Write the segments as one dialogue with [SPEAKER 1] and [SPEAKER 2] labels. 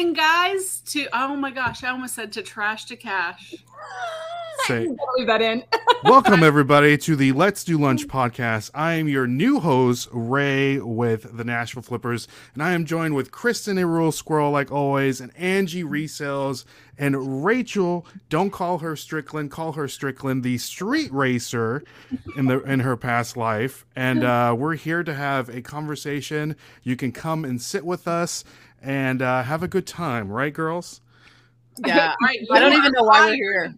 [SPEAKER 1] in, guys, to oh my gosh, I almost said to trash to cash.
[SPEAKER 2] Say,
[SPEAKER 3] Leave that in.
[SPEAKER 2] welcome everybody to the Let's Do Lunch podcast. I am your new host, Ray, with the Nashville Flippers, and I am joined with Kristen a Rural Squirrel, like always, and Angie Resells, and Rachel. Don't call her Strickland, call her Strickland, the street racer in the in her past life. And uh, we're here to have a conversation. You can come and sit with us and uh, have a good time, right, girls?
[SPEAKER 4] Yeah,
[SPEAKER 1] Right,
[SPEAKER 4] I don't even know why we're here.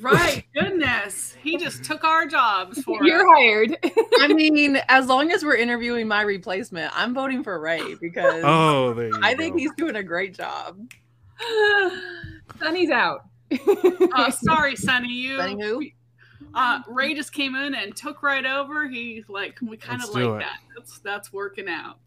[SPEAKER 1] Right, goodness, he just took our jobs for
[SPEAKER 3] You're
[SPEAKER 1] us.
[SPEAKER 3] hired.
[SPEAKER 4] I mean, as long as we're interviewing my replacement, I'm voting for Ray because
[SPEAKER 2] Oh, there you
[SPEAKER 4] I think he's doing a great job.
[SPEAKER 3] Sunny's out.
[SPEAKER 1] Uh, sorry, Sunny. you.
[SPEAKER 4] Sonny who?
[SPEAKER 1] Uh, Ray just came in and took right over. He like we kind of like that. That's that's working out.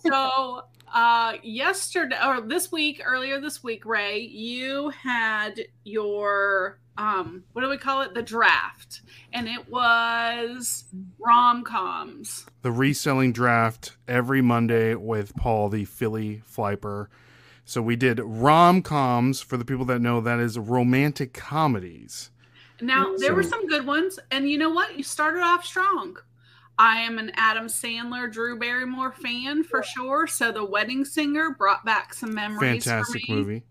[SPEAKER 1] so uh yesterday or this week earlier this week ray you had your um what do we call it the draft and it was rom-coms
[SPEAKER 2] the reselling draft every Monday with Paul, the Philly Flipper. So we did rom coms for the people that know that is romantic comedies.
[SPEAKER 1] Now there were some good ones and you know what you started off strong i am an adam sandler drew barrymore fan for sure so the wedding singer brought back some memories
[SPEAKER 2] Fantastic
[SPEAKER 1] for me.
[SPEAKER 2] movie.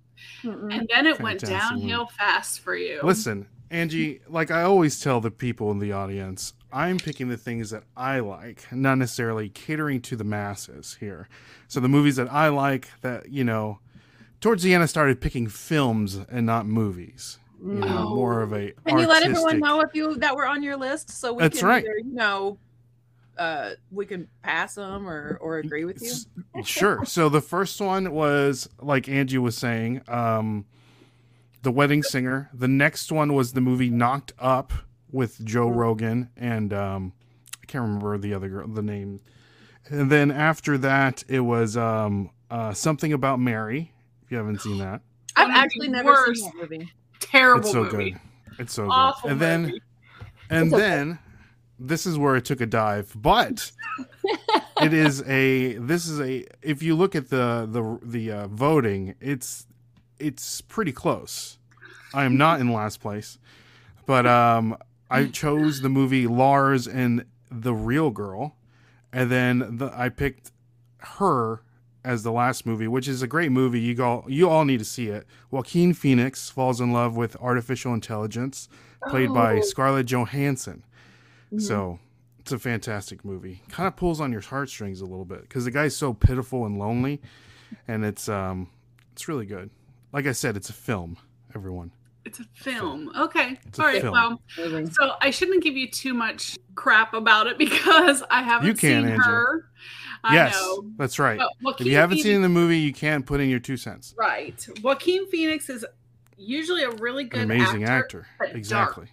[SPEAKER 3] Mm-mm.
[SPEAKER 1] and then it went
[SPEAKER 2] Fantastic
[SPEAKER 1] downhill fast for you
[SPEAKER 2] Listen, Angie, like I always tell the people in the audience, I'm picking the things that I like, not necessarily catering to the masses here. So the movies that I like that, you know, towards the end I started picking films and not movies. You know, more of a
[SPEAKER 4] Can you let everyone know if you that were on your list so we
[SPEAKER 2] That's
[SPEAKER 4] can
[SPEAKER 2] right.
[SPEAKER 4] either, you know uh we can pass them or or agree with you?
[SPEAKER 2] Sure. So the first one was like Angie was saying, um, The Wedding Singer. The next one was the movie Knocked Up with Joe Rogan and um, I can't remember the other girl, the name. And then after that, it was um, uh, something about Mary. If you haven't seen that,
[SPEAKER 4] I've
[SPEAKER 1] One of the
[SPEAKER 4] actually never
[SPEAKER 1] worst.
[SPEAKER 4] seen that movie.
[SPEAKER 1] Terrible
[SPEAKER 2] it's so
[SPEAKER 1] movie
[SPEAKER 2] good. It's so
[SPEAKER 1] Awful
[SPEAKER 2] good. And then and
[SPEAKER 3] okay.
[SPEAKER 2] then this is where it took a dive but it is a this is a if you look at the the the uh, voting it's it's pretty close i am not in last place but um i chose the movie lars and the real girl and then the, i picked her as the last movie which is a great movie you all you all need to see it joaquin phoenix falls in love with artificial intelligence played by
[SPEAKER 3] Oh.
[SPEAKER 2] scarlett johansson
[SPEAKER 3] Mhm.
[SPEAKER 2] so it's a fantastic movie. Kind of pulls on your heartstrings a little bit because the guy's so pitiful and lonely, and it's um it's really good. Like I said, it's a film. Everyone,
[SPEAKER 1] It's a film. Okay.
[SPEAKER 2] It's
[SPEAKER 1] All right.
[SPEAKER 2] film.
[SPEAKER 1] Well, so I shouldn't give you too much crap about it because I haven't
[SPEAKER 2] You can,
[SPEAKER 1] seen
[SPEAKER 2] Angela.
[SPEAKER 1] her. I
[SPEAKER 2] yes,
[SPEAKER 1] know.
[SPEAKER 2] that's right. If you haven't
[SPEAKER 1] Phoenix,
[SPEAKER 2] seen the movie, you can't put in your two cents.
[SPEAKER 1] right, Joaquin Phoenix is usually a really
[SPEAKER 2] An
[SPEAKER 1] good
[SPEAKER 2] amazing
[SPEAKER 1] actor.
[SPEAKER 2] actor.
[SPEAKER 1] but dark.
[SPEAKER 2] Exactly.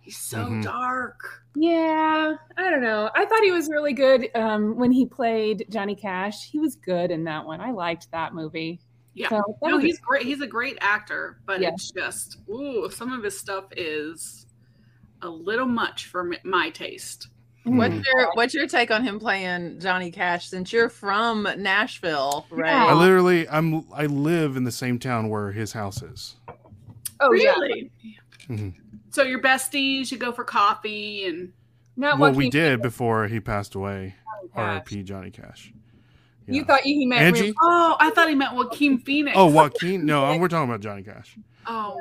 [SPEAKER 1] He's so
[SPEAKER 2] Mhm.
[SPEAKER 1] dark.
[SPEAKER 3] Yeah, I don't know. I thought he was really good um, when he played Johnny Cash. He was good in that one. I liked that movie.
[SPEAKER 1] Yeah.
[SPEAKER 3] So
[SPEAKER 1] No,
[SPEAKER 3] was
[SPEAKER 1] he's great. He's a great actor, but
[SPEAKER 3] Yeah.
[SPEAKER 1] it's just ooh, some of his stuff is a little much for my taste.
[SPEAKER 4] What's
[SPEAKER 2] Mhm.
[SPEAKER 4] your what's your take on him playing Johnny Cash since you're from Nashville, right?
[SPEAKER 3] Yeah.
[SPEAKER 2] I literally, I'm, I live in the same town where his house is.
[SPEAKER 3] oh yeah,
[SPEAKER 1] really?
[SPEAKER 2] Mhm.
[SPEAKER 1] So your besties, you go for coffee and
[SPEAKER 3] not
[SPEAKER 2] Well,
[SPEAKER 3] Joaquin
[SPEAKER 2] we did before he passed away.
[SPEAKER 3] Cash.
[SPEAKER 2] R.I.P. Johnny Cash.
[SPEAKER 3] You
[SPEAKER 2] Yeah.
[SPEAKER 3] thought he meant
[SPEAKER 2] Angie?
[SPEAKER 3] real-
[SPEAKER 1] oh, I thought he meant Joaquin Phoenix.
[SPEAKER 2] Oh, Joaquin? No, we're talking about Johnny Cash.
[SPEAKER 1] Oh,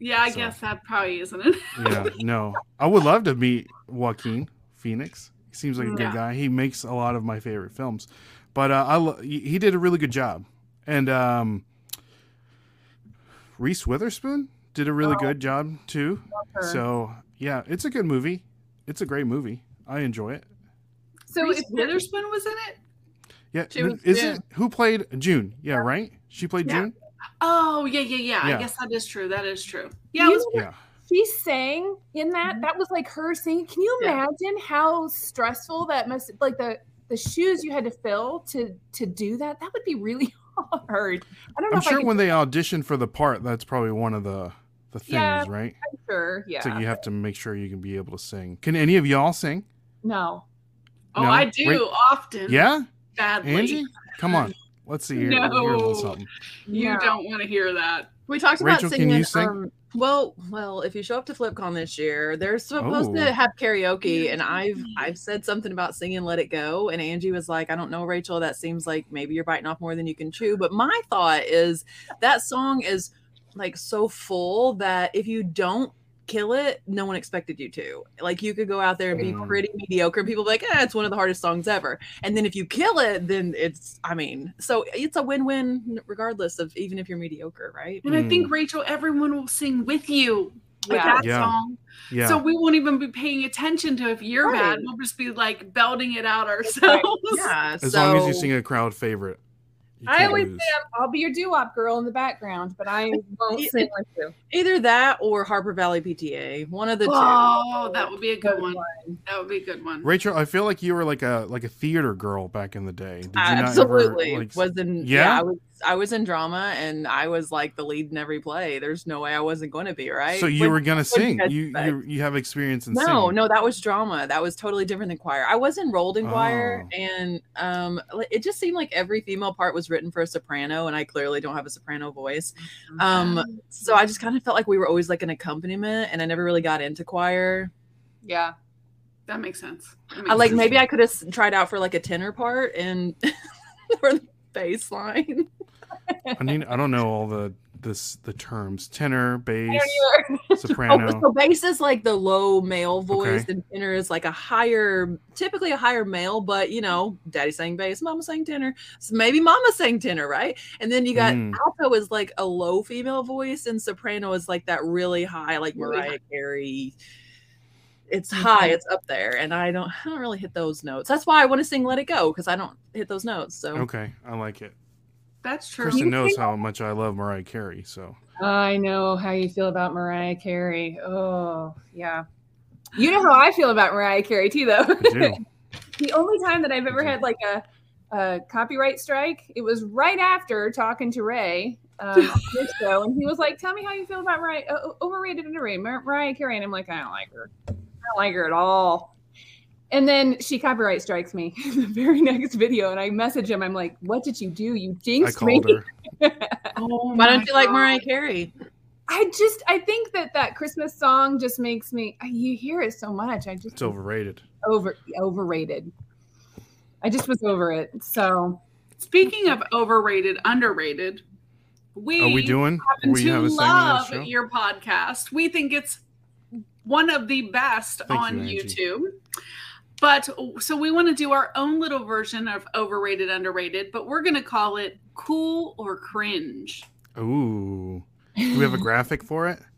[SPEAKER 1] yeah. I
[SPEAKER 2] So-
[SPEAKER 1] guess that probably isn't it.
[SPEAKER 2] yeah, no. I would love to meet Joaquin Phoenix. He seems like a good guy. He makes a lot of my favorite films. But uh, I lo- he he did a really good job. And um, Reese Witherspoon did a really
[SPEAKER 3] Oh.
[SPEAKER 2] good job too. So yeah, it's a good movie. It's a great movie. I enjoy it.
[SPEAKER 3] so
[SPEAKER 1] Reese
[SPEAKER 3] it's
[SPEAKER 1] Witherspoon was in it.
[SPEAKER 2] Yeah,
[SPEAKER 4] She was
[SPEAKER 2] is
[SPEAKER 4] June.
[SPEAKER 2] it who played June? Yeah, right. She played
[SPEAKER 1] Yeah.
[SPEAKER 2] June.
[SPEAKER 1] Oh, yeah, yeah, yeah.
[SPEAKER 2] Yeah.
[SPEAKER 1] I guess that is true. That is true. Yeah, it was
[SPEAKER 2] Yeah,
[SPEAKER 3] she sang in that. That was like her singing. Can you
[SPEAKER 4] Yeah.
[SPEAKER 3] imagine how stressful that must like the the shoes you had to fill to to do that? That would be really hard. I don't know
[SPEAKER 2] I'm
[SPEAKER 3] if
[SPEAKER 2] sure
[SPEAKER 3] could,
[SPEAKER 2] when they auditioned for the part, that's probably one of the the things,
[SPEAKER 3] Yeah.
[SPEAKER 2] right?
[SPEAKER 3] sure. Yeah.
[SPEAKER 2] So you have to make sure you can be able to sing. Can any of y'all sing?
[SPEAKER 3] no.
[SPEAKER 1] Oh,
[SPEAKER 2] No?
[SPEAKER 1] I do
[SPEAKER 2] Wait.
[SPEAKER 1] often.
[SPEAKER 2] Yeah,
[SPEAKER 1] Badly.
[SPEAKER 2] Angie, come on. Let's see here. Hear a little
[SPEAKER 1] No.
[SPEAKER 2] something.
[SPEAKER 1] You
[SPEAKER 3] No.
[SPEAKER 1] don't want to hear that.
[SPEAKER 4] We talked
[SPEAKER 2] Rachel,
[SPEAKER 4] about
[SPEAKER 2] can
[SPEAKER 4] singing.
[SPEAKER 2] you sing?
[SPEAKER 4] Um, well, well, if you show up to FlipCon this year, they're supposed
[SPEAKER 2] Oh.
[SPEAKER 4] to have karaoke, and I've I've said something about singing "Let It Go," and Angie was like, "I don't know, Rachel. That seems like maybe you're biting off more than you can chew." But my thought is that song is like so full that if you don't kill it, no one expected you to. Like you could go out there and be
[SPEAKER 2] Mm.
[SPEAKER 4] pretty mediocre, and people be like, "Eh, it's one of the hardest songs ever." And then if you kill it, then it's I mean, so it's a win-win regardless of even if you're mediocre, right?
[SPEAKER 1] And I think Rachel, everyone will sing with you with
[SPEAKER 3] Yeah.
[SPEAKER 1] that
[SPEAKER 2] Yeah.
[SPEAKER 1] song.
[SPEAKER 2] Yeah.
[SPEAKER 1] So we won't even be paying attention to if you're bad. We'll just be like belting it out ourselves.
[SPEAKER 4] Yeah,
[SPEAKER 2] as
[SPEAKER 4] so
[SPEAKER 2] long as you sing a crowd favorite. You
[SPEAKER 3] I always
[SPEAKER 2] lose.
[SPEAKER 3] say I'm- I'll be your doo-wop girl in the background, but I won't
[SPEAKER 4] It-
[SPEAKER 3] sing with you.
[SPEAKER 4] either that or Harper Valley PTA, one of the two.
[SPEAKER 1] Oh, that would be a good one. That would be a good one.
[SPEAKER 2] Rachel, I feel like you were like a like a theater girl back in the day. Did you
[SPEAKER 4] Absolutely,
[SPEAKER 2] not ever, like,
[SPEAKER 4] was in
[SPEAKER 2] Yeah?
[SPEAKER 4] yeah. I was I was in drama and I was like the lead in every play. There's no way I wasn't going to be right.
[SPEAKER 2] So you
[SPEAKER 4] What-
[SPEAKER 2] were gonna
[SPEAKER 4] what did you
[SPEAKER 2] sing. You you you have experience in
[SPEAKER 4] no,
[SPEAKER 2] singing.
[SPEAKER 4] no, that was drama. That was totally different than choir. I was enrolled in choir,
[SPEAKER 2] Oh.
[SPEAKER 4] and um, it just seemed like every female part was written for a soprano, and I clearly don't have a soprano voice. Um, so I just kind of felt like we were always like an accompaniment, and I never really got into choir.
[SPEAKER 3] Yeah.
[SPEAKER 1] That makes sense. That
[SPEAKER 4] I like
[SPEAKER 1] sense.
[SPEAKER 4] maybe I could have tried out for like a tenor part and for the bass line.
[SPEAKER 2] I mean, I don't know all the this the terms tenor, bass,
[SPEAKER 4] Oh,
[SPEAKER 2] soprano.
[SPEAKER 4] so bass is like the low male voice,
[SPEAKER 2] Okay.
[SPEAKER 4] and tenor is like a higher, typically a higher male, but you know, daddy sang bass, mama sang tenor. So maybe mama sang tenor, right? And then you got
[SPEAKER 2] Mm.
[SPEAKER 4] alto is like a low female voice, and soprano is like that really high, like Mariah Carey. It's high, it's up there, and I don't, I don't really hit those notes. That's why I want to sing "Let It Go" because I don't hit those notes. So
[SPEAKER 2] Okay, I like it.
[SPEAKER 1] That's true.
[SPEAKER 2] Kristen knows how much I love Mariah Carey, so
[SPEAKER 3] I know how you feel about Mariah Carey. Oh, yeah. You know how I feel about Mariah Carey too, though.
[SPEAKER 2] I do.
[SPEAKER 3] the only time that I've ever had like a, a copyright strike, it was right after talking to Ray um, on this show, and he was like, "Tell me how you feel about Mariah, uh, overrated, underrated, Mar- Mariah Carey," and I'm like, "I don't like her. I don't like her at all." And then she copyright strikes me the very next video, and I message him. I'm like, "What did you do? You
[SPEAKER 2] I
[SPEAKER 3] jinxed me."
[SPEAKER 2] her.
[SPEAKER 1] Oh
[SPEAKER 4] why don't
[SPEAKER 1] my
[SPEAKER 4] you like Mariah Carey?
[SPEAKER 3] I just I think that that Christmas song just makes me you hear it so much. I just
[SPEAKER 2] It's overrated.
[SPEAKER 3] over overrated. I just was over it. So
[SPEAKER 1] Speaking of overrated, underrated, we
[SPEAKER 2] Are we doing?
[SPEAKER 1] happen
[SPEAKER 2] we
[SPEAKER 1] to
[SPEAKER 2] have a segment of
[SPEAKER 1] love
[SPEAKER 2] show?
[SPEAKER 1] your podcast. We think it's one of the best
[SPEAKER 2] Thank
[SPEAKER 1] on
[SPEAKER 2] you, Angie.
[SPEAKER 1] YouTube. But so we want to do our own little version of overrated, underrated, but we're going to call it cool or cringe.
[SPEAKER 2] Ooh. Do we have a graphic for it?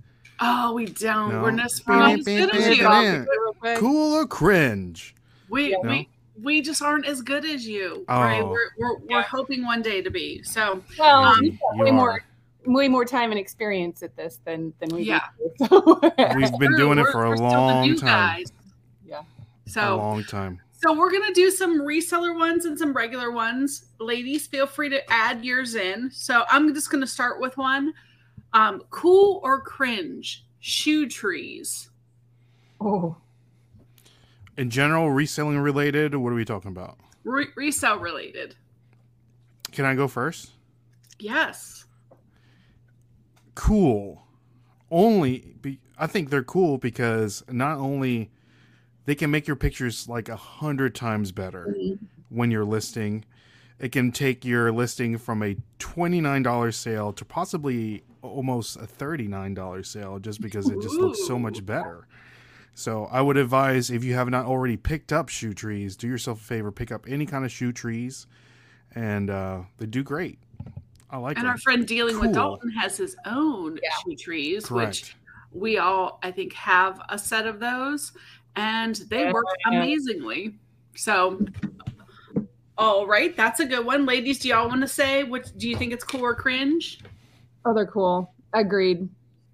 [SPEAKER 1] Oh, we don't.
[SPEAKER 2] No.
[SPEAKER 1] We're not, we're not as good as you.
[SPEAKER 2] Bam.
[SPEAKER 4] Real quick.
[SPEAKER 2] Cool or cringe?
[SPEAKER 1] We,
[SPEAKER 3] Yeah.
[SPEAKER 1] we, we just aren't as good as you.
[SPEAKER 2] Oh.
[SPEAKER 1] Right? We're, we're, we're
[SPEAKER 3] Yeah.
[SPEAKER 1] hoping one day to be. So,
[SPEAKER 3] well,
[SPEAKER 1] Um,
[SPEAKER 3] you've way
[SPEAKER 2] are.
[SPEAKER 3] more way more time and experience at this than than we
[SPEAKER 1] Yeah.
[SPEAKER 3] do. So.
[SPEAKER 2] We've been doing it
[SPEAKER 1] We're-
[SPEAKER 2] for a
[SPEAKER 1] we're still the
[SPEAKER 2] long time.
[SPEAKER 1] guys.
[SPEAKER 3] Yeah.
[SPEAKER 2] A
[SPEAKER 1] So,
[SPEAKER 2] long time.
[SPEAKER 1] So we're gonna do some reseller ones and some regular ones. Ladies, feel free to add yours in. So I'm just gonna start with one. Um, cool or cringe? Shoe trees.
[SPEAKER 3] oh.
[SPEAKER 2] In general, reselling related, what are we talking about?
[SPEAKER 1] Re- resale related.
[SPEAKER 2] Can I go first?
[SPEAKER 1] Yes.
[SPEAKER 2] Cool. Only be, I think they're cool because not only they can make your pictures like a hundred times better when you're listing. It can take your listing from a $29 sale to possibly almost a $39 sale just because it just looks so much better. So I would advise if you have not already picked up shoe trees, do yourself a favor, pick up any kind of shoe trees, and uh, they do great. I like it.
[SPEAKER 1] And
[SPEAKER 2] them.
[SPEAKER 1] our friend dealing with
[SPEAKER 2] Cool.
[SPEAKER 1] Dalton has his own
[SPEAKER 3] Yeah.
[SPEAKER 1] shoe trees,
[SPEAKER 2] Correct.
[SPEAKER 1] which we all I think have a set of those, and they
[SPEAKER 3] Yeah.
[SPEAKER 1] work amazingly. So, all right, that's a good one, ladies. Do y'all want to say which Do you think it's cool or cringe?
[SPEAKER 3] oh, they're cool. Agreed.
[SPEAKER 1] I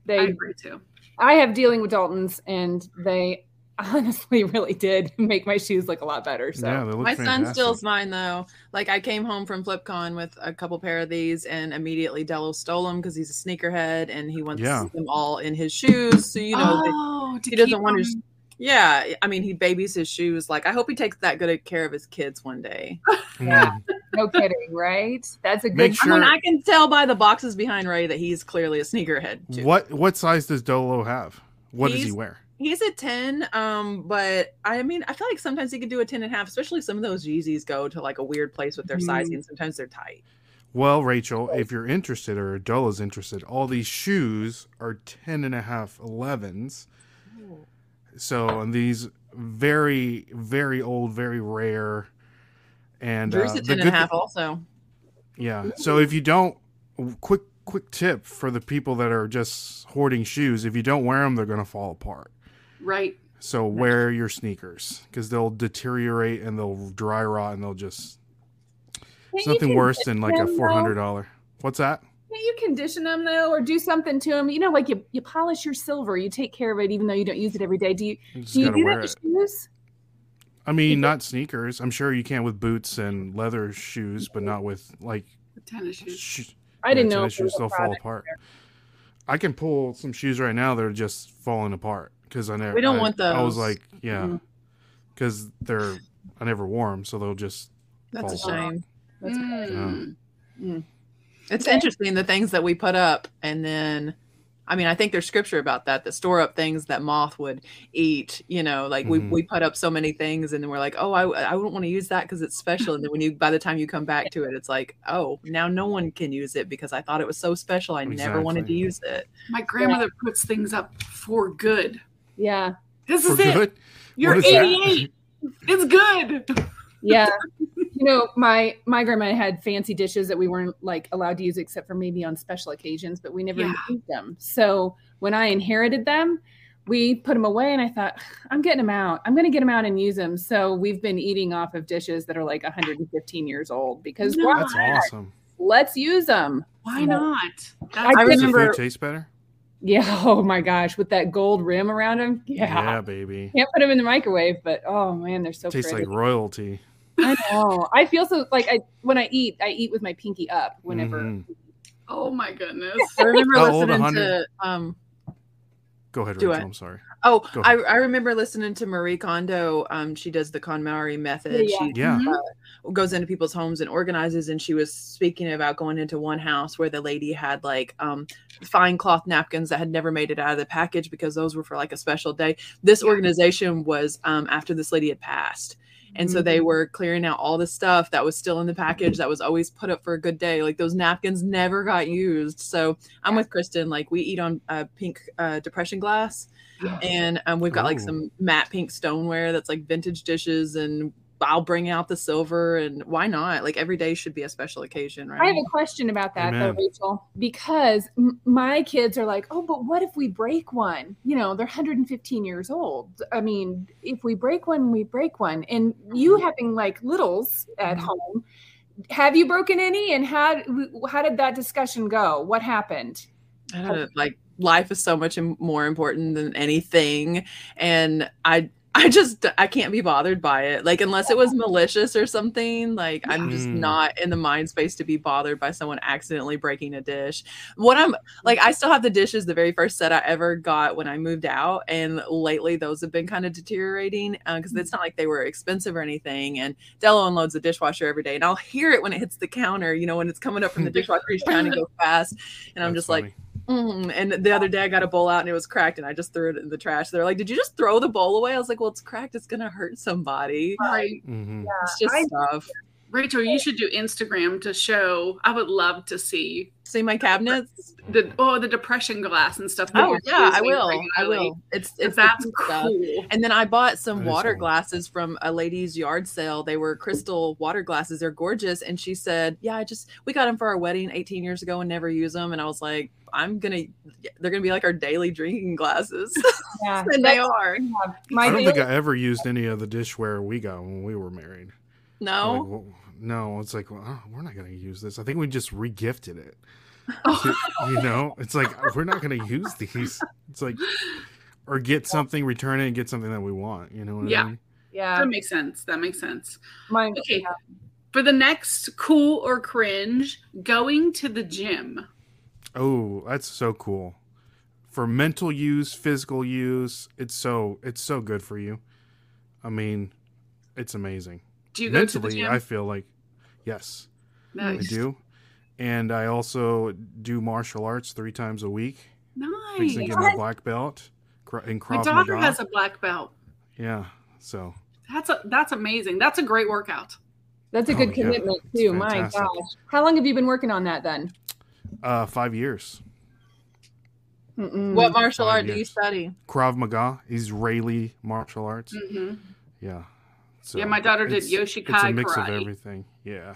[SPEAKER 3] They
[SPEAKER 1] agree too.
[SPEAKER 3] I have dealing with Daltons and they honestly really did make my shoes look a lot better. So
[SPEAKER 2] yeah, they look
[SPEAKER 4] My son steals mine though. Like I came home from FlipCon with a couple pair of these, and immediately Dello stole them because he's a sneakerhead and he wants
[SPEAKER 2] Yeah.
[SPEAKER 4] them all in his shoes. So you know,
[SPEAKER 1] oh, to
[SPEAKER 4] he doesn't
[SPEAKER 1] keep
[SPEAKER 4] want his.
[SPEAKER 1] Them-
[SPEAKER 4] Yeah, I mean, he babies his shoes. Like I hope he takes that good care of his kids one day.
[SPEAKER 2] Mm.
[SPEAKER 3] No kidding, right? That's a good.
[SPEAKER 2] Make
[SPEAKER 4] I mean, I can tell by the boxes behind Ray that he's clearly a sneakerhead. Too.
[SPEAKER 2] What what size does Dolo have? What does he wear?
[SPEAKER 4] He's a 10, um, but I mean, I feel like sometimes he could do a 10 and a half, especially some of those Yeezys go to like a weird place with their
[SPEAKER 3] Mhm.
[SPEAKER 4] sizing. Sometimes they're tight.
[SPEAKER 2] Well, Rachel, if you're interested or Dola's interested, all these shoes are 10 and a half 11s. So, and these very, very old, very rare. And
[SPEAKER 4] Drew's
[SPEAKER 2] uh,
[SPEAKER 4] a
[SPEAKER 2] the
[SPEAKER 4] 10 and a
[SPEAKER 2] good
[SPEAKER 4] half
[SPEAKER 2] thi-
[SPEAKER 4] also.
[SPEAKER 2] yeah. So if you don't, quick, quick tip for the people that are just hoarding shoes: if you don't wear them, they're gonna fall apart.
[SPEAKER 1] Right.
[SPEAKER 2] So wear your sneakers because they'll deteriorate and they'll dry rot and they'll just. Nothing worse than like a four hundred dollar. What's that?
[SPEAKER 3] Can't you condition them though, or do something to them? You know, like you, you polish your silver, you take care of it, even though you don't use it every day. Do you
[SPEAKER 2] You
[SPEAKER 3] do you do that
[SPEAKER 2] it.
[SPEAKER 3] to shoes?
[SPEAKER 2] I mean, not sneakers. I'm sure you can with boots and leather shoes, but not with like.
[SPEAKER 1] Tennis shoes.
[SPEAKER 2] Sh-
[SPEAKER 3] I didn't know.
[SPEAKER 2] tennis
[SPEAKER 3] if there was
[SPEAKER 2] shoes.
[SPEAKER 3] a
[SPEAKER 2] They'll fall
[SPEAKER 3] product.
[SPEAKER 2] apart. I can pull some shoes right now. They're just falling apart because I never.
[SPEAKER 4] We don't
[SPEAKER 2] I-
[SPEAKER 4] want
[SPEAKER 2] I was like, yeah, because they're. I never wore them, so they'll just.
[SPEAKER 4] That's a
[SPEAKER 2] fall apart.
[SPEAKER 4] shame.
[SPEAKER 3] That's
[SPEAKER 1] Mm.
[SPEAKER 4] It's interesting the things that we put up, and then, I mean, I think there's scripture about that that store up things that moth would eat. You know, like
[SPEAKER 2] Mhm.
[SPEAKER 4] we we put up so many things, and then we're like, oh, I I wouldn't want to use that because it's special. And then when you by the time you come back to it, it's like, oh, now no one can use it because I thought it was so special. I never wanted to use it.
[SPEAKER 1] My grandmother puts things up for good.
[SPEAKER 3] Yeah,
[SPEAKER 1] This
[SPEAKER 2] For
[SPEAKER 1] is it.
[SPEAKER 2] good.
[SPEAKER 1] You're
[SPEAKER 2] What is that?
[SPEAKER 1] 88. It's good.
[SPEAKER 3] yeah. you know, my my grandma had fancy dishes that we weren't like allowed to use except for maybe on special occasions, but we never
[SPEAKER 1] Yeah.
[SPEAKER 3] used them. So when I inherited them, we put them away, and I thought, I'm getting them out. I'm going to get them out and use them. So we've been eating off of dishes that are like 115 years old because
[SPEAKER 1] No.
[SPEAKER 3] why
[SPEAKER 2] That's awesome.
[SPEAKER 3] let's use them.
[SPEAKER 1] Why
[SPEAKER 3] Yeah.
[SPEAKER 1] not?
[SPEAKER 3] I
[SPEAKER 1] That's
[SPEAKER 2] Does the
[SPEAKER 4] remember-
[SPEAKER 2] food taste better?
[SPEAKER 3] Yeah. Oh my gosh, with that gold rim around them. Yeah.
[SPEAKER 2] Yeah, baby.
[SPEAKER 3] Can't put them in the microwave, but oh man, they're so
[SPEAKER 2] Tastes
[SPEAKER 3] pretty.
[SPEAKER 2] like royalty.
[SPEAKER 3] I know. I feel so like I when I eat, I eat with my pinky up whenever.
[SPEAKER 2] Mhm.
[SPEAKER 1] oh my goodness.
[SPEAKER 4] I remember
[SPEAKER 2] How
[SPEAKER 4] listening to um
[SPEAKER 2] Go ahead, Rachel.
[SPEAKER 4] it.
[SPEAKER 2] I'm sorry.
[SPEAKER 4] oh I. I remember listening to Marie Kondo. Um, she does the KonMari method.
[SPEAKER 3] Yeah,
[SPEAKER 4] She
[SPEAKER 2] Yeah.
[SPEAKER 1] Mhm.
[SPEAKER 4] goes into people's homes and organizes and she was speaking about going into one house where the lady had like um fine cloth napkins that had never made it out of the package because those were for like a special day this organization was um after this lady had passed and so they were clearing out all the stuff that was still in the package that was always put up for a good day. Like those napkins never got used. So i'm with kristen. Like we eat on uh, pink uh, depression glass and um, we've got like some matte pink stoneware that's like vintage dishes and I'll bring out the silver and why not? Like every day should be a special occasion, right?
[SPEAKER 3] I have a question about that though, Rachel, because m- my kids are like, "Oh, but what if we break one? You know, they're 115 years old. I mean, if we break one, we break one." And you having like littles at
[SPEAKER 4] Mhm.
[SPEAKER 3] home, have you broken any? And how how did that discussion go? What happened?
[SPEAKER 4] I don't know, like life is so much more important than anything and I I just I can't be bothered by it. Like unless it was malicious or something, like I'm just
[SPEAKER 2] Mm.
[SPEAKER 4] not in the mind space to be bothered by someone accidentally breaking a dish. What I'm like I still have the dishes the very first set I ever got when I moved out and lately those have been kind of deteriorating because it's not like they were expensive or anything and Delo unloads the dishwasher every day and I'll hear it when it hits the counter, you know, when it's coming up from the dishwasher he's trying to go fast and I'm
[SPEAKER 2] That's
[SPEAKER 4] just like
[SPEAKER 2] funny.
[SPEAKER 4] Mm, and the other day I got a bowl out and it was cracked and I just threw it in the trash. They're like, "Did you just throw the bowl away?" I was like, "Well, it's cracked. It's gonna hurt somebody.
[SPEAKER 1] Right.
[SPEAKER 2] Mhm.
[SPEAKER 4] It's just
[SPEAKER 3] I-
[SPEAKER 4] stuff."
[SPEAKER 1] Rachel, you should do Instagram to show. I would love to see
[SPEAKER 4] See my cabinets?
[SPEAKER 1] the oh the depression glass and stuff.
[SPEAKER 4] Oh yeah, I
[SPEAKER 1] using
[SPEAKER 4] will. I will. It's it's the
[SPEAKER 1] that's
[SPEAKER 4] pink stuff.
[SPEAKER 1] cool.
[SPEAKER 4] And then I bought some
[SPEAKER 2] That is
[SPEAKER 4] water
[SPEAKER 2] cool.
[SPEAKER 4] glasses from a lady's yard sale. They were crystal water glasses. They're gorgeous. And she said, "Yeah, I just we got them for our wedding 18 years ago and never use them." And I was like, "I'm gonna, they're gonna be like our daily drinking glasses."
[SPEAKER 3] Yeah,
[SPEAKER 4] and they are.
[SPEAKER 3] my
[SPEAKER 2] I don't
[SPEAKER 3] daily-
[SPEAKER 2] think I ever used any of the dishware we got when we were married. I'm
[SPEAKER 4] No.
[SPEAKER 2] Like, well, no, it's like well, oh, we're not going to use this. I think we just regifted it. you know, it's like we're not going to use these. It's like or get something, return it, and get something that we want. You know what
[SPEAKER 1] Yeah.
[SPEAKER 2] I mean?
[SPEAKER 3] yeah,
[SPEAKER 1] That makes sense. That makes sense.
[SPEAKER 3] my
[SPEAKER 1] Okay. For the next cool or cringe, going to the gym.
[SPEAKER 2] Oh, that's so cool. For mental use, physical use, it's so it's so good for you. I mean, it's amazing.
[SPEAKER 1] Do you go to the
[SPEAKER 2] Mentally,
[SPEAKER 1] gym?
[SPEAKER 2] I feel like Yes,
[SPEAKER 1] Nice.
[SPEAKER 2] I do. And I also do martial arts three times a week. Fixing to
[SPEAKER 1] Nice.
[SPEAKER 2] get my black belt cra- in
[SPEAKER 1] My daughter
[SPEAKER 2] Maga.
[SPEAKER 1] has a black belt.
[SPEAKER 2] yeah. So
[SPEAKER 1] That's a that's amazing. That's a great workout.
[SPEAKER 3] That's a
[SPEAKER 2] Oh,
[SPEAKER 3] good
[SPEAKER 2] yeah.
[SPEAKER 3] commitment
[SPEAKER 2] It's
[SPEAKER 3] too. My gosh. How long have you been working on that then?
[SPEAKER 2] uh, five years.
[SPEAKER 3] Mm-mm.
[SPEAKER 4] What martial
[SPEAKER 2] Five
[SPEAKER 4] art do you study?
[SPEAKER 2] Krav Maga, Israeli martial arts.
[SPEAKER 1] hmm
[SPEAKER 2] Yeah. So
[SPEAKER 1] yeah, my daughter did
[SPEAKER 2] it's-
[SPEAKER 1] Yoshukai
[SPEAKER 2] It's a mix
[SPEAKER 1] karate.
[SPEAKER 2] of everything. Yeah.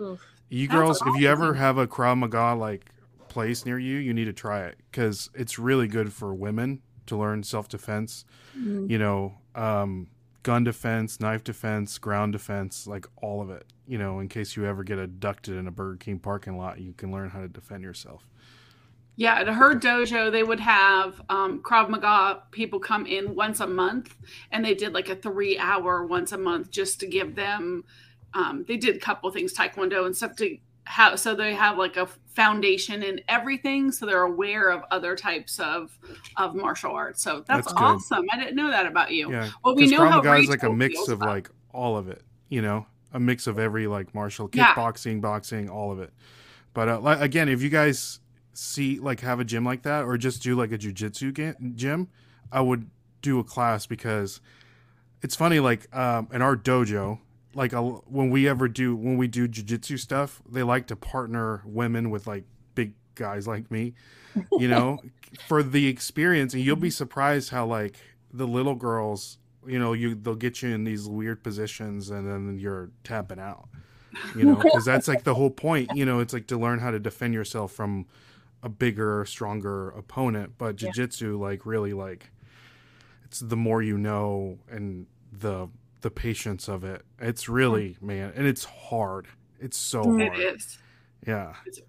[SPEAKER 3] Oof.
[SPEAKER 2] You
[SPEAKER 1] That's
[SPEAKER 2] girls, if you ever have a Krav Maga like place near you, you need to try it because it's really good for women to learn self defense.
[SPEAKER 3] Mm.
[SPEAKER 2] You know, um, gun defense, knife defense, ground defense, like all of it. You know, in case you ever get abducted in a Burger King parking lot, you can learn how to defend yourself.
[SPEAKER 1] Yeah, at her dojo, they would have um, Krav Maga people come in once a month, and they did like a three hour once a month just to give them. Um, they did a couple things, Taekwondo and stuff to have, so they have like a foundation in everything, so they're aware of other types of of martial arts. So that's,
[SPEAKER 2] That's good.
[SPEAKER 1] awesome. I didn't know that about you.
[SPEAKER 2] Yeah,
[SPEAKER 1] Well, we know
[SPEAKER 2] Krav
[SPEAKER 1] how
[SPEAKER 2] Maga is like a mix of
[SPEAKER 1] about
[SPEAKER 2] like all of it. You know, a mix of every like martial,
[SPEAKER 1] Yeah.
[SPEAKER 2] kickboxing, boxing, all of it. But uh, again, if you guys see like have a gym like that, or just do like a jujitsu gym, I would do a class because it's funny. Like um, in our dojo, like a, when we ever do when we do jujitsu stuff, they like to partner women with like big guys like me. You know, for the experience, and you'll be surprised how like the little girls you know you they'll get you in these weird positions and then you're tapping out you know because that's like the whole point you know it's like to learn how to defend yourself from a bigger stronger opponent but
[SPEAKER 3] Yeah.
[SPEAKER 2] jiu-jitsu like really like it's the more you know and the the patience of it it's really man and it's hard it's so. Hard
[SPEAKER 1] is.
[SPEAKER 2] yeah
[SPEAKER 1] It-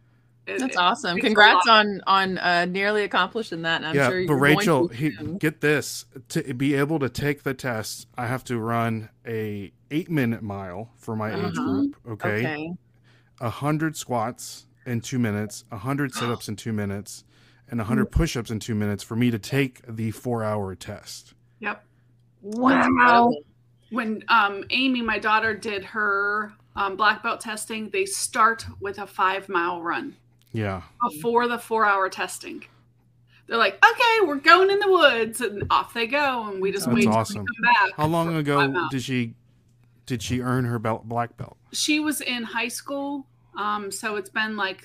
[SPEAKER 4] That's
[SPEAKER 1] it
[SPEAKER 4] awesome.
[SPEAKER 1] takes
[SPEAKER 4] Congrats on on uh, nearly accomplishing that. And I'm
[SPEAKER 2] yeah,
[SPEAKER 4] sure
[SPEAKER 2] but
[SPEAKER 4] you're going
[SPEAKER 2] Rachel,
[SPEAKER 4] to
[SPEAKER 2] he, get this to be able to take the test. I have to run a eight minute mile for my age
[SPEAKER 4] Uh-huh.
[SPEAKER 2] group. Okay,
[SPEAKER 4] Okay.
[SPEAKER 2] a hundred squats in two minutes, a hundred sit ups in two minutes, and a hundred push ups in two minutes for me to take the four hour test.
[SPEAKER 1] Yep.
[SPEAKER 3] Wow.
[SPEAKER 1] when um, Amy, my daughter, did her um, black belt testing, they start with a five mile run
[SPEAKER 2] Yeah,
[SPEAKER 1] before the four hour testing. They're like, okay, we're going in the woods, and off they go, and we just
[SPEAKER 2] That's
[SPEAKER 1] wait till
[SPEAKER 2] awesome.
[SPEAKER 1] they come back.
[SPEAKER 2] how long ago did she did she earn her belt black belt?
[SPEAKER 1] She was in high school, um, so it's been like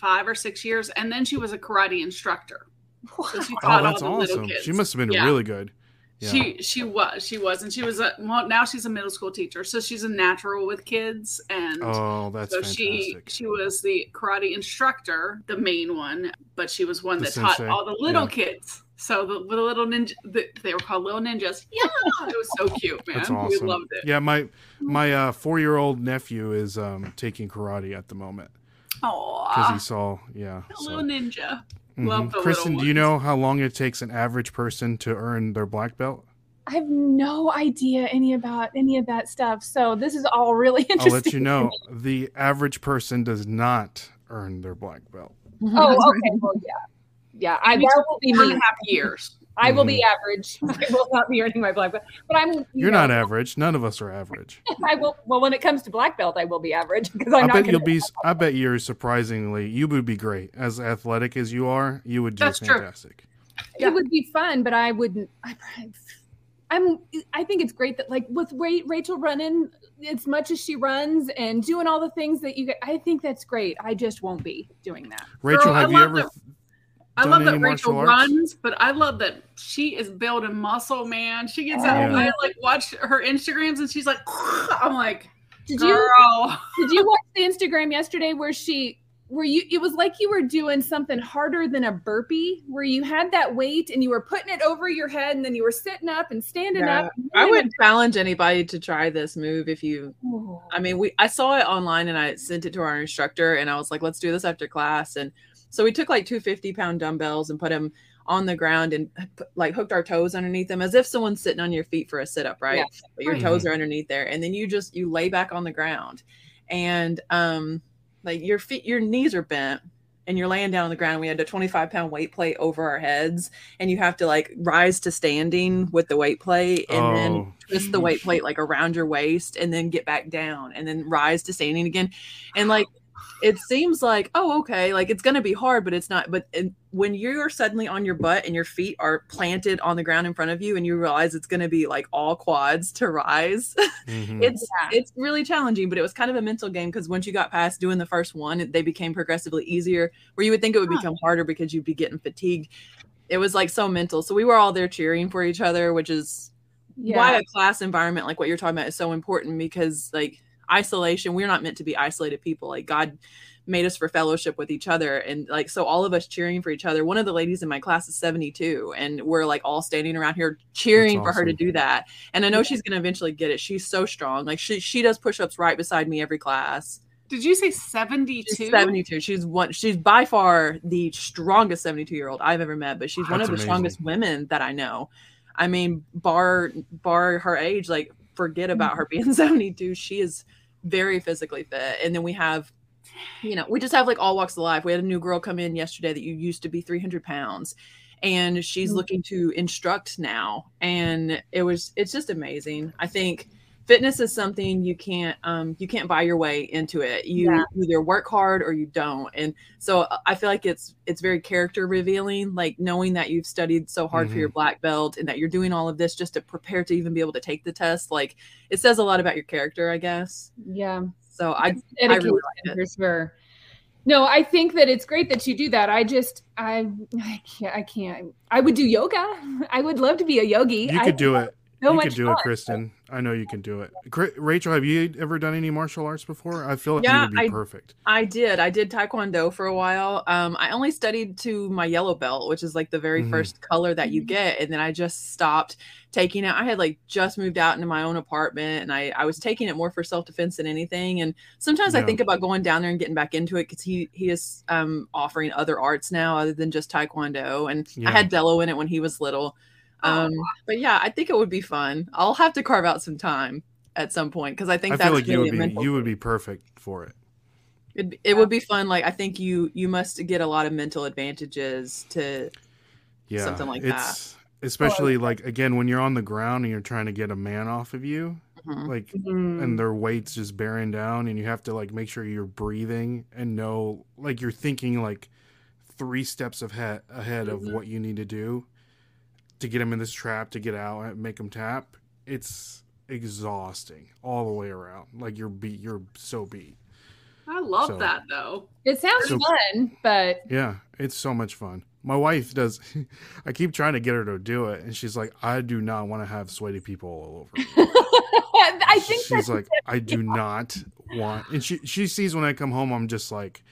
[SPEAKER 1] five or six years, and then she was a karate instructor. So
[SPEAKER 2] Oh, that's awesome. She must have been
[SPEAKER 1] Yeah.
[SPEAKER 2] really good. Yeah.
[SPEAKER 1] She she was she was and she was a well now she's a middle school teacher so she's a natural with kids and
[SPEAKER 2] oh, that's
[SPEAKER 1] so
[SPEAKER 2] fantastic.
[SPEAKER 1] she she was the karate instructor, the main one, but she was one
[SPEAKER 2] The
[SPEAKER 1] that taught all the little
[SPEAKER 2] yeah.
[SPEAKER 1] kids. So the, the little ninja, the, they were called little ninjas. Yeah, it was so cute, man.
[SPEAKER 2] That's
[SPEAKER 1] We loved it.
[SPEAKER 2] Yeah, my my uh, four year old nephew is um, taking karate at the moment Oh, because
[SPEAKER 1] Aw,
[SPEAKER 2] he saw. Yeah.
[SPEAKER 1] little
[SPEAKER 2] So.
[SPEAKER 1] ninja.
[SPEAKER 2] Mhm.
[SPEAKER 1] Love the
[SPEAKER 2] Kristen, do you know how long it takes an average person to earn their black belt?
[SPEAKER 3] I have no idea any about any of that stuff. So this is all really interesting.
[SPEAKER 2] I'll let you know. The average person does not earn their black belt.
[SPEAKER 3] Oh, okay. Well, yeah. Yeah, I that will be
[SPEAKER 1] Four and
[SPEAKER 3] me.
[SPEAKER 1] a half years.
[SPEAKER 3] I will be mm-hmm. average. I will not be earning my black belt. But I'm you
[SPEAKER 2] You're
[SPEAKER 3] know,
[SPEAKER 2] not average. None of us are average.
[SPEAKER 3] I will well when it comes to black belt, I will be average because I'm
[SPEAKER 2] I bet
[SPEAKER 3] gonna,
[SPEAKER 2] you'll be. I bet you're surprisingly. You would be great as athletic as you are. You would do
[SPEAKER 1] That's true.
[SPEAKER 2] fantastic.
[SPEAKER 1] Yeah.
[SPEAKER 3] it would be fun, but I wouldn't I I'm I think it's great that like with Ra- Rachel running as much as she runs and doing all the things that you get, I think that's great. I just won't be doing that.
[SPEAKER 2] Rachel,
[SPEAKER 1] Girl, I
[SPEAKER 2] have you ever?
[SPEAKER 1] that- I love that Rachel
[SPEAKER 2] arts?
[SPEAKER 1] runs, but I love that she is building muscle, man. She gets
[SPEAKER 3] Oh,
[SPEAKER 1] out.
[SPEAKER 2] Yeah.
[SPEAKER 1] I like watch her Instagrams, and she's like, I'm like,
[SPEAKER 3] Did you did you watch the Instagram yesterday where she where you it was like you were doing something harder than a burpee where you had that weight and you were putting it over your head and then you were sitting up and standing
[SPEAKER 4] Yeah.
[SPEAKER 3] up. and
[SPEAKER 4] I
[SPEAKER 3] then
[SPEAKER 4] would challenge anybody to try this move if you
[SPEAKER 3] Oh.
[SPEAKER 4] I mean, we I saw it online and I sent it to our instructor and I was like, let's do this after class. And so we took like two 50 pound dumbbells and put them on the ground and like hooked our toes underneath them as if someone's sitting on your feet for a sit up, right?
[SPEAKER 3] Yeah.
[SPEAKER 4] But your toes are underneath there. And then you just you lay back on the ground and um like your feet your knees are bent and you're laying down on the ground. We had a 25 pound weight plate over our heads, and you have to like rise to standing with the weight plate, and then
[SPEAKER 2] Oh.
[SPEAKER 4] twist the weight plate like around your waist, and then get back down, and then rise to standing again. And like, it seems like oh okay, like it's gonna be hard, but it's not. But and when you're suddenly on your butt and your feet are planted on the ground in front of you, and you realize it's gonna be like all quads to rise,
[SPEAKER 2] Mhm.
[SPEAKER 4] it's
[SPEAKER 3] Yeah.
[SPEAKER 4] it's really challenging but it was kind of a mental game because once you got past doing the first one they became progressively easier where you would think it would
[SPEAKER 1] Huh.
[SPEAKER 4] become harder because you'd be getting fatigued it was like so mental so we were all there cheering for each other which is why a class environment like what you're talking about is so important because like isolation. We're not meant to be isolated people. Like god made us for fellowship with each other. And like so all of us cheering for each other. One of the ladies in my class is 72 and we're like all standing around here cheering for her to do that. And i know she's going to eventually get it. She's so strong. Like she she does push-ups right beside me every class.
[SPEAKER 1] Did you say 72?
[SPEAKER 4] she's 72 she's one she's by far the strongest 72 year old i've ever met but she's one
[SPEAKER 2] That's
[SPEAKER 4] of the
[SPEAKER 2] amazing.
[SPEAKER 4] strongest women that i know. I mean bar bar her age like forget about mm. her being 72 she is very physically fit. And then we have you know we just have like all walks of life. We had a new girl come in yesterday that you used to be 300 pounds and she's
[SPEAKER 3] Mm.
[SPEAKER 4] looking to instruct now. And it was it's just amazing. I think fitness is something you can't um you can't buy your way into it you
[SPEAKER 3] Yeah.
[SPEAKER 4] either work hard or you don't and so uh, i feel like it's it's very character revealing like knowing that you've studied so hard for your black belt and that you're doing all of this just to prepare to even be able to take the test like it says a lot about your character i guess
[SPEAKER 3] Yeah.
[SPEAKER 4] so i
[SPEAKER 3] It's
[SPEAKER 4] I really
[SPEAKER 3] dedication
[SPEAKER 4] like
[SPEAKER 3] for sure. No, I think that it's great that you do that. I just, I, I can't, I can't. I would do yoga. I would love to be a yogi.
[SPEAKER 2] you
[SPEAKER 3] I
[SPEAKER 2] could do it.
[SPEAKER 3] So
[SPEAKER 2] you can do
[SPEAKER 3] fun.
[SPEAKER 2] it, Kristen. I know you can do it. Rachel, have you ever done any martial arts before? I feel like
[SPEAKER 4] Yeah,
[SPEAKER 2] you would be
[SPEAKER 4] I-
[SPEAKER 2] perfect.
[SPEAKER 4] I did. I did taekwondo for a while. Um, I only studied to my yellow belt, which is like the very
[SPEAKER 2] Mhm.
[SPEAKER 4] first color that you get, and then I just stopped taking it. I had like just moved out into my own apartment, and I I was taking it more for self defense than anything. And sometimes I think about going down there and getting back into it because he he is um offering other arts now other than just taekwondo, and
[SPEAKER 2] Yeah.
[SPEAKER 4] I had Dello in it when he was little. Um, but yeah, I think it would be fun. I'll have to carve out some time at some point because I think
[SPEAKER 2] I
[SPEAKER 4] that's
[SPEAKER 2] feel like you would be
[SPEAKER 4] mental
[SPEAKER 2] you would be perfect for it.
[SPEAKER 4] it, it would be fun. Like I think you you must get a lot of mental advantages to
[SPEAKER 2] Yeah,
[SPEAKER 4] Something like
[SPEAKER 2] it's, Especially like again when you're on the ground and you're trying to get a man off of you,
[SPEAKER 4] Mhm.
[SPEAKER 2] like
[SPEAKER 3] Mm.
[SPEAKER 2] and their weight's just bearing down and you have to like make sure you're breathing and know like you're thinking like three steps of he- ahead of
[SPEAKER 1] Mhm.
[SPEAKER 2] what you need to do to get him in this trap to get out and make him tap it's exhausting all the way around. Like you're beat you're so beat.
[SPEAKER 1] I love
[SPEAKER 2] So-
[SPEAKER 1] that though.
[SPEAKER 3] It sounds
[SPEAKER 2] So-
[SPEAKER 3] fun, but
[SPEAKER 2] yeah it's so much fun. My wife does i keep trying to get her to do it and she's like i do not want to have sweaty people all over me.
[SPEAKER 3] I think
[SPEAKER 2] she's like i do not want and she she sees when i come home i'm just like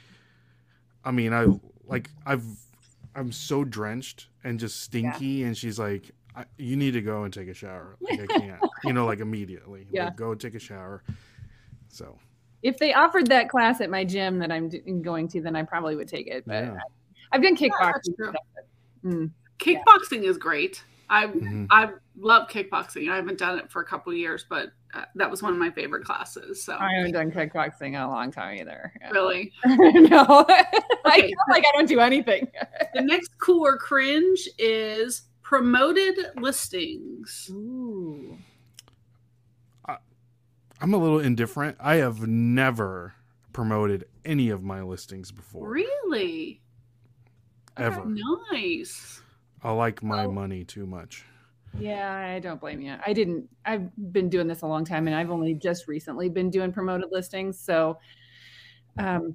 [SPEAKER 2] i mean i like i've i'm so drenched and just stinky and she's like I, you need to go and take a shower like i can't you know like immediately
[SPEAKER 3] Yeah.
[SPEAKER 2] like, go take a shower so
[SPEAKER 3] if they offered that class at my gym that I'm going to, then I probably would take it. But
[SPEAKER 2] yeah
[SPEAKER 3] I've done kickboxing.
[SPEAKER 1] true.
[SPEAKER 3] Mm.
[SPEAKER 1] Kickboxing is great. I
[SPEAKER 2] Mhm.
[SPEAKER 1] I love kickboxing. I haven't done it for a couple of years, but uh, that was one of my favorite classes. So
[SPEAKER 3] I haven't done kickboxing in a long time either. Yeah.
[SPEAKER 1] really,
[SPEAKER 3] no, I feel like I don't do anything.
[SPEAKER 1] the next cool or cringe is promoted listings.
[SPEAKER 3] Ooh.
[SPEAKER 2] i'm a little indifferent i have never promoted any of my listings before
[SPEAKER 1] Really
[SPEAKER 2] ever
[SPEAKER 1] nice.
[SPEAKER 2] I like my
[SPEAKER 3] Well-
[SPEAKER 2] money too much
[SPEAKER 3] Yeah, I don't blame you. I didn't. I've been doing this a long time, and I've only just recently been doing promoted listings. So, um,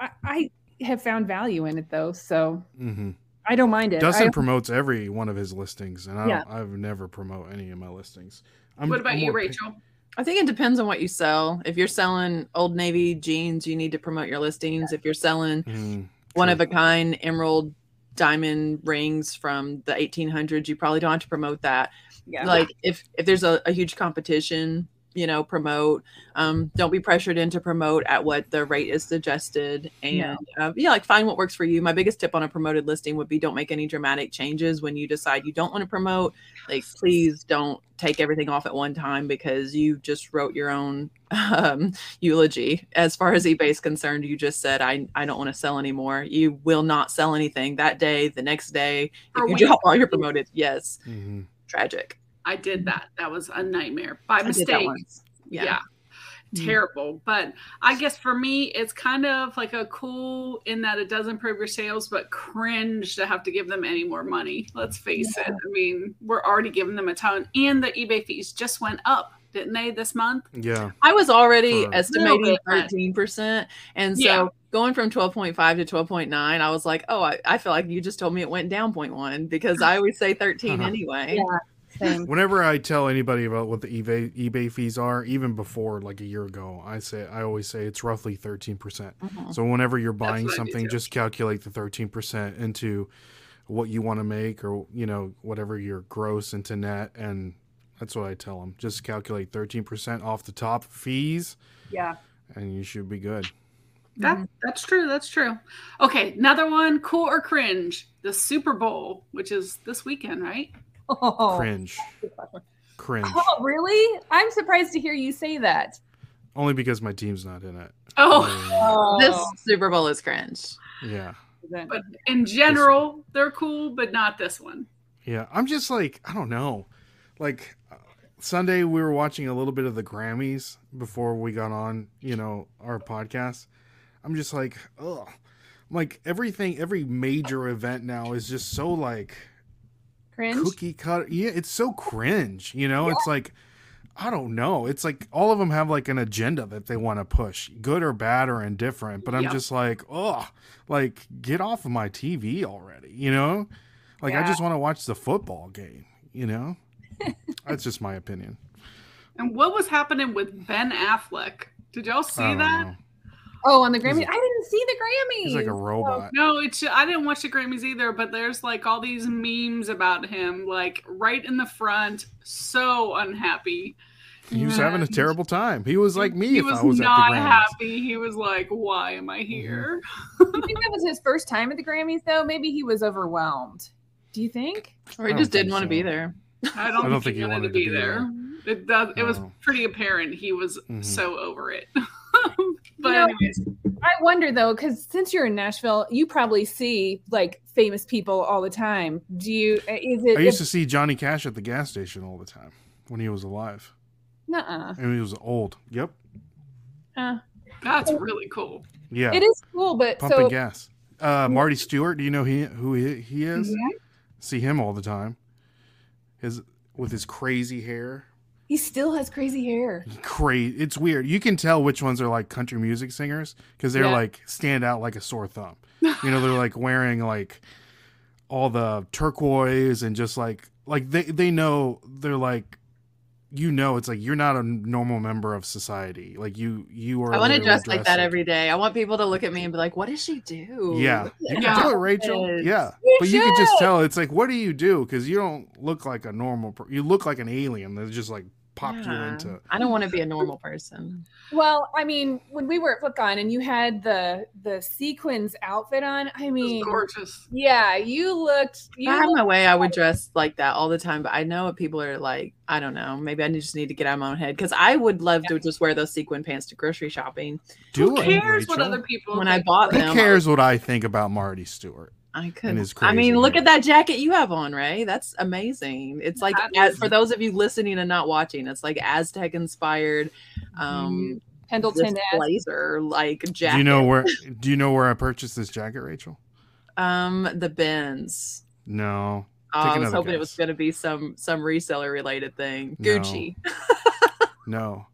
[SPEAKER 3] I, I have found value in it though, so
[SPEAKER 2] hmm
[SPEAKER 3] I don't mind it.
[SPEAKER 2] Dustin
[SPEAKER 3] I-
[SPEAKER 2] promotes every one of his listings, and I
[SPEAKER 3] Yeah.
[SPEAKER 2] don't, I've never promote any of my listings. I'm,
[SPEAKER 1] what about
[SPEAKER 2] I'm
[SPEAKER 1] you,
[SPEAKER 2] more pick-
[SPEAKER 1] Rachel?
[SPEAKER 4] I think it depends on what you sell. If you're selling Old Navy jeans, you need to promote your listings. If you're selling
[SPEAKER 2] Mm,
[SPEAKER 4] one of a kind emerald diamond rings from the 1800s, you probably don't have to promote that.
[SPEAKER 3] yeah.
[SPEAKER 4] Like if if there's a, a huge competition you know promote um don't be pressured into promote at what the rate is suggested. And
[SPEAKER 3] No.
[SPEAKER 4] uh, yeah like find what works for you. My biggest tip on a promoted listing would be don't make any dramatic changes when you decide you don't want to promote. Like please don't take everything off at one time because you just wrote your own um, eulogy. As far as ebay is concerned you just said i i don't want to sell anymore. You will not sell anything that day the next day
[SPEAKER 1] Or
[SPEAKER 4] if you drop all your promoted yes.
[SPEAKER 2] Mhm.
[SPEAKER 4] tragic
[SPEAKER 1] I did that. That was a nightmare by
[SPEAKER 4] I did that
[SPEAKER 1] mistake.
[SPEAKER 4] once.
[SPEAKER 1] Yeah.
[SPEAKER 4] yeah
[SPEAKER 3] Mm.
[SPEAKER 1] Terrible. But I guess for me, it's kind of like a cool in that it does improve your sales, but cringe to have to give them any more money. Let's face it. I mean, we're already giving them a ton. And the eBay fees just went up, didn't they, this month?
[SPEAKER 2] Yeah.
[SPEAKER 4] I was already
[SPEAKER 2] For-
[SPEAKER 4] estimating thirteen percent, and so
[SPEAKER 1] Yeah.
[SPEAKER 4] going from twelve point five to twelve point nine, I was like, oh, I, I feel like you just told me it went down 0.1 because I always say 13
[SPEAKER 2] Uh-huh.
[SPEAKER 4] anyway.
[SPEAKER 3] Yeah. Same.
[SPEAKER 2] Whenever I tell anybody about what the eBay eBay fees are, even before like a year ago, I say I always say it's roughly thirteen percent.
[SPEAKER 4] Mhm.
[SPEAKER 2] So whenever you're buying
[SPEAKER 1] what I do
[SPEAKER 2] something, just calculate the thirteen percent into what you want to make, or you know whatever your gross into net, and that's what I tell them. Just calculate thirteen percent off the top fees,
[SPEAKER 3] Yeah.
[SPEAKER 2] and you should be good.
[SPEAKER 1] That that's true. That's true. Okay, another one, cool or cringe. The Super Bowl, which is this weekend, right?
[SPEAKER 3] Oh.
[SPEAKER 2] Cringe, cringe.
[SPEAKER 3] oh, really? I'm surprised to hear you say that.
[SPEAKER 2] Only because my team's not in it.
[SPEAKER 1] Oh,
[SPEAKER 3] Oh.
[SPEAKER 4] This Super Bowl is cringe.
[SPEAKER 2] Yeah.
[SPEAKER 1] but in general, they're cool, but not this one.
[SPEAKER 2] Yeah, I'm just like I don't know. Like uh, Sunday, we were watching a little bit of the Grammys before we got on, you know, our podcast. I'm just like, oh, Like everything, every major event now is just so like
[SPEAKER 3] cringe.
[SPEAKER 2] cookie cutter. Yeah, it's so cringe. You know, it's like I don't know. It's like all of them have like an agenda that they want to push, good or bad or indifferent. But I'm
[SPEAKER 1] Yeah.
[SPEAKER 2] just like, oh, like get off of my TV already. You know, like I just want to watch the football game. You know, that's just my opinion.
[SPEAKER 1] And what was happening with Ben Affleck? Did y'all
[SPEAKER 2] I
[SPEAKER 1] see
[SPEAKER 2] don't
[SPEAKER 1] that?
[SPEAKER 2] know.
[SPEAKER 3] Oh, on the Grammy. I didn't see the Grammys.
[SPEAKER 2] He's like a robot.
[SPEAKER 1] No, it's I didn't watch the Grammys either, but there's like all these memes about him, like right in the front, so unhappy.
[SPEAKER 2] He was having a terrible time. He was like me
[SPEAKER 1] he
[SPEAKER 2] if
[SPEAKER 1] was
[SPEAKER 2] I was at
[SPEAKER 1] not
[SPEAKER 2] the
[SPEAKER 1] happy. He was like, "Why am I
[SPEAKER 2] Mm-hmm.
[SPEAKER 1] here?"
[SPEAKER 3] Do you think that was his first time at the Grammys, though? Maybe he was overwhelmed. Do you think?
[SPEAKER 4] Or he just didn't
[SPEAKER 2] think
[SPEAKER 4] want to be there.
[SPEAKER 1] I don't,
[SPEAKER 2] I don't
[SPEAKER 1] think he wanted, to be there. It does. It was pretty apparent he was
[SPEAKER 2] Mhm.
[SPEAKER 1] so over it. but
[SPEAKER 3] know,
[SPEAKER 1] anyways,
[SPEAKER 3] I wonder though, because since you're in Nashville, you probably see like famous people all the time. Do you? uh, Is it?
[SPEAKER 2] I used to see Johnny Cash at the gas station all the time when he was alive.
[SPEAKER 3] Nuh-uh.
[SPEAKER 2] And he was old. Yep.
[SPEAKER 3] Uh,
[SPEAKER 1] that's really cool.
[SPEAKER 2] Yeah.
[SPEAKER 3] It is cool, but
[SPEAKER 2] pumping
[SPEAKER 3] so
[SPEAKER 2] gas. Uh, Marty Stuart, do you know he who he, he is?
[SPEAKER 3] Mm-hmm.
[SPEAKER 2] See him all the time. His with his crazy hair.
[SPEAKER 3] He still has crazy hair.
[SPEAKER 2] Crazy. It's weird. You can tell which ones are like country music singers because they're
[SPEAKER 3] Yeah.
[SPEAKER 2] like stand out like a sore thumb. You know, they're like wearing like all the turquoise and just like like they they know they're like you know it's like you're not a normal member of society. Like you you are
[SPEAKER 4] I want to dress like that every day. I want people to look at me and be like, "What does she do?"
[SPEAKER 2] Yeah, you can
[SPEAKER 1] Yeah.
[SPEAKER 2] do it, Rachel.
[SPEAKER 4] Yes.
[SPEAKER 2] Yeah,
[SPEAKER 3] You
[SPEAKER 2] but you can just tell it's like, what do you do? Because you don't look like a normal. Per- you look like an alien that just like popped you into.
[SPEAKER 4] I don't want to be a normal person.
[SPEAKER 3] Well, I mean, when we were at FlipCon and you had the the sequins outfit on, I mean,
[SPEAKER 1] gorgeous.
[SPEAKER 3] yeah, you looked.
[SPEAKER 4] If
[SPEAKER 3] You
[SPEAKER 4] I had my way, I would dress like that all the time. But I know what people are like. I don't know. Maybe I just need to get out of my own head because I would love to just wear those sequin pants to grocery shopping.
[SPEAKER 2] Do
[SPEAKER 1] Who
[SPEAKER 2] it,
[SPEAKER 1] cares what other people
[SPEAKER 4] When I
[SPEAKER 1] think?
[SPEAKER 4] bought
[SPEAKER 2] Who
[SPEAKER 4] them,
[SPEAKER 2] cares what I think about Marty Stuart?
[SPEAKER 4] I could.
[SPEAKER 2] his
[SPEAKER 4] I mean, look at that jacket you have on, Ray. That's amazing. It's like as, for those of you listening and not watching, it's like Aztec inspired. Um,
[SPEAKER 3] Pendleton
[SPEAKER 4] this
[SPEAKER 3] ass.
[SPEAKER 4] blazer like jacket.
[SPEAKER 2] Do you know where? Do you know where I purchased this jacket, Rachel?
[SPEAKER 4] Um, the bins.
[SPEAKER 2] No.
[SPEAKER 4] Oh, I was
[SPEAKER 2] another
[SPEAKER 4] hoping it was going to be some some reseller related thing.
[SPEAKER 2] No.
[SPEAKER 4] Gucci.
[SPEAKER 2] No.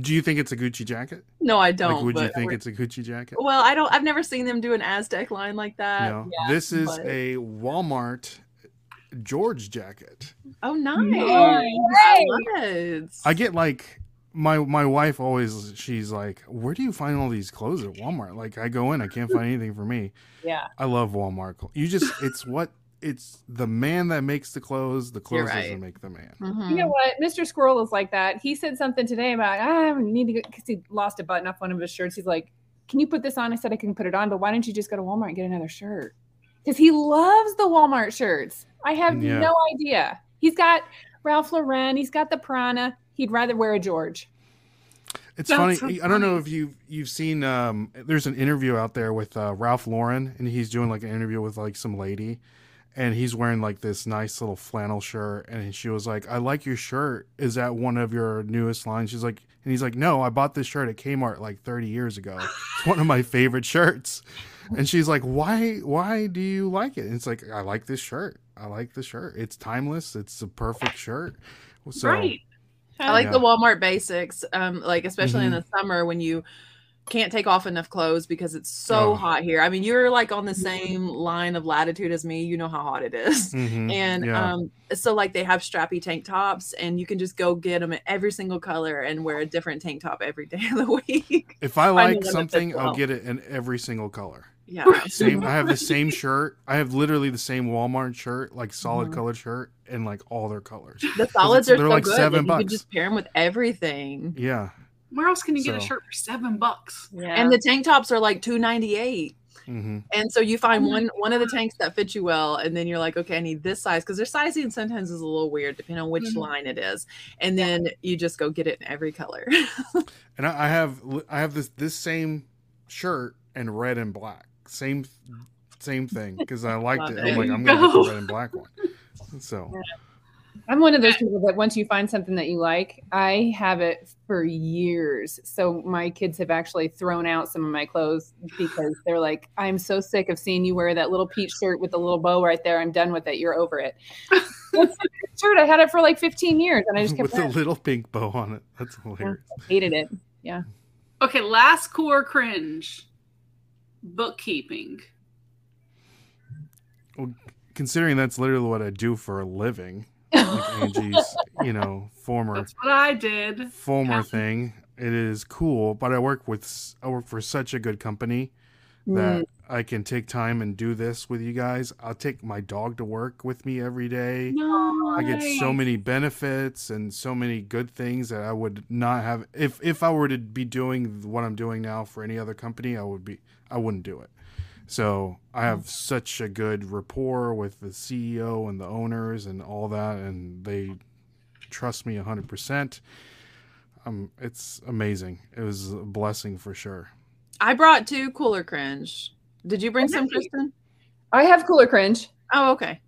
[SPEAKER 2] Do you think it's a Gucci jacket?
[SPEAKER 4] No, I don't.
[SPEAKER 2] like, would you think it's a Gucci jacket?
[SPEAKER 4] Well, I don't. I've never seen them do an Aztec line like that.
[SPEAKER 2] no.
[SPEAKER 3] yeah,
[SPEAKER 2] this is
[SPEAKER 4] but-
[SPEAKER 2] a Walmart George jacket.
[SPEAKER 4] Oh, nice.
[SPEAKER 3] Nice.
[SPEAKER 4] I love it.
[SPEAKER 2] I get like my my wife always she's like, "Where do you find all these clothes at Walmart?" Like I go in, I can't find anything for me.
[SPEAKER 3] Yeah.
[SPEAKER 2] I love Walmart. You just it's what it's the man that makes the clothes. The clothes
[SPEAKER 4] right.
[SPEAKER 2] doesn't make the man.
[SPEAKER 4] Mhm.
[SPEAKER 3] You know what? Mr. Squirrel is like that. He said something today about I need to get because he lost a button off one of his shirts. He's like, "Can you put this on?" I said I can put it on, but why don't you just go to Walmart and get another shirt? Because he loves the Walmart shirts. I have
[SPEAKER 2] Yeah.
[SPEAKER 3] no idea. He's got Ralph Lauren. He's got the Prana. He'd rather wear a George.
[SPEAKER 2] It's
[SPEAKER 1] That's
[SPEAKER 2] funny.
[SPEAKER 1] so
[SPEAKER 2] I don't know if you you've seen. Um, there's an interview out there with uh, Ralph Lauren, and he's doing like an interview with like some lady, and he's wearing like this nice little flannel shirt, and she was like, "I like your shirt. Is that one of your newest lines?" She's like, and he's like, "No, I bought this shirt at Kmart like 30 years ago. It's one of my favorite shirts." And she's like, "Why? Why do you like it?" And it's like, "I like this shirt. I like the shirt. It's timeless. It's a perfect shirt." So,
[SPEAKER 1] right.
[SPEAKER 4] I like
[SPEAKER 2] Yeah.
[SPEAKER 4] the Walmart basics, um, like especially in the summer when you can't take off enough clothes because it's so
[SPEAKER 2] Oh.
[SPEAKER 4] hot here. I mean, you're like on the same line of latitude as me. You know how hot it is.
[SPEAKER 2] mhm,
[SPEAKER 4] And
[SPEAKER 2] yeah.
[SPEAKER 4] um, so, like, they have strappy tank tops, and you can just go get them in every single color and wear a different tank top every day of the week.
[SPEAKER 2] If I like
[SPEAKER 4] one that fits
[SPEAKER 2] something, I'll
[SPEAKER 4] well.
[SPEAKER 2] get it in every single color.
[SPEAKER 4] Yeah.
[SPEAKER 2] Same. I have the same shirt. I have literally the same Walmart shirt, like solid
[SPEAKER 4] Mhm.
[SPEAKER 2] colored shirt, and like all their colors.
[SPEAKER 4] The solids are
[SPEAKER 2] they're
[SPEAKER 4] so
[SPEAKER 2] like
[SPEAKER 4] good.
[SPEAKER 2] seven
[SPEAKER 4] like, you
[SPEAKER 2] bucks.
[SPEAKER 4] could just pair them with everything.
[SPEAKER 2] Yeah.
[SPEAKER 1] Where else can you get a shirt for seven bucks?
[SPEAKER 3] Yeah.
[SPEAKER 4] And the tank tops are like two ninety eight.
[SPEAKER 2] hmm
[SPEAKER 4] And so you find
[SPEAKER 1] Oh
[SPEAKER 4] one one of the tanks that fits you well, and then you're like, okay, I need this size because their sizing sometimes is a little weird depending on which
[SPEAKER 1] Mhm.
[SPEAKER 4] line it is. And then you just go get it in every color.
[SPEAKER 2] And I, I have I have this this same shirt in red and black. Same same thing because I liked it.
[SPEAKER 4] it.
[SPEAKER 2] I'm like I'm gonna get
[SPEAKER 1] go.
[SPEAKER 2] the red and black one. So
[SPEAKER 3] I'm one of those people that once you find something that you like, I have it for years. So my kids have actually thrown out some of my clothes because they're like, I'm so sick of seeing you wear that little peach shirt with the little bow right there. I'm done with it. You're over it. That's shirt. I had it for like 15 years and I just kept
[SPEAKER 2] with the little pink bow on it. That's hilarious.
[SPEAKER 3] hated it. Yeah.
[SPEAKER 1] Okay, last core cringe. Bookkeeping.
[SPEAKER 2] Well, considering that's literally what I do for a living, like Angie's, you know, former
[SPEAKER 1] That's what I did.
[SPEAKER 2] former
[SPEAKER 1] Yeah.
[SPEAKER 2] thing. It is cool, but I work with I work for such a good company
[SPEAKER 3] Mm.
[SPEAKER 2] that I can take time and do this with you guys. I'll take my dog to work with me every day.
[SPEAKER 1] No.
[SPEAKER 2] I get so many benefits and so many good things that I would not have if if I were to be doing what I'm doing now for any other company, I would be I wouldn't do it. So I have such a good rapport with the CEO and the owners and all that, and they trust me hundred percent. Um, it's amazing. It was a blessing for sure.
[SPEAKER 4] I brought two cooler cringe. Did you bring
[SPEAKER 1] Oh,
[SPEAKER 4] some,
[SPEAKER 1] thank.
[SPEAKER 4] Kristen?
[SPEAKER 3] I have cooler cringe.
[SPEAKER 4] Oh, okay.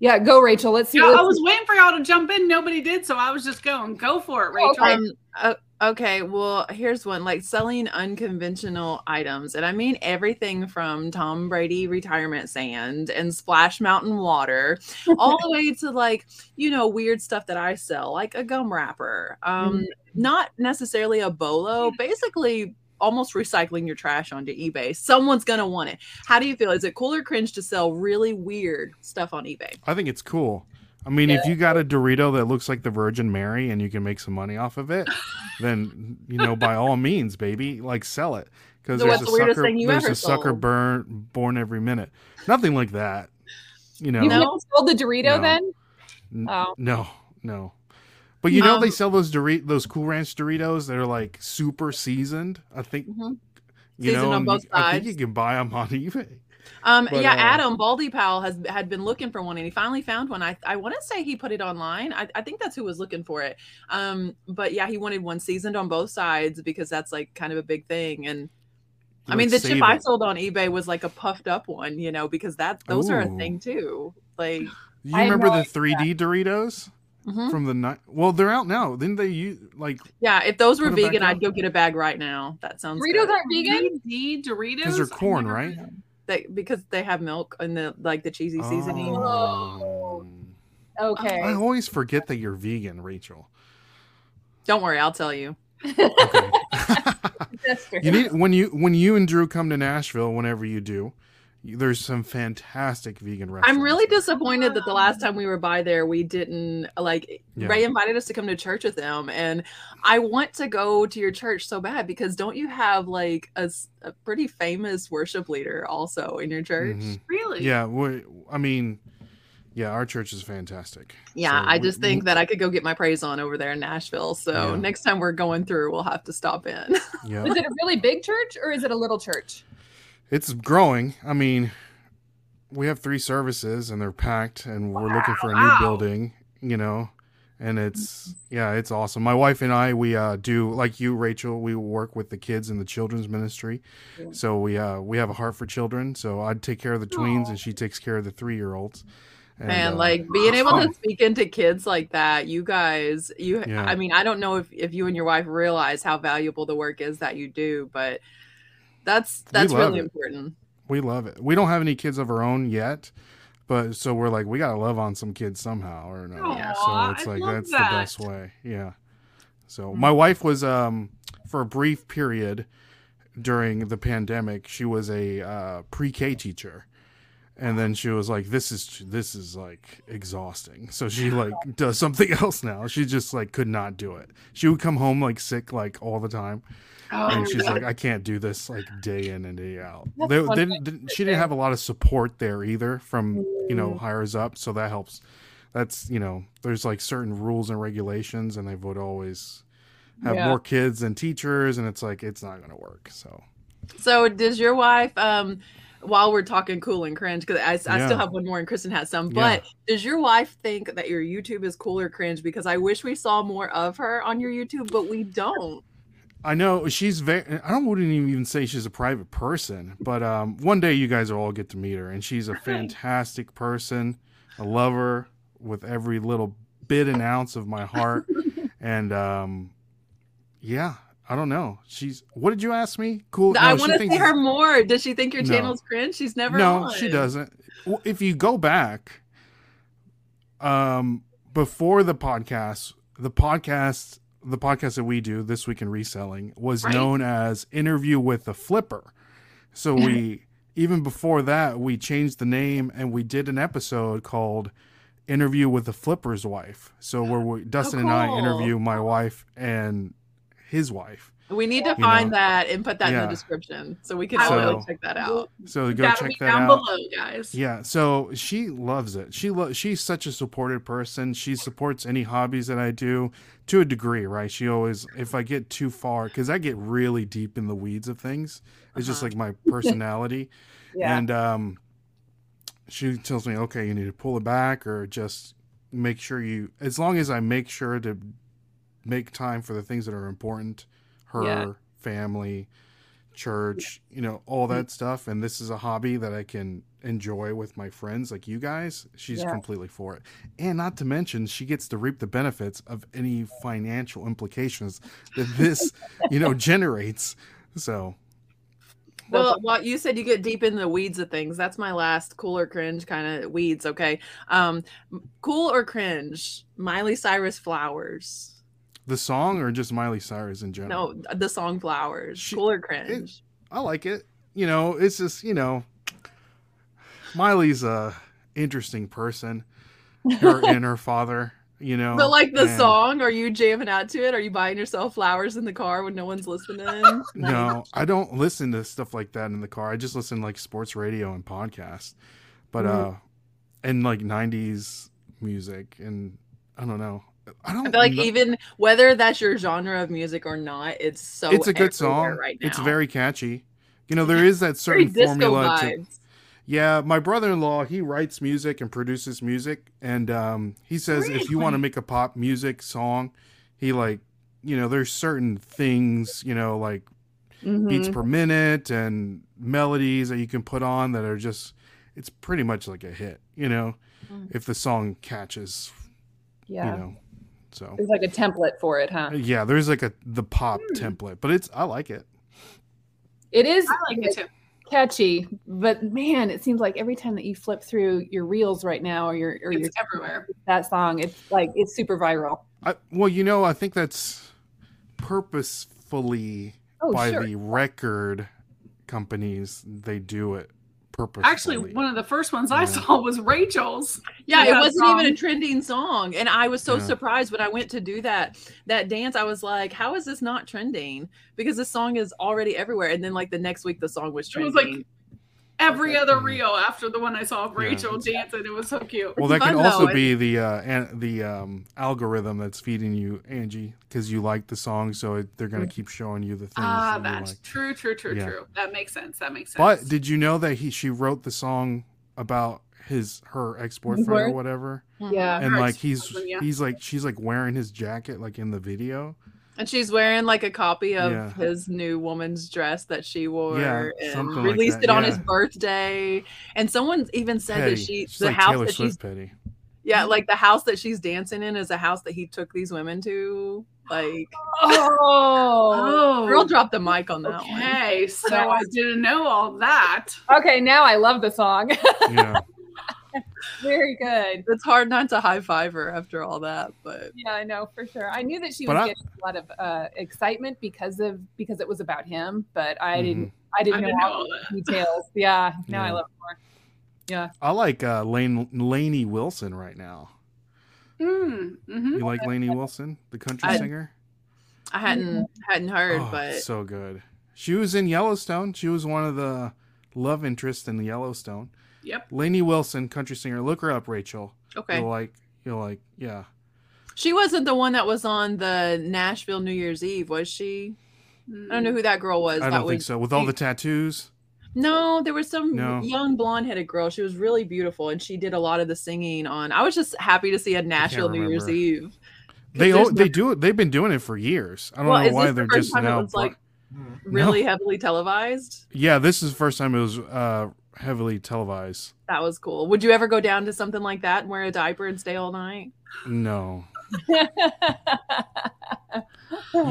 [SPEAKER 3] Yeah, go Rachel. Let's see.
[SPEAKER 1] Yeah,
[SPEAKER 3] let's
[SPEAKER 1] I was waiting for y'all to jump in. Nobody did, so I was just going. Go for it, Rachel.
[SPEAKER 3] Okay.
[SPEAKER 4] Um, uh, okay, well, here's one like selling unconventional items. And I mean everything from Tom Brady retirement sand and Splash Mountain water, all the way to like, you know, weird stuff that I sell, like a gum wrapper. Um, Not necessarily a bolo, basically almost recycling your trash onto eBay. Someone's going to want it. How do you feel? Is it cool or cringe to sell really weird stuff on eBay?
[SPEAKER 2] I think it's cool. I mean, if you got a Dorito that looks like the Virgin Mary and you can make some money off of it, then you know, by all means, baby, like sell it because
[SPEAKER 4] So
[SPEAKER 2] there's a
[SPEAKER 4] the
[SPEAKER 2] sucker. There's
[SPEAKER 4] ever
[SPEAKER 2] a sucker burn born every minute. Nothing like that. You know,
[SPEAKER 3] You
[SPEAKER 4] know?
[SPEAKER 3] never sold the Dorito
[SPEAKER 2] No.
[SPEAKER 3] then?
[SPEAKER 2] N-
[SPEAKER 3] Oh.
[SPEAKER 2] no, no. But you know,
[SPEAKER 4] Um,
[SPEAKER 2] they sell those Dorito, those Cool Ranch Doritos that are like super seasoned. I think
[SPEAKER 4] Mhm.
[SPEAKER 2] you
[SPEAKER 4] Seasoned
[SPEAKER 2] know,
[SPEAKER 4] on both
[SPEAKER 2] you- I think you can buy them on eBay.
[SPEAKER 4] Um,
[SPEAKER 2] But,
[SPEAKER 4] yeah,
[SPEAKER 2] uh,
[SPEAKER 4] Adam Baldy Powell has had been looking for one, and he finally found one. I I want to say he put it online. I, I think that's who was looking for it. Um, but yeah, he wanted one seasoned on both sides because that's like kind of a big thing. And I mean, the chip
[SPEAKER 2] save
[SPEAKER 4] I sold on eBay was like a puffed up one, you know, because that those are a thing too. Like,
[SPEAKER 2] You
[SPEAKER 3] I
[SPEAKER 2] remember the 3D Doritos
[SPEAKER 4] mhm.
[SPEAKER 2] from the night? Well, they're out now. Didn't they use like
[SPEAKER 4] yeah, if those were
[SPEAKER 2] Put 'em back
[SPEAKER 4] vegan. I'd go get a bag right now. That sounds
[SPEAKER 3] Doritos
[SPEAKER 4] good.
[SPEAKER 3] aren't vegan?
[SPEAKER 1] 3D Doritos?
[SPEAKER 2] because they're corn, right?
[SPEAKER 1] heard of
[SPEAKER 4] They, because they have milk and the like the cheesy seasoning.
[SPEAKER 2] Oh.
[SPEAKER 3] Um, okay.
[SPEAKER 2] I always forget that you're vegan, Rachel.
[SPEAKER 4] Don't worry, I'll tell you.
[SPEAKER 2] Okay.
[SPEAKER 3] That's fair.
[SPEAKER 2] you need when you when you and Drew come to Nashville, whenever you do, you- there's some fantastic vegan restaurants.
[SPEAKER 4] I'm really
[SPEAKER 2] there.
[SPEAKER 4] disappointed that the last time we were by there, we didn't like.
[SPEAKER 2] Yeah.
[SPEAKER 4] Ray invited us to come to church with him, and I want to go to your church so bad because don't you have like a, a pretty famous worship leader also in your church?
[SPEAKER 2] Mhm.
[SPEAKER 1] Really?
[SPEAKER 2] Yeah, we, I mean, Yeah, our church is fantastic.
[SPEAKER 4] Yeah,
[SPEAKER 2] So
[SPEAKER 4] I
[SPEAKER 2] we-
[SPEAKER 4] just think that I could go get my praise on over there in Nashville. So
[SPEAKER 2] Yeah.
[SPEAKER 4] next time we're going through, we'll have to stop in.
[SPEAKER 2] Yeah,
[SPEAKER 3] Is it a really big church or is it a little church?
[SPEAKER 2] It's growing. I mean, we have three services and they're packed, and we're looking for a new
[SPEAKER 1] Wow.
[SPEAKER 2] building. You know, and it's yeah, it's awesome. My wife and I, we uh, do like you, Rachel. We work with the kids in the children's ministry,
[SPEAKER 3] Yeah.
[SPEAKER 2] so we uh, we have a heart for children. So I take care of the tweens,
[SPEAKER 1] Aw.
[SPEAKER 2] and she takes care of the three year olds.
[SPEAKER 4] Man, like being able to speak into kids like that, you guys, you,
[SPEAKER 2] Yeah.
[SPEAKER 4] I mean, I don't know if, if you and your wife realize how valuable the work is that you do, but that's, that's really
[SPEAKER 2] it.
[SPEAKER 4] important.
[SPEAKER 2] We love it. We don't have any kids of our own yet, but so we're like, we gotta love on some kids somehow or no. So it's
[SPEAKER 1] I
[SPEAKER 2] like that's
[SPEAKER 1] that.
[SPEAKER 2] the best way. Yeah. So my wife was um for a brief period during the pandemic, she was a uh, pre-K teacher. And then she was like, "This is this is like exhausting." So she like does something else now. She just like could not do it. She would come home like sick like all the time
[SPEAKER 1] Oh,
[SPEAKER 2] and she's like, I can't do this like day in and day out. They, they didn't- she didn't have a lot of support there either from you know
[SPEAKER 3] Mm.
[SPEAKER 2] hires up, so that helps. That's you know, there's like certain rules and regulations, and they would always have
[SPEAKER 3] Yeah.
[SPEAKER 2] more kids than teachers, and it's like it's not going to work. So
[SPEAKER 4] So does your wife, um, while we're talking cool and cringe, because I, I
[SPEAKER 2] Yeah.
[SPEAKER 4] still have one more and Kristen has some,
[SPEAKER 2] Yeah.
[SPEAKER 4] but does your wife think that your YouTube is cool or cringe? Because I wish we saw more of her on your YouTube, but we don't.
[SPEAKER 2] I know she's very. I don't wouldn't even say she's a private person, but um, one day you guys will all get to meet her, and she's a fantastic person. I love her with every little bit and ounce of my heart, and um, yeah, I don't know. She's. What did you ask me? Cool.
[SPEAKER 4] I
[SPEAKER 2] no, she
[SPEAKER 4] want to see her more. Does she think your
[SPEAKER 2] No.
[SPEAKER 4] channel's cringe? She's never
[SPEAKER 2] no,
[SPEAKER 4] on.
[SPEAKER 2] she doesn't. Well, if you go back, um, before the podcast, the podcast, the podcast that we do this week in reselling was
[SPEAKER 1] Right.
[SPEAKER 2] known as "Interview with the Flipper." So we, even before that, we changed the name and we did an episode called "Interview with the Flipper's Wife." So where we, oh, Dustin oh, and I interview my wife and his wife.
[SPEAKER 4] We need to find
[SPEAKER 2] know.
[SPEAKER 4] that and put that in the description so we can all
[SPEAKER 2] will.
[SPEAKER 4] check that out.
[SPEAKER 2] So go
[SPEAKER 1] That'll
[SPEAKER 2] check
[SPEAKER 1] be
[SPEAKER 2] that
[SPEAKER 1] down
[SPEAKER 2] out.
[SPEAKER 1] below, guys.
[SPEAKER 2] Yeah, so she loves it. She lo- she's such a supportive person. She supports any hobbies that I do to a degree, right? She always if I get too far cuz I get really deep in the weeds of things. It's just
[SPEAKER 4] Uh-huh.
[SPEAKER 2] like my personality.
[SPEAKER 3] Yeah.
[SPEAKER 2] And um she tells me, "Okay, you need to pull it back or just make sure you as long as I make sure to make time for the things that are important, her,
[SPEAKER 3] Yeah.
[SPEAKER 2] family, church, you know, all that stuff. And this is a hobby that I can enjoy with my friends like you guys. She's
[SPEAKER 3] Yeah.
[SPEAKER 2] completely for it. And not to mention, she gets to reap the benefits of any financial implications that this, you know, generates. So,
[SPEAKER 4] Well, well, you said you get deep in the weeds of things. That's my last cool or cringe kind of weeds. Okay. Um, cool or cringe? Miley Cyrus Flowers.
[SPEAKER 2] The song or just Miley Cyrus in general?
[SPEAKER 4] No, the song Flowers.
[SPEAKER 2] She-
[SPEAKER 4] cool or cringe?
[SPEAKER 2] I like it. You know, it's just, you know, Miley's a interesting person. Her and her father, you know.
[SPEAKER 4] but like the
[SPEAKER 2] and-
[SPEAKER 4] song, are you jamming out to it? Are you buying yourself flowers in the car when no one's listening?
[SPEAKER 2] No, I don't listen to stuff like that in the car. I just listen to like sports radio and podcasts. But
[SPEAKER 3] Mhm.
[SPEAKER 2] uh and like 90s music and I don't know. I don't
[SPEAKER 4] I feel like
[SPEAKER 2] kno-
[SPEAKER 4] even whether that's your genre of music or not, it's so
[SPEAKER 2] it's a good song.
[SPEAKER 4] right now.
[SPEAKER 2] It's very catchy. You know, there is that certain formula to. Yeah, my brother-in-law, he writes music and produces music and um he says if you want to make a pop music song, he like, you know, there's certain things, you know, like
[SPEAKER 3] Mhm.
[SPEAKER 2] beats per minute and melodies that you can put on that are just it's pretty much like a hit, you know,
[SPEAKER 4] Mm.
[SPEAKER 2] if the song catches,
[SPEAKER 3] yeah.
[SPEAKER 2] you know. So
[SPEAKER 3] There's like a template for it, huh?
[SPEAKER 2] yeah, there's like a the pop
[SPEAKER 1] Hmm.
[SPEAKER 2] template, but it's I like it.
[SPEAKER 3] It is
[SPEAKER 1] I like it too.
[SPEAKER 3] catchy, but man, it seems like every time that you flip through your reels right now or your or your
[SPEAKER 1] everywhere.
[SPEAKER 3] that song, it's like it's super viral.
[SPEAKER 2] I, well, you know, I think that's purposefully
[SPEAKER 3] Oh,
[SPEAKER 2] by
[SPEAKER 3] sure.
[SPEAKER 2] the record companies. They do it purposefully.
[SPEAKER 1] Actually, one of the first ones I saw was Rachel's.
[SPEAKER 4] Yeah, it wasn't even a trending song. And I was so
[SPEAKER 2] Yeah.
[SPEAKER 4] surprised when I went to do that that dance. I was like, how is this not trending? Because this song is already everywhere. And then like the next week the song was
[SPEAKER 1] It
[SPEAKER 4] trending.
[SPEAKER 1] was like every other reel after the one I saw of Rachel
[SPEAKER 2] it's-
[SPEAKER 1] dancing. It was so cute.
[SPEAKER 2] Well, that
[SPEAKER 4] fun,
[SPEAKER 2] can also
[SPEAKER 4] though.
[SPEAKER 2] be the uh, an, the um, algorithm that's feeding you Angie because you like the song, so it, they're gonna keep showing you the things
[SPEAKER 1] Ah,
[SPEAKER 2] that
[SPEAKER 1] that's
[SPEAKER 2] like.
[SPEAKER 1] true, true, true,
[SPEAKER 2] Yeah.
[SPEAKER 1] true. That makes sense. That makes sense.
[SPEAKER 2] But did you know that he she wrote the song about his her ex boyfriend or whatever,
[SPEAKER 3] Yeah.
[SPEAKER 2] and
[SPEAKER 1] Her
[SPEAKER 2] like he's
[SPEAKER 1] yeah.
[SPEAKER 2] he's like she's like wearing his jacket like in the video.
[SPEAKER 4] And she's wearing like a copy of
[SPEAKER 2] Yeah.
[SPEAKER 4] his new woman's dress that she wore
[SPEAKER 2] Yeah,
[SPEAKER 4] and
[SPEAKER 2] something like
[SPEAKER 4] released
[SPEAKER 2] that,
[SPEAKER 4] it on his birthday. And someone even said
[SPEAKER 2] Petty.
[SPEAKER 4] that she
[SPEAKER 2] She's
[SPEAKER 4] the
[SPEAKER 2] like
[SPEAKER 4] house
[SPEAKER 2] Taylor
[SPEAKER 4] that
[SPEAKER 2] Swift
[SPEAKER 4] she's
[SPEAKER 2] petty.
[SPEAKER 4] yeah, like the house that she's dancing in is a house that he took these women to. Like
[SPEAKER 3] Oh.
[SPEAKER 1] oh,
[SPEAKER 4] girl dropped the mic on that one.
[SPEAKER 1] okay. So I didn't know all that.
[SPEAKER 3] Okay, now I love the song.
[SPEAKER 2] Yeah,
[SPEAKER 3] Very good.
[SPEAKER 4] It's hard not to high five her after all that, but
[SPEAKER 3] Yeah, I know for sure. I knew that she
[SPEAKER 2] But
[SPEAKER 3] was
[SPEAKER 2] I-
[SPEAKER 3] getting a lot of uh, excitement because of because it was about him, but I
[SPEAKER 2] Mhm.
[SPEAKER 3] didn't. I didn't,
[SPEAKER 1] I
[SPEAKER 3] know
[SPEAKER 1] didn't know
[SPEAKER 3] all
[SPEAKER 1] all
[SPEAKER 3] the details. Yeah, now I love more. Yeah.
[SPEAKER 2] I like uh, Lane Lainey Wilson right now.
[SPEAKER 1] Mm, hmm
[SPEAKER 2] You like Lainey Wilson, the country
[SPEAKER 4] I-
[SPEAKER 2] singer?
[SPEAKER 4] I hadn't hadn't heard,
[SPEAKER 2] Oh,
[SPEAKER 4] but
[SPEAKER 2] so good. She was in Yellowstone. She was one of the love interests in Yellowstone.
[SPEAKER 1] Yep.
[SPEAKER 2] Lainey Wilson, country singer. Look her up, Rachel.
[SPEAKER 4] okay.
[SPEAKER 2] You'll like. You'll like. Yeah.
[SPEAKER 4] She wasn't the one that was on the Nashville New Year's Eve, was she? I don't know who that girl was.
[SPEAKER 2] I don't think
[SPEAKER 4] was-
[SPEAKER 2] so. With all the tattoos.
[SPEAKER 4] No, there was some
[SPEAKER 2] No.
[SPEAKER 4] young blonde headed girl. She was really beautiful and she did a lot of the singing on. I was just happy to see a Nashville New Year's Eve.
[SPEAKER 2] They al- they do it. They've been doing it for years. I don't
[SPEAKER 4] Well,
[SPEAKER 2] know why
[SPEAKER 4] the
[SPEAKER 2] they're
[SPEAKER 4] first
[SPEAKER 2] just now.
[SPEAKER 4] like, really heavily televised.
[SPEAKER 2] yeah, this is the first time it was uh, heavily televised.
[SPEAKER 4] That was cool. Would you ever go down to something like that and wear a diaper and stay all night?
[SPEAKER 2] No.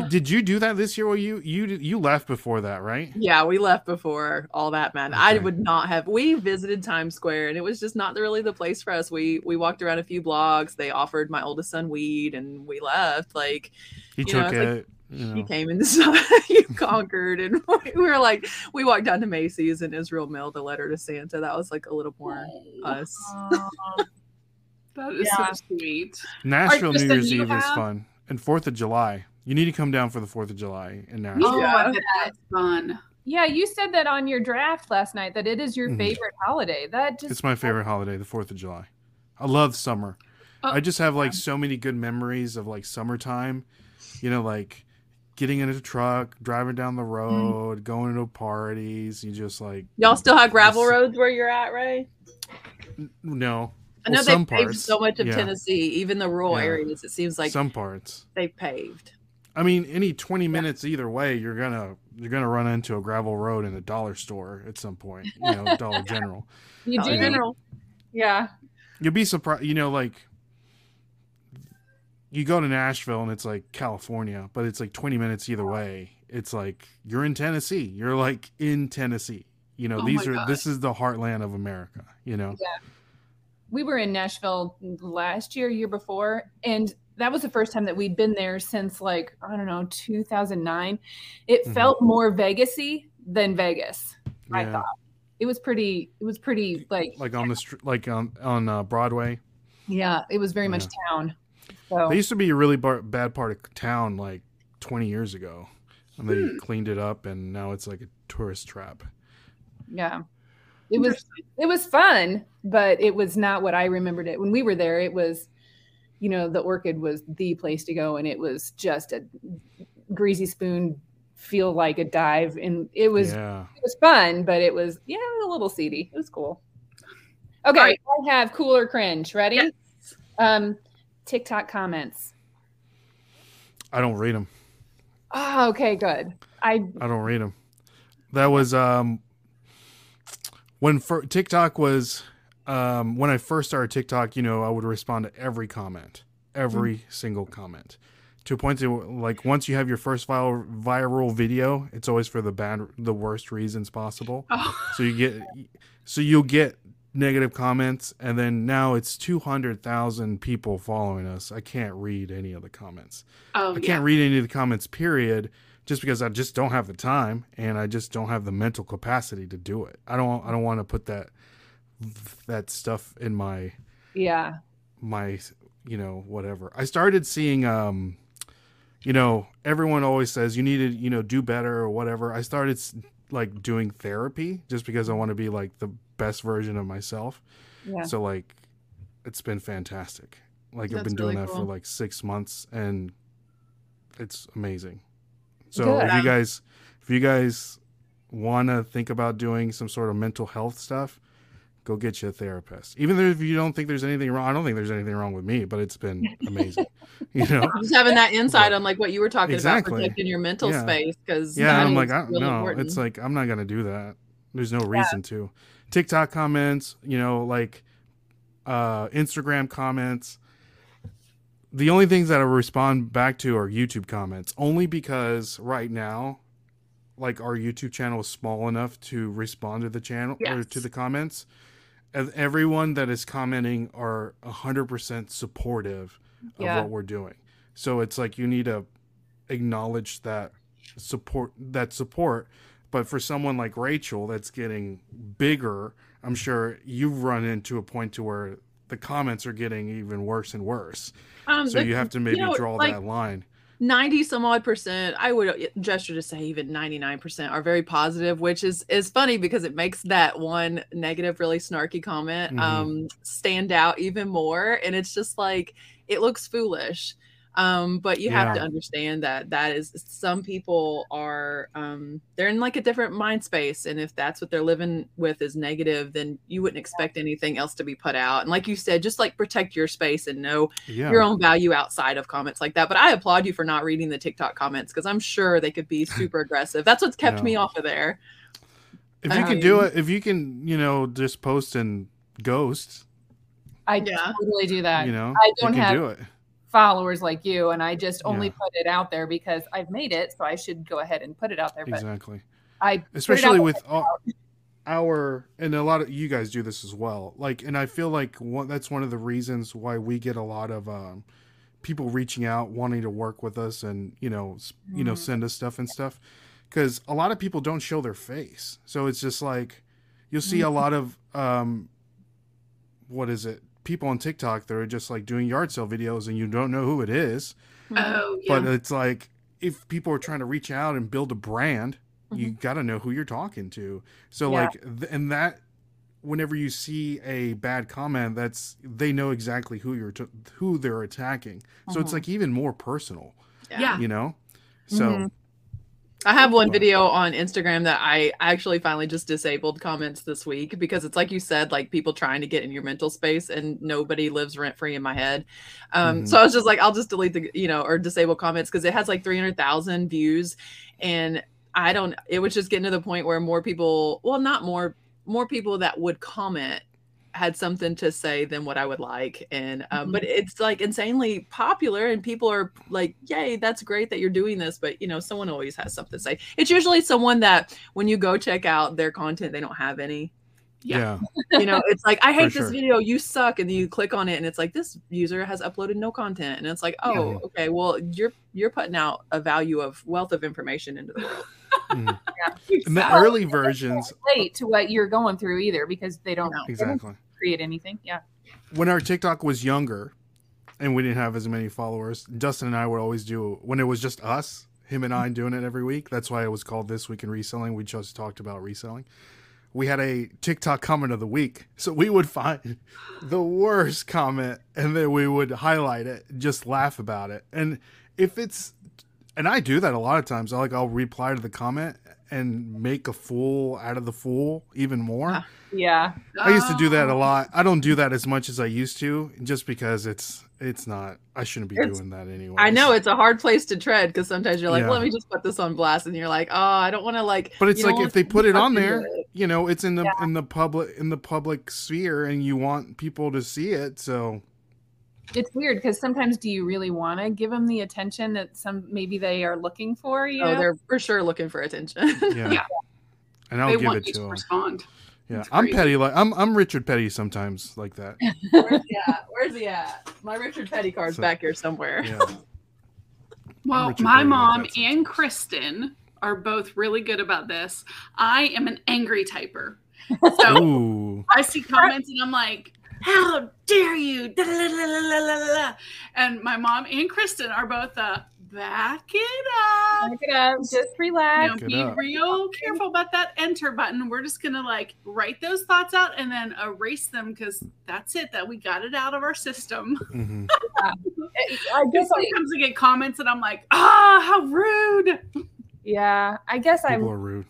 [SPEAKER 2] Did you do that this year? Well, you you you left before that, right?
[SPEAKER 4] Yeah, we left before all that, man. I would not have. We visited Times Square, and it was just not really the place for us. We we walked around a few blocks. They offered my oldest son weed, and we left. Like
[SPEAKER 2] He
[SPEAKER 4] You know,
[SPEAKER 2] took
[SPEAKER 4] it's like-
[SPEAKER 2] it. you
[SPEAKER 4] you
[SPEAKER 2] know.
[SPEAKER 4] came in the you conquered, and we were like, we walked down to Macy's, and Israel mailed a letter to Santa. That was like a little more us.
[SPEAKER 1] That is
[SPEAKER 3] Yeah.
[SPEAKER 1] so sweet.
[SPEAKER 2] Nashville New Year's
[SPEAKER 1] you
[SPEAKER 2] Eve is fun, and Fourth of July. You need to come down for the Fourth of July in Nashville.
[SPEAKER 1] Oh,
[SPEAKER 4] Yeah.
[SPEAKER 1] That's fun.
[SPEAKER 3] yeah, you said that on your draft last night that it is your
[SPEAKER 2] Mhm.
[SPEAKER 3] favorite holiday. That just
[SPEAKER 2] It's my favorite holiday, the Fourth of July. I love summer.
[SPEAKER 1] Oh.
[SPEAKER 2] I just have like so many good memories of like summertime. You know, like getting in a truck, driving down the hmm. road, going to parties. You just like
[SPEAKER 4] Y'all still have gravel
[SPEAKER 2] Yes.
[SPEAKER 4] roads where you're at, Ray?
[SPEAKER 2] no.
[SPEAKER 4] I know
[SPEAKER 2] Well,
[SPEAKER 4] they
[SPEAKER 2] some
[SPEAKER 4] paved so much of
[SPEAKER 2] yeah.
[SPEAKER 4] Tennessee, even the rural
[SPEAKER 2] Yeah.
[SPEAKER 4] areas. It seems like
[SPEAKER 2] some parts.
[SPEAKER 4] they paved.
[SPEAKER 2] I mean, any twenty minutes either way, you're gonna you're gonna run into a gravel road in a dollar store at some point. You know, Dollar General.
[SPEAKER 3] you
[SPEAKER 4] Dollar
[SPEAKER 3] do.
[SPEAKER 4] Oh, general.
[SPEAKER 3] Yeah.
[SPEAKER 2] You'll be surprised. You know, like you go to Nashville and it's like California, but it's like 20 minutes either way. It's like you're in Tennessee. You're like in Tennessee. You know,
[SPEAKER 1] Oh
[SPEAKER 2] these are
[SPEAKER 1] God.
[SPEAKER 2] this is the heartland of America. You know,
[SPEAKER 3] we were in Nashville last year, year before, and that was the first time that we'd been there since like I don't know 2009. It
[SPEAKER 2] Mhm.
[SPEAKER 3] felt more Vegasy than Vegas. I thought it was pretty. It was pretty like
[SPEAKER 2] like on the str- like on on uh, Broadway.
[SPEAKER 3] yeah. It was very much town. So
[SPEAKER 2] They used to be a really bar- bad part of town like 20 years ago, and they
[SPEAKER 1] Hmm.
[SPEAKER 2] cleaned it up, and now it's like a tourist trap.
[SPEAKER 3] yeah, it was it was fun, but it was not what I remembered it when we were there. It was, you know, the Orchid was the place to go, and it was just a greasy spoon. Feel like a dive, and it was
[SPEAKER 2] yeah.
[SPEAKER 3] it was fun, but it was yeah, it was a little seedy. It was cool. Okay,
[SPEAKER 1] All right.
[SPEAKER 3] I have cooler cringe. Ready?
[SPEAKER 1] Yes.
[SPEAKER 3] Um, TikTok comments.
[SPEAKER 2] I don't read them.
[SPEAKER 3] Oh, okay, good. I
[SPEAKER 2] I don't read them. That was um when fir- TikTok was um when I first started TikTok. You know, I would respond to every comment, every single comment, to a point to like once you have your first viral viral video, it's always for the bad, the worst reasons possible.
[SPEAKER 1] Oh,
[SPEAKER 2] So you get, so you'll get negative comments, and then now it's two hundred thousand people following us. I can't read any of the comments.
[SPEAKER 1] oh
[SPEAKER 2] I
[SPEAKER 1] yeah.
[SPEAKER 2] can't read any of the comments, period, just because I just don't have the time and I just don't have the mental capacity to do it. I don't I don't want to put that that stuff in my
[SPEAKER 3] yeah.
[SPEAKER 2] my you know whatever. I started seeing um you know everyone always says you need to you know do better or whatever. I started like doing therapy just because I want to be like the best version of myself.
[SPEAKER 3] Yeah.
[SPEAKER 2] So like it's been fantastic. Like I've been doing
[SPEAKER 4] really
[SPEAKER 2] that for like 6 months and it's amazing. So
[SPEAKER 3] Good.
[SPEAKER 2] if you guys if you guys want to think about doing some sort of mental health stuff, go get you a therapist. Even if you don't think there's anything wrong, I don't think there's anything wrong with me, but it's been amazing. you know?
[SPEAKER 4] Just having that insight on like what you were talking
[SPEAKER 2] Exactly.
[SPEAKER 4] about protecting your mental
[SPEAKER 2] Yeah.
[SPEAKER 4] space because
[SPEAKER 2] Yeah, I'm like, I don't know. It's like I'm not gonna do that. There's no reason to. TikTok comments, you know, like uh Instagram comments. The only things that I respond back to are YouTube comments, only because right now, like our YouTube channel is small enough to respond to the channel or to the comments. And everyone that is commenting are hundred percent supportive of
[SPEAKER 3] Yeah.
[SPEAKER 2] what we're doing. So it's like you need to acknowledge that support that support. But for someone like Rachel that's getting bigger, I'm sure you've run into a point to where the comments are getting even worse and worse.
[SPEAKER 4] um,
[SPEAKER 2] So
[SPEAKER 4] the-
[SPEAKER 2] you have to maybe
[SPEAKER 4] know,
[SPEAKER 2] draw
[SPEAKER 4] like,
[SPEAKER 2] that line.
[SPEAKER 4] 90 some odd percent i would gesture to say even 99 percent are very positive which is is funny because it makes that one negative really snarky comment
[SPEAKER 2] Mhm.
[SPEAKER 4] um stand out even more and it's just like it looks foolish um but you have to understand that that is some people are um they're in like a different mind space and if that's what they're living with is negative then you wouldn't expect anything else to be put out and like you said just like protect your space and know
[SPEAKER 2] Yeah.
[SPEAKER 4] your own value outside of comments like that. But I applaud you for not reading the TikTok comments because I'm sure they could be super aggressive. That's what's kept
[SPEAKER 2] Yeah.
[SPEAKER 4] me off of there.
[SPEAKER 2] if you
[SPEAKER 4] I
[SPEAKER 2] can do it, if you can, you know, just post and ghost,
[SPEAKER 3] I
[SPEAKER 4] Yeah.
[SPEAKER 3] totally do that.
[SPEAKER 2] you know,
[SPEAKER 3] I don't
[SPEAKER 2] can
[SPEAKER 3] have
[SPEAKER 2] do it.
[SPEAKER 3] Followers like you, and I just only
[SPEAKER 2] Yeah.
[SPEAKER 3] put it out there because I've made it, so I should go ahead and put it out there.
[SPEAKER 2] Exactly.
[SPEAKER 3] I
[SPEAKER 2] especially with all, our and a lot of you guys do this as well like and i feel like one, that's one of the reasons why we get a lot of um, people reaching out wanting to work with us and you know s- you know
[SPEAKER 3] Mhm.
[SPEAKER 2] send us stuff and stuff because a lot of people don't show their face so it's just like you'll see a lot of um what is it people on tiktok that are just like doing yard sale videos and you don't know who it is
[SPEAKER 1] Oh, yeah.
[SPEAKER 2] but it's like if people are trying to reach out and build a brand you got to know who you're talking to so
[SPEAKER 3] Yeah.
[SPEAKER 2] like th- and that whenever you see a bad comment that's they know exactly who you're t- who they're attacking so it's
[SPEAKER 3] Mhm.
[SPEAKER 2] like even more personal
[SPEAKER 1] Yeah.
[SPEAKER 2] you know so
[SPEAKER 3] Mhm.
[SPEAKER 4] I have one video on Instagram that I actually finally just disabled comments this week because it's like you said, like people trying to get in your mental space and nobody lives rent free in my head. Um,
[SPEAKER 2] Mhm.
[SPEAKER 4] So I was just like, I'll just delete the, you know, or disable comments because it has like 300,000 views. And I don't, it was just getting to the point where more people, well, not more, more people that would comment had something to say than what I would like. And um, but it's like insanely popular and people are like, yay, that's great that you're doing this. But you know, someone always has something to say. It's usually someone that when you go check out their content, they don't have any.
[SPEAKER 2] yeah,
[SPEAKER 4] You know, it's like, I hate
[SPEAKER 2] sure.
[SPEAKER 4] this video, you suck. And then you click on it and it's like this user has uploaded no content. And it's like, oh,
[SPEAKER 2] Yeah.
[SPEAKER 4] okay, well, you're you're putting out a value of wealth of information into the world.
[SPEAKER 2] Mhm.
[SPEAKER 3] Yeah.
[SPEAKER 2] the early versions
[SPEAKER 3] relate to what you're going through either because they don't,
[SPEAKER 4] No.
[SPEAKER 3] don't
[SPEAKER 2] exactly
[SPEAKER 3] create anything. Yeah.
[SPEAKER 2] when our tiktok was younger and we didn't have as many followers dustin and i would always do when it was just us him and i doing it every week that's why it was called this week in reselling we just talked about reselling we had a tiktok comment of the week so we would find the worst comment and then we would highlight it just laugh about it and if it's and i do that a lot of times i like i'll reply to the comment and make a fool out of the fool even more
[SPEAKER 4] Ah.
[SPEAKER 3] Yeah.
[SPEAKER 2] I used to do that a
[SPEAKER 1] Oh.
[SPEAKER 2] lot. I don't do that as much as I used to, just because it's it's not. I shouldn't be
[SPEAKER 4] It's-
[SPEAKER 2] doing that anyway.
[SPEAKER 4] I know it's a hard place to tread because sometimes you're like,
[SPEAKER 2] Yeah.
[SPEAKER 4] let me just put this on blast, and you're like, oh, I don't want to like.
[SPEAKER 2] but it's like if they put it on there,
[SPEAKER 4] it.
[SPEAKER 2] you know, it's in the in the public in the public sphere, and you want people to see it. So
[SPEAKER 3] It's weird because sometimes do you really want to give them the attention that some maybe they are looking for? You
[SPEAKER 4] Oh,
[SPEAKER 3] know?
[SPEAKER 4] they're for sure looking for attention.
[SPEAKER 2] yeah,
[SPEAKER 1] Yeah.
[SPEAKER 2] and I'll
[SPEAKER 1] they
[SPEAKER 2] give
[SPEAKER 1] want
[SPEAKER 2] it
[SPEAKER 1] you
[SPEAKER 2] to
[SPEAKER 1] to
[SPEAKER 2] them.
[SPEAKER 1] respond.
[SPEAKER 2] Yeah, I'm petty. Like I'm I'm Richard Petty sometimes like that.
[SPEAKER 4] Where's he at? Where's he at? My Richard Petty card's
[SPEAKER 2] So-
[SPEAKER 4] back here somewhere.
[SPEAKER 2] Yeah,
[SPEAKER 1] Well, my
[SPEAKER 2] Petty
[SPEAKER 1] mom and Kristen are both really good about this. I am an angry typer. So
[SPEAKER 2] ooh,
[SPEAKER 1] I see comments and I'm like, how dare you? Da, da, da. And my mom and Kristen are both uh, back it up.
[SPEAKER 3] Back it up. Just relax.
[SPEAKER 2] Back it
[SPEAKER 1] be
[SPEAKER 2] up.
[SPEAKER 1] real careful about that enter button. We're just gonna like write those thoughts out and then erase them because that's it. That we got it out of our system.
[SPEAKER 2] Mhm.
[SPEAKER 3] I guess I,
[SPEAKER 1] Sometimes I get comments and I'm like, ah, how rude.
[SPEAKER 3] yeah, I guess I'm
[SPEAKER 2] People are rude.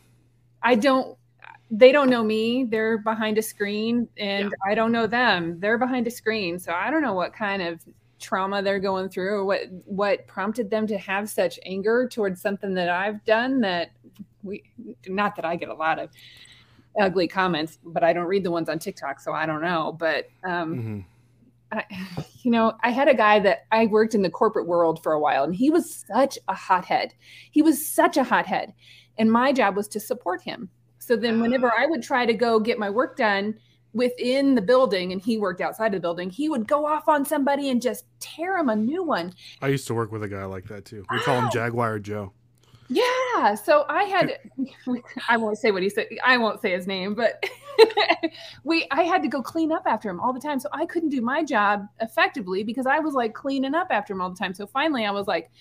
[SPEAKER 3] I don't they don't know me. They're behind a screen and I don't know them. They're behind a screen. So I don't know what kind of trauma they're going through or what what prompted them to have such anger towards something that I've done that we not that I get a lot of ugly comments, but I don't read the ones on TikTok, so I don't know. But um
[SPEAKER 2] Mhm.
[SPEAKER 3] I, you know, I had a guy that I worked in the corporate world for a while, and he was such a hothead. He was such a hothead. And my job was to support him. So then, whenever I would try to go get my work done within the building and he worked outside of the building, he would go off on somebody and just tear him a new one.
[SPEAKER 2] I used to work with a guy like that too. We call him Jaguar Joe.
[SPEAKER 3] Yeah. So I had, I won't say what he said. I won't say his name, but we, I had to go clean up after him all the time. So I couldn't do my job effectively because I was like cleaning up after him all the time. So finally I was like,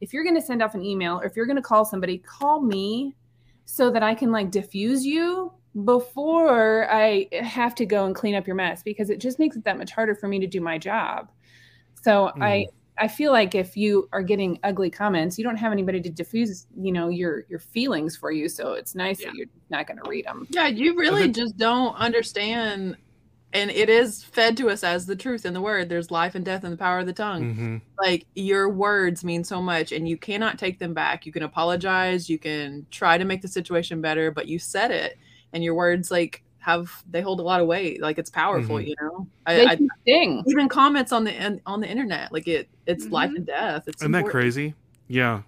[SPEAKER 3] if you're going to send off an email or if you're going to call somebody, call me so that I can like diffuse you before I have to go and clean up your mess because it just makes it that much harder for me to do my job. So hmm. I, I feel like if you are getting ugly comments, you don't have anybody to diffuse, you know, your your feelings for you. So it's nice
[SPEAKER 1] Yeah.
[SPEAKER 3] that you're not going to read them.
[SPEAKER 4] Yeah, you really just don't understand. And it is fed to us as the truth in the word. There's life and death in the power of the tongue.
[SPEAKER 2] hmm
[SPEAKER 4] Like your words mean so much, and you cannot take them back. You can apologize, you can try to make the situation better, but you said it, and your words like have they hold a lot of weight. Like it's powerful,
[SPEAKER 2] Mhm.
[SPEAKER 4] you know.
[SPEAKER 3] They
[SPEAKER 4] I, I
[SPEAKER 3] can sting.
[SPEAKER 4] even comments on the on the internet, like it it's life
[SPEAKER 1] Mhm.
[SPEAKER 4] and death. It's
[SPEAKER 2] Isn't that crazy? Yeah.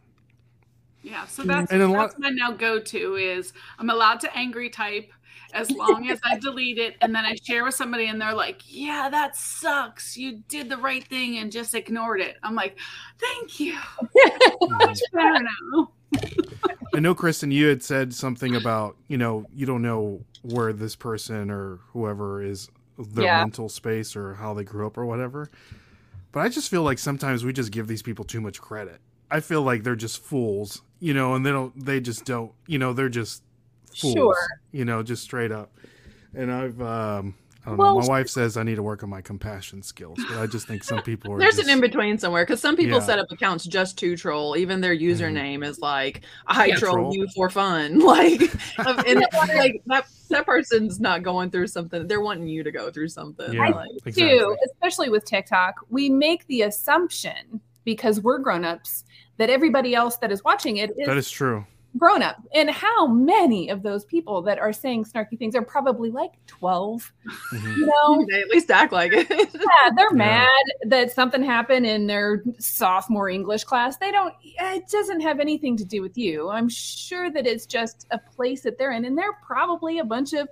[SPEAKER 1] Yeah, so that's,
[SPEAKER 2] And a lot-
[SPEAKER 1] that's my now go to is I'm allowed to angry type as long as I delete it and then I share with somebody and they're like, "Yeah, that sucks. You did the right thing and just ignored it." I'm like, "Thank you. Much better now."
[SPEAKER 2] I know, Kristen, you had said something about, you know, you don't know where this person or whoever is their
[SPEAKER 3] Yeah.
[SPEAKER 2] mental space or how they grew up or whatever. But I just feel like sometimes we just give these people too much credit. I feel like they're just fools, you know, and they don't, they just don't, you know, they're just fools,
[SPEAKER 3] Sure.
[SPEAKER 2] you know, just straight up. And I've, um, I don't
[SPEAKER 3] Well,
[SPEAKER 2] know. My wife says I need to work on my compassion skills, but I just think some people are.
[SPEAKER 4] There's
[SPEAKER 2] just,
[SPEAKER 4] an in between somewhere because some people
[SPEAKER 2] Yeah.
[SPEAKER 4] set up accounts just to troll. Even their
[SPEAKER 2] Mhm.
[SPEAKER 4] username is like "I
[SPEAKER 3] Yeah.
[SPEAKER 4] troll,
[SPEAKER 2] Troll.
[SPEAKER 4] you for fun." Like, um, and like that that person's not going through something. They're wanting you to go through something.
[SPEAKER 2] Yeah.
[SPEAKER 4] Like,
[SPEAKER 2] Exactly.
[SPEAKER 3] Too, especially with TikTok, we make the assumption because we're grown-ups that everybody else that is watching it is
[SPEAKER 2] That is true.
[SPEAKER 3] Grown up. And how many of those people that are saying snarky things are probably like 12?
[SPEAKER 2] Mhm.
[SPEAKER 3] You know,
[SPEAKER 4] they at least act like it.
[SPEAKER 3] yeah, they're
[SPEAKER 2] Yeah.
[SPEAKER 3] mad that something happened in their sophomore English class. They don't, it doesn't have anything to do with you. I'm sure that it's just a place that they're in. And they're probably a bunch of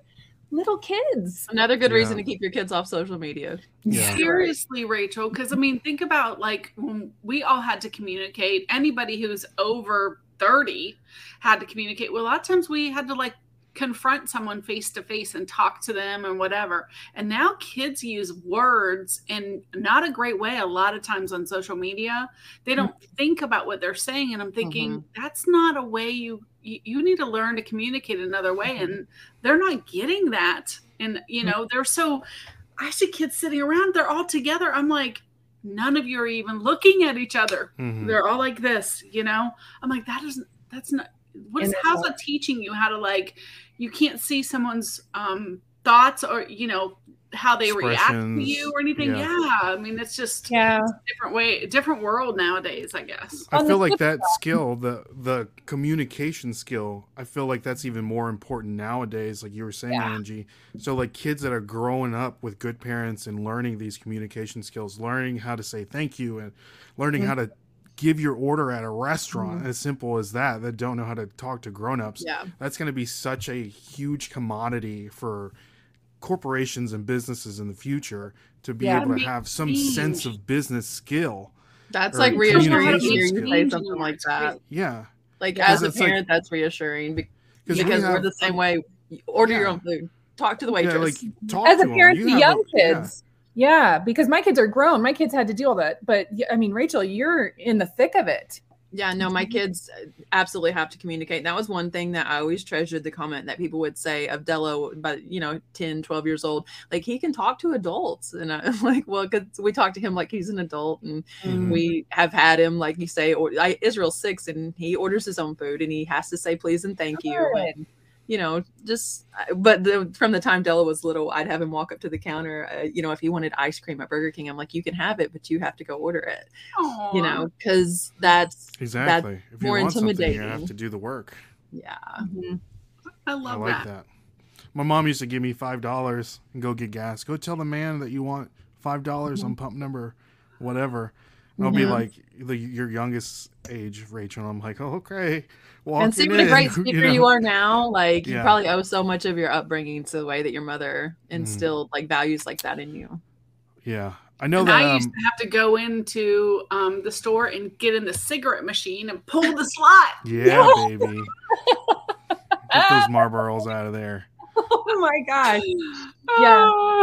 [SPEAKER 3] little kids.
[SPEAKER 4] Another good reason to keep your kids off social media.
[SPEAKER 2] Yeah.
[SPEAKER 1] Seriously, Rachel, because I mean, think about like when we all had to communicate. Anybody who's over 30 had to communicate. Well, a lot of times we had to like confront someone face to face and talk to them and whatever. And now kids use words in not a great way a lot of times on social media. They don't mm-hmm. think about what they're saying. And I'm thinking, mm-hmm. that's not a way you, you you need to learn to communicate another way. Mm-hmm. And they're not getting that. And you know, they're so I see kids sitting around, they're all together. I'm like, none of you are even looking at each other.
[SPEAKER 2] Mhm.
[SPEAKER 1] They're all like this, you know? I'm like, that isn't, that's not, what is, how's that teaching you how to like, you can't see someone's um thoughts or, you know, how they react to you or anything.
[SPEAKER 2] yeah.
[SPEAKER 1] Yeah. I mean, it's just
[SPEAKER 3] Yeah.
[SPEAKER 1] a different way, different world nowadays, I guess.
[SPEAKER 2] I feel like that skill, the the communication skill, I feel like that's even more important nowadays, like you were saying,
[SPEAKER 3] Yeah.
[SPEAKER 2] Angie. So like kids that are growing up with good parents and learning these communication skills, learning how to say thank you and learning how to give your order at a restaurant, as simple as that, that don't know how to talk to grown-ups.
[SPEAKER 4] Yeah.
[SPEAKER 2] That's gonna be such a huge commodity for corporations and businesses in the future to be
[SPEAKER 3] Yeah.
[SPEAKER 2] able to have some sense of business skill.
[SPEAKER 4] That's like reassuring to hear you
[SPEAKER 2] skills.
[SPEAKER 4] say something like that.
[SPEAKER 2] Yeah.
[SPEAKER 4] Like as a
[SPEAKER 2] It's like-
[SPEAKER 4] parent, that's reassuring be-
[SPEAKER 2] we
[SPEAKER 4] because we're
[SPEAKER 2] have-
[SPEAKER 4] the same way. You Order your own food. Talk to the
[SPEAKER 2] Yeah,
[SPEAKER 4] waitress.
[SPEAKER 2] like talk
[SPEAKER 3] As a
[SPEAKER 2] to 'em.
[SPEAKER 3] parent
[SPEAKER 2] You
[SPEAKER 3] to
[SPEAKER 2] have
[SPEAKER 3] young
[SPEAKER 2] a-
[SPEAKER 3] kids. Yeah. because my kids are grown. My kids had to do all that. But I mean, Rachel, you're in the thick of it.
[SPEAKER 4] Yeah, no, my kids absolutely have to communicate. That was one thing that I always treasured the comment that people would say of Dello, but you know, 10, 12 years old, like he can talk to adults. And I'm like, well, because we talk to him like he's an adult and
[SPEAKER 2] Mhm.
[SPEAKER 4] we have had him, like you say, or I, Israel's six and he orders his own food and he has to say please and thank you. And, you know, just, but the, from the time Della was little, I'd have him walk up to the counter. Uh, you know, if he wanted ice cream at Burger King, I'm like, you can have it, but you have to go order it you know, because that's
[SPEAKER 2] Exactly. If you
[SPEAKER 4] more
[SPEAKER 2] want something, you have to do the work.
[SPEAKER 4] yeah.
[SPEAKER 3] Mhm.
[SPEAKER 1] I
[SPEAKER 2] I
[SPEAKER 1] love
[SPEAKER 2] like
[SPEAKER 1] that.
[SPEAKER 2] that. My mom used to give me five dollars and go get gas. Go tell the man that you want five dollars on pump number, whatever. And I'll be
[SPEAKER 4] Mhm.
[SPEAKER 2] like the your youngest age, Rachel. I'm like, oh, okay. Walking
[SPEAKER 4] and see what a great speaker you,
[SPEAKER 2] know?
[SPEAKER 4] are now. Like you probably owe so much of your upbringing to the way that your mother
[SPEAKER 2] Mm.
[SPEAKER 4] instilled like values like that in you.
[SPEAKER 2] Yeah, I know
[SPEAKER 1] And
[SPEAKER 2] that.
[SPEAKER 1] I
[SPEAKER 2] Um,
[SPEAKER 1] used to have to go into um, the store and get in the cigarette machine and pull the slot.
[SPEAKER 2] yeah, baby. Get those Marlboros out of there.
[SPEAKER 3] Oh my gosh.
[SPEAKER 1] Oh.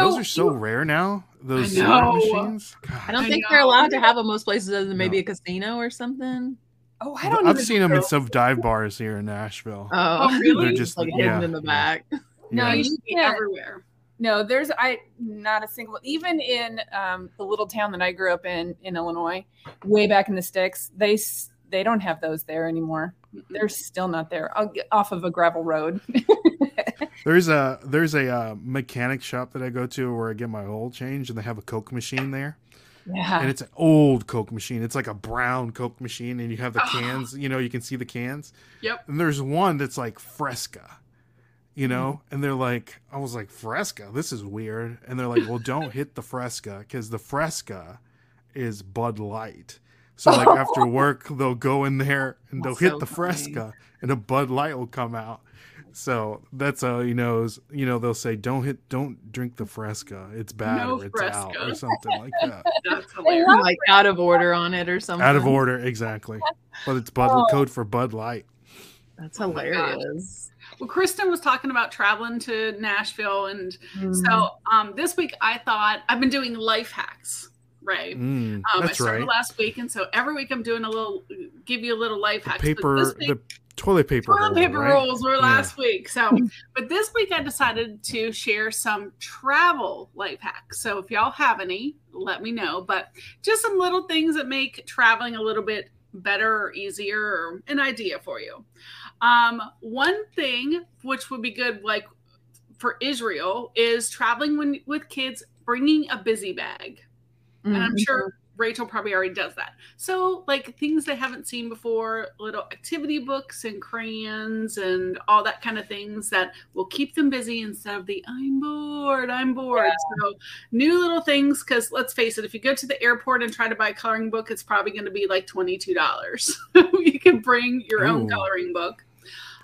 [SPEAKER 3] So
[SPEAKER 2] those are so rare now. Those
[SPEAKER 1] I
[SPEAKER 2] cigarette
[SPEAKER 1] know.
[SPEAKER 2] machines.
[SPEAKER 4] I don't think
[SPEAKER 1] know.
[SPEAKER 4] they're allowed to have them most places other than maybe
[SPEAKER 2] No.
[SPEAKER 4] a casino or something.
[SPEAKER 3] Oh, I don't. Know.
[SPEAKER 2] I've
[SPEAKER 3] even
[SPEAKER 2] seen them in some dive bars here in Nashville.
[SPEAKER 4] Oh,
[SPEAKER 1] Oh, really?
[SPEAKER 2] They're just
[SPEAKER 4] like
[SPEAKER 2] yeah,
[SPEAKER 4] hidden in the
[SPEAKER 2] yeah,
[SPEAKER 4] back.
[SPEAKER 3] No,
[SPEAKER 2] yeah.
[SPEAKER 3] You
[SPEAKER 1] used to be everywhere.
[SPEAKER 3] No, there's I not a single even in um, the little town that I grew up in in Illinois, way back in the sticks. They they don't have those there anymore. They're still not there. Get off of a gravel road.
[SPEAKER 2] There's a there's a uh, mechanic shop that I go to where I get my oil changed, and they have a Coke machine there,
[SPEAKER 3] yeah.
[SPEAKER 2] and it's an old Coke machine. It's like a brown Coke machine, and you have the
[SPEAKER 1] Oh.
[SPEAKER 2] cans. You know, you can see the cans.
[SPEAKER 1] Yep.
[SPEAKER 2] And there's one that's like Fresca, you
[SPEAKER 1] Mm-hmm.
[SPEAKER 2] know, and they're like, I was like, Fresca, this is weird, and they're like, well, don't hit the Fresca because the Fresca is Bud Light. So like after work, they'll go in there and they'll
[SPEAKER 4] That's
[SPEAKER 2] hit
[SPEAKER 4] so
[SPEAKER 2] the
[SPEAKER 4] funny.
[SPEAKER 2] Fresca, and a Bud Light will come out. So that's how he knows. You know, they'll say, "Don't hit, don't drink the Fresca. It's bad
[SPEAKER 1] No
[SPEAKER 2] or it's out or something like that."
[SPEAKER 1] That's hilarious.
[SPEAKER 4] like out of order on it or something.
[SPEAKER 2] Out of order, exactly. But it's Bud
[SPEAKER 3] Oh.
[SPEAKER 2] code for Bud Light.
[SPEAKER 4] That's
[SPEAKER 1] Oh
[SPEAKER 4] hilarious.
[SPEAKER 1] Well, Kristen was talking about traveling to Nashville, and
[SPEAKER 3] Mm.
[SPEAKER 1] so um, this week I thought I've been doing life hacks, right?
[SPEAKER 2] Mm,
[SPEAKER 1] Um, I
[SPEAKER 2] that's
[SPEAKER 1] started
[SPEAKER 2] right.
[SPEAKER 1] last week, and so every week I'm doing a little, give you a little life hack.
[SPEAKER 2] Paper,
[SPEAKER 1] week-
[SPEAKER 2] the toilet paper.
[SPEAKER 1] toilet paper
[SPEAKER 2] right?
[SPEAKER 1] rolls were
[SPEAKER 2] Yeah.
[SPEAKER 1] last week. So, but this week I decided to share some travel life hacks. So if y'all have any, let me know. But just some little things that make traveling a little bit better or easier or an idea for you. Um, one thing which would be good, like for Israel, is traveling when with kids, bringing a busy bag and I'm
[SPEAKER 4] Mhm.
[SPEAKER 1] sure Rachel probably already does that. So, like things they haven't seen before, little activity books and crayons and all that kind of things that will keep them busy instead of the I'm bored, I'm bored. So, new little things because let's face it, if you go to the airport and try to buy a coloring book, it's probably going to be like $22. you can bring your own coloring book.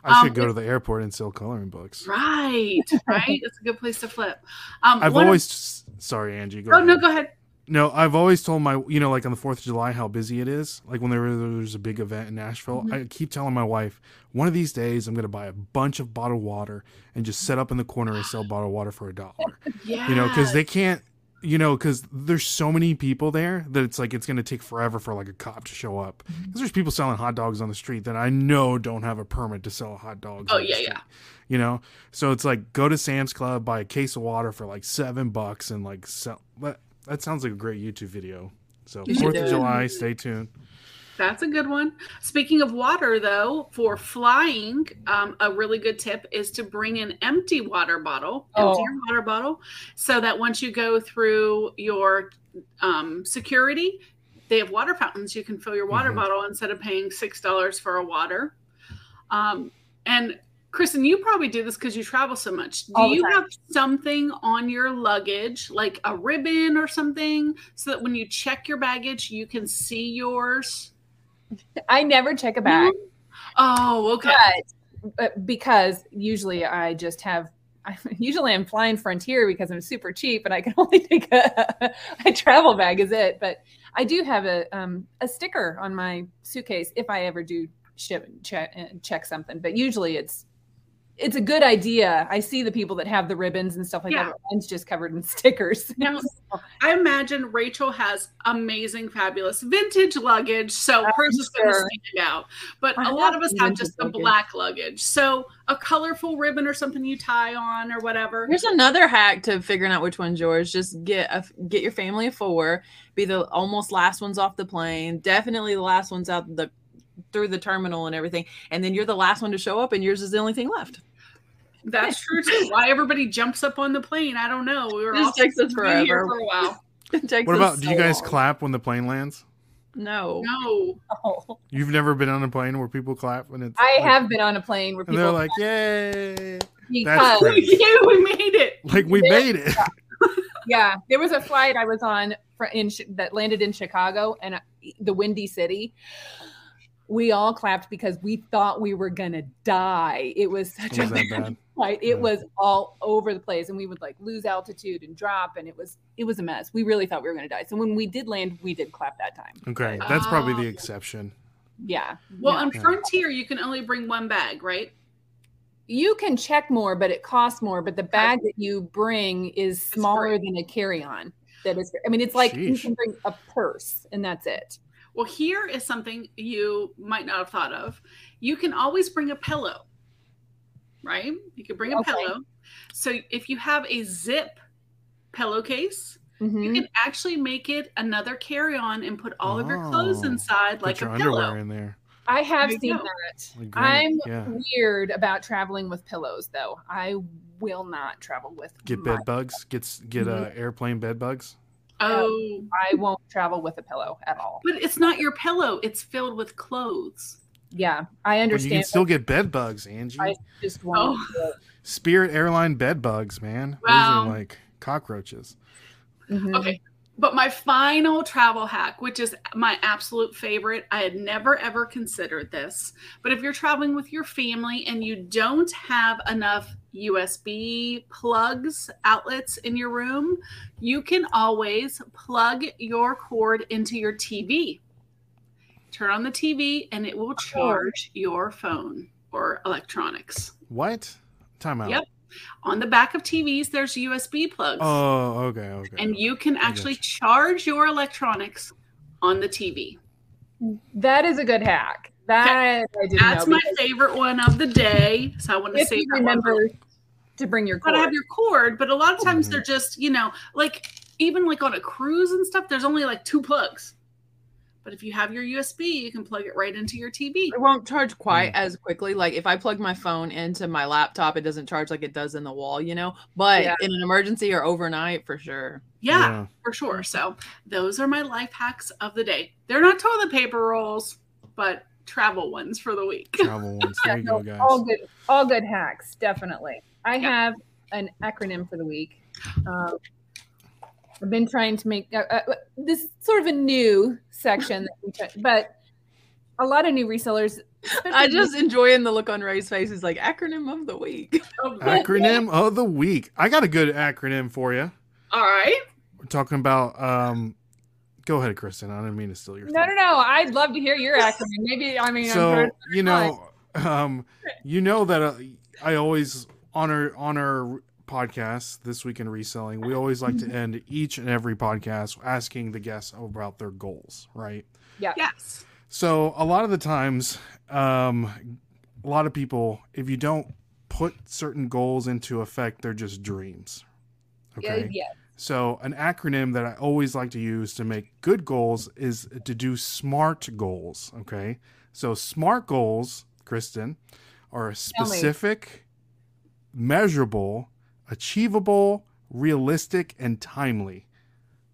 [SPEAKER 2] I should
[SPEAKER 1] Um,
[SPEAKER 2] go to the airport and sell coloring books.
[SPEAKER 1] Right, right. It's a good place to flip. Um,
[SPEAKER 2] I've
[SPEAKER 1] one of-
[SPEAKER 2] always sorry, Angie. Go
[SPEAKER 1] oh, no, go ahead.
[SPEAKER 2] No, I've always told my you know like on the Fourth of July how busy it is. Like when there, there's a big event in Nashville,
[SPEAKER 1] Mhm.
[SPEAKER 2] I keep telling my wife one of these days I'm going to buy a bunch of bottled water and just set up in the corner and sell bottled water for a dollar.
[SPEAKER 1] Yeah.
[SPEAKER 2] You know, because they can't. You know, because there's so many people there that it's like it's going to take forever for like a cop to show up.
[SPEAKER 1] Mm-hmm.
[SPEAKER 2] Because there's people selling hot dogs on the street that I know don't have a permit to sell a hot dogs.
[SPEAKER 1] Oh, yeah, yeah.
[SPEAKER 2] You know, so it's like go to Sam's Club, buy a case of water for like seven bucks, and like sell. That, that sounds like a great YouTube video. So
[SPEAKER 4] You
[SPEAKER 2] Fourth of. July, stay tuned.
[SPEAKER 1] That's a good one. Speaking of water, though, for flying, um, a really good tip is to bring an empty water bottle, empty
[SPEAKER 3] Oh.
[SPEAKER 1] your water bottle, so that once you go through your um, security, they have water fountains. You can fill your water
[SPEAKER 2] Mhm.
[SPEAKER 1] bottle instead of paying six dollars for a water. Um, and Kristen, you probably do this because you travel so much. Do
[SPEAKER 3] All
[SPEAKER 1] you have something on your luggage, like a ribbon or something, so that when you check your baggage, you can see yours?
[SPEAKER 3] I never check a bag.
[SPEAKER 1] Oh, okay.
[SPEAKER 3] but, but because usually I just have. I, usually I'm flying Frontier because I'm super cheap and I can only take a, a travel bag is it. But I do have a um, a sticker on my suitcase if I ever do ship check, check something. But usually it's it's a good idea. I see the people that have the ribbons and stuff like
[SPEAKER 1] Yeah.
[SPEAKER 3] that. but Mine's just covered in stickers.
[SPEAKER 1] Now, I imagine Rachel has amazing, fabulous vintage luggage, so
[SPEAKER 3] I'm
[SPEAKER 1] hers is going to
[SPEAKER 3] sure.
[SPEAKER 1] stand out. But
[SPEAKER 3] I
[SPEAKER 1] a lot of us have just the black luggage. So a colorful ribbon or something you tie on or whatever.
[SPEAKER 4] Here's another hack to figuring out which one's yours. Just get a get your family of four. Be the almost last ones off the plane. Definitely the last ones out the through the terminal and everything. And then you're the last one to show up, and yours is the only thing left.
[SPEAKER 1] That's true too. Why everybody jumps up on the plane, I don't know. We were
[SPEAKER 4] This
[SPEAKER 1] all
[SPEAKER 4] takes us
[SPEAKER 1] supposed to be here
[SPEAKER 4] forever.
[SPEAKER 1] for a while.
[SPEAKER 4] It takes
[SPEAKER 2] What
[SPEAKER 4] us
[SPEAKER 2] about? Do you guys
[SPEAKER 4] long.
[SPEAKER 2] clap when the plane lands?
[SPEAKER 4] No.
[SPEAKER 1] No.
[SPEAKER 3] Oh.
[SPEAKER 2] You've never been on a plane where people clap when it's.
[SPEAKER 3] I
[SPEAKER 2] like-
[SPEAKER 3] have been on a plane where
[SPEAKER 2] And they're
[SPEAKER 3] people
[SPEAKER 2] like, "Yay!"
[SPEAKER 3] because
[SPEAKER 1] yeah, we made it.
[SPEAKER 2] Like we made it.
[SPEAKER 3] yeah, there was a flight I was on fr- in that landed in Chicago and uh, the Windy City. We all clapped because we thought we were gonna die. It was such
[SPEAKER 2] Was
[SPEAKER 3] a bad
[SPEAKER 2] bad?
[SPEAKER 3] flight. It
[SPEAKER 2] Yeah.
[SPEAKER 3] was all over the place, and we would like lose altitude and drop, and it was it was a mess. We really thought we were gonna die. So when we did land, we did clap that time.
[SPEAKER 2] Okay, that's probably the
[SPEAKER 1] Oh.
[SPEAKER 2] exception.
[SPEAKER 3] Yeah.
[SPEAKER 1] Well,
[SPEAKER 3] No.
[SPEAKER 1] on Frontier, you can only bring one bag, right?
[SPEAKER 3] you can check more, but it costs more. But the bag that you bring is smaller than a carry-on. That is, I mean, it's like you can bring a purse, and that's it.
[SPEAKER 1] Well, here is something you might not have thought of. You can always bring a pillow, right? You can bring a
[SPEAKER 3] Okay.
[SPEAKER 1] pillow. So if you have a zip pillowcase,
[SPEAKER 3] Mhm.
[SPEAKER 1] you can actually make it another carry-on and put all of your clothes
[SPEAKER 2] Oh.
[SPEAKER 1] inside
[SPEAKER 2] Put
[SPEAKER 1] like
[SPEAKER 2] your
[SPEAKER 1] a
[SPEAKER 2] underwear
[SPEAKER 1] pillow.
[SPEAKER 2] in there.
[SPEAKER 3] I have
[SPEAKER 1] There
[SPEAKER 3] seen
[SPEAKER 1] go.
[SPEAKER 3] that. I'm
[SPEAKER 2] yeah.
[SPEAKER 3] weird about traveling with pillows, though. I will not travel with.
[SPEAKER 2] Get
[SPEAKER 3] my-
[SPEAKER 2] bed bugs. Get s- get uh, airplane bed bugs.
[SPEAKER 1] Oh,
[SPEAKER 3] I won't travel with a pillow at all.
[SPEAKER 1] but it's not your pillow. It's filled with clothes.
[SPEAKER 3] Yeah, I
[SPEAKER 2] But you can still get bed bugs, Angie.
[SPEAKER 3] I just won't. do it.
[SPEAKER 2] Spirit Airline bed bugs, man.
[SPEAKER 1] Wow.
[SPEAKER 2] Those are like cockroaches.
[SPEAKER 3] Mhm.
[SPEAKER 1] Okay. But my final travel hack, which is my absolute favorite, I had never ever considered this. But if you're traveling with your family and you don't have enough USB plugs, outlets in your room, you can always plug your cord into your TV. Turn on the TV and it will charge your phone or electronics.
[SPEAKER 2] What? Time out.
[SPEAKER 1] Yep. On the back of TVs, there's USB plugs
[SPEAKER 2] Oh, okay, okay.
[SPEAKER 1] and you can actually
[SPEAKER 2] gotcha.
[SPEAKER 1] charge your electronics on the TV.
[SPEAKER 3] That is a good hack. That I didn't
[SPEAKER 1] That's
[SPEAKER 3] know.
[SPEAKER 1] my favorite one of the day. So I want to
[SPEAKER 3] If
[SPEAKER 1] say
[SPEAKER 3] you remember to bring your
[SPEAKER 1] But I
[SPEAKER 3] cord.
[SPEAKER 1] have your cord, but a lot of times
[SPEAKER 2] Mhm.
[SPEAKER 1] they're just, you know, like even like on a cruise and stuff, there's only like two plugs. But if you have your USB, you can plug it right into your TV.
[SPEAKER 4] It won't charge quite
[SPEAKER 2] Mm.
[SPEAKER 4] as quickly. Like if I plug my phone into my laptop, it doesn't charge like it does in the wall, you know. But
[SPEAKER 3] Yeah.
[SPEAKER 4] in an emergency or overnight, for sure.
[SPEAKER 1] Yeah, for sure. So those are my life hacks of the day. They're not toilet paper rolls, but travel ones for the week.
[SPEAKER 2] Travel ones. There you
[SPEAKER 3] no,
[SPEAKER 2] go, guys.
[SPEAKER 3] all good, all good hacks, definitely. I
[SPEAKER 1] Yeah.
[SPEAKER 3] have an acronym for the week. Um, I've been trying to make uh, uh, this sort of a new section, that we try, but a lot of new resellers.
[SPEAKER 4] I just enjoying the look on Ray's face. Is like acronym of the week.
[SPEAKER 2] acronym of the week. I got a good acronym for you.
[SPEAKER 1] All right.
[SPEAKER 2] We're talking about. um Go ahead, Kristin. I didn't mean to steal your.
[SPEAKER 3] no,
[SPEAKER 2] thunder.
[SPEAKER 3] no, no. I'd love to hear your acronym. Maybe I mean, I'm
[SPEAKER 2] so you know um you know that uh, i always honor our on our podcast this week in reselling we always like to end each and every podcast asking the guests about their goals right Yeah.
[SPEAKER 1] Yes.
[SPEAKER 2] so a lot of the times um a lot of people if you don't put certain goals into effect they're just dreams okay
[SPEAKER 3] yeah.
[SPEAKER 2] so, an acronym that I always like to use to make good goals is to do SMART goals. Okay. So, SMART goals, Kristin, are specific, measurable, achievable, realistic, and timely.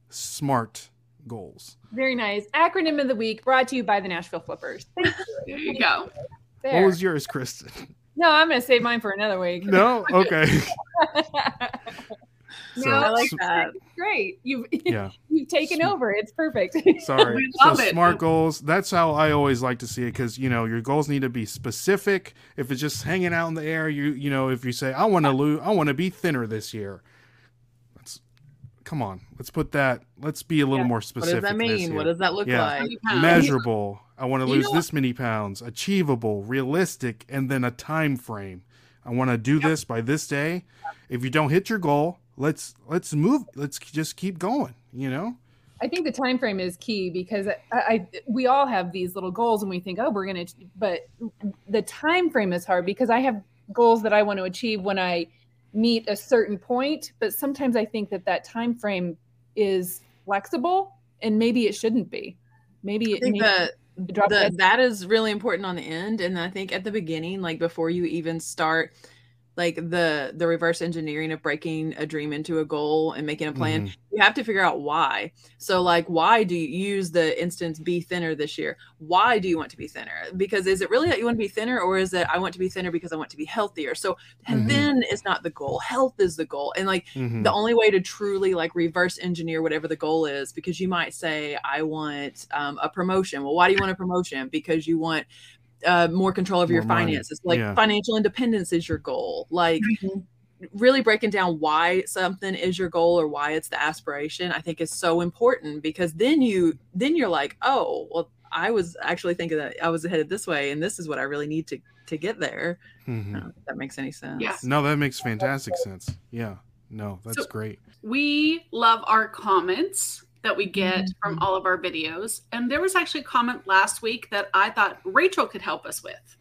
[SPEAKER 2] SMART goals.
[SPEAKER 3] Very nice. Acronym of the week brought to you by the Nashville Flippers. Thank you.
[SPEAKER 1] There you go.
[SPEAKER 3] There.
[SPEAKER 2] What was yours, Kristin?
[SPEAKER 3] no, I'm going to save mine for another week.
[SPEAKER 2] No? Okay.
[SPEAKER 3] No,
[SPEAKER 4] I like
[SPEAKER 2] s-
[SPEAKER 4] that.
[SPEAKER 3] Great. You've
[SPEAKER 2] Yeah.
[SPEAKER 3] you've taken over. It's perfect.
[SPEAKER 2] Sorry. So
[SPEAKER 1] it.
[SPEAKER 2] smart goals. That's how I always like to see it because you know your goals need to be specific. If it's just hanging out in the air, you you know if you say I want to lose, I want to be thinner this year. Let's come on. Let's put that. Let's be a little
[SPEAKER 3] Yeah.
[SPEAKER 2] more specific.
[SPEAKER 4] What does that mean? What does that look
[SPEAKER 2] Yeah.
[SPEAKER 4] like?
[SPEAKER 2] Measurable. I want to
[SPEAKER 1] You
[SPEAKER 2] lose
[SPEAKER 1] know
[SPEAKER 2] this many pounds. Achievable, realistic, and then a time frame. I want to do this by this day. If you don't hit your goal, let's let's move. Let's just keep going. You know.
[SPEAKER 3] I think the time frame is key because I, I we all have these little goals and we think, oh, we're gonna, but the time frame is hard because I have goals that I want to achieve when I meet a certain point, but sometimes I think that that time frame is flexible and maybe it shouldn't be. Maybe
[SPEAKER 4] I
[SPEAKER 3] it
[SPEAKER 4] think
[SPEAKER 3] maybe
[SPEAKER 4] that the, that is really important on the end and i think at the beginning like before you even start like the the reverse engineering of breaking a dream into a goal and making a plan
[SPEAKER 2] Mhm.
[SPEAKER 4] you have to figure out why. So like why do you use the instance be thinner this year why do you want to be thinner? Because is it really that you want to be thinner or is it i want to be thinner because i want to be healthier so
[SPEAKER 2] Mhm.
[SPEAKER 4] thin is not the goal. Health is the goal. And like
[SPEAKER 2] Mhm.
[SPEAKER 4] the only way to truly like reverse engineer whatever the goal is because you might say i want um, a promotion. Well why do you want a promotion? Because you want uh, more control over your
[SPEAKER 2] More money.
[SPEAKER 4] finances like
[SPEAKER 2] Yeah.
[SPEAKER 4] financial independence is your goal like
[SPEAKER 3] Mhm.
[SPEAKER 4] really breaking down why something is your goal or why it's the aspiration i think is so important because then you then you're like oh well i was actually thinking that i was headed this way and this is what i really need to to get there I
[SPEAKER 2] Mhm.
[SPEAKER 4] if that makes any sense
[SPEAKER 1] Yeah.
[SPEAKER 2] No, that makes fantastic sense. Yeah. No, that's
[SPEAKER 1] So-
[SPEAKER 2] great.
[SPEAKER 1] We love our comments that we get from mm-hmm. all of our videos. And there was actually a comment last week that I thought Rachel could help us with.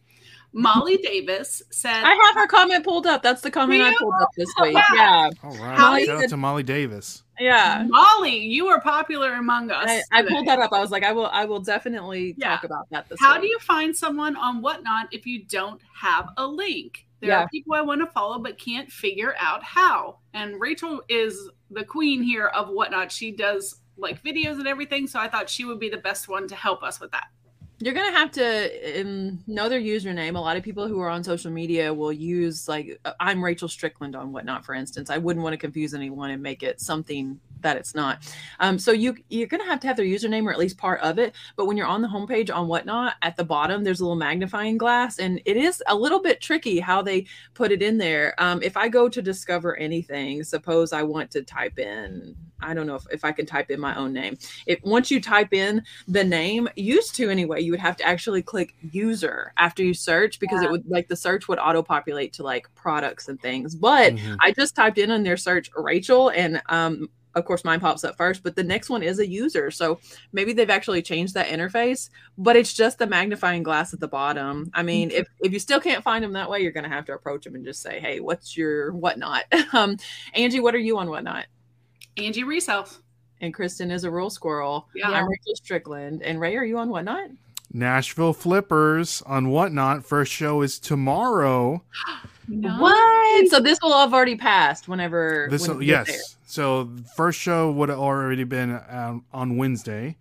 [SPEAKER 1] Molly Davis said,
[SPEAKER 4] i have her comment pulled up that's the comment
[SPEAKER 1] Do
[SPEAKER 4] i pulled up this week
[SPEAKER 1] Yeah.
[SPEAKER 4] yeah
[SPEAKER 2] All right.
[SPEAKER 1] Molly
[SPEAKER 2] Shout out to Molly Davis.
[SPEAKER 4] yeah
[SPEAKER 1] Molly, you are popular among us.
[SPEAKER 4] I, I pulled that up. I was like, I will, I will definitely
[SPEAKER 1] Yeah.
[SPEAKER 4] talk about that this.
[SPEAKER 1] How
[SPEAKER 4] week.
[SPEAKER 1] do you find someone on Whatnot if you don't have a link? There
[SPEAKER 3] Yeah.
[SPEAKER 1] are people I want to follow but can't figure out how. And Rachel is the queen here of Whatnot. She does like videos and everything. So I thought she would be the best one to help us with that.
[SPEAKER 4] You're gonna have to um, know their username. A lot of people who are on social media will use like uh, I'm Rachel Strickland on whatnot, for instance. I wouldn't want to confuse anyone and make it something that it's not. Um, so you you're gonna have to have their username or at least part of it. But when you're on the homepage on whatnot, at the bottom there's a little magnifying glass, and it is a little bit tricky how they put it in there. Um, if I go to discover anything, suppose I want to type in. I don't know if, if I can type in my own name. If once you type in the name used to anyway you would have to actually click user after you search because it would like the search would auto populate to like products and things but
[SPEAKER 2] Mhm.
[SPEAKER 4] i just typed in on their search rachel and um of course mine pops up first but the next one is a user so maybe they've actually changed that interface but it's just the magnifying glass at the bottom i mean if, if you still can't find them that way you're going to have to approach them and just say hey what's your whatnot um angie what are you on whatnot
[SPEAKER 1] Angie Resells.
[SPEAKER 4] and kristin is a rural squirrel
[SPEAKER 1] Yeah.
[SPEAKER 4] i'm rachel strickland and ray are you on whatnot
[SPEAKER 2] Nashville Flippers on Whatnot. First show is tomorrow.
[SPEAKER 1] No.
[SPEAKER 4] What? So this will have already passed whenever.
[SPEAKER 2] This
[SPEAKER 4] when we get
[SPEAKER 2] yes. So first show would have already been um, on Wednesday.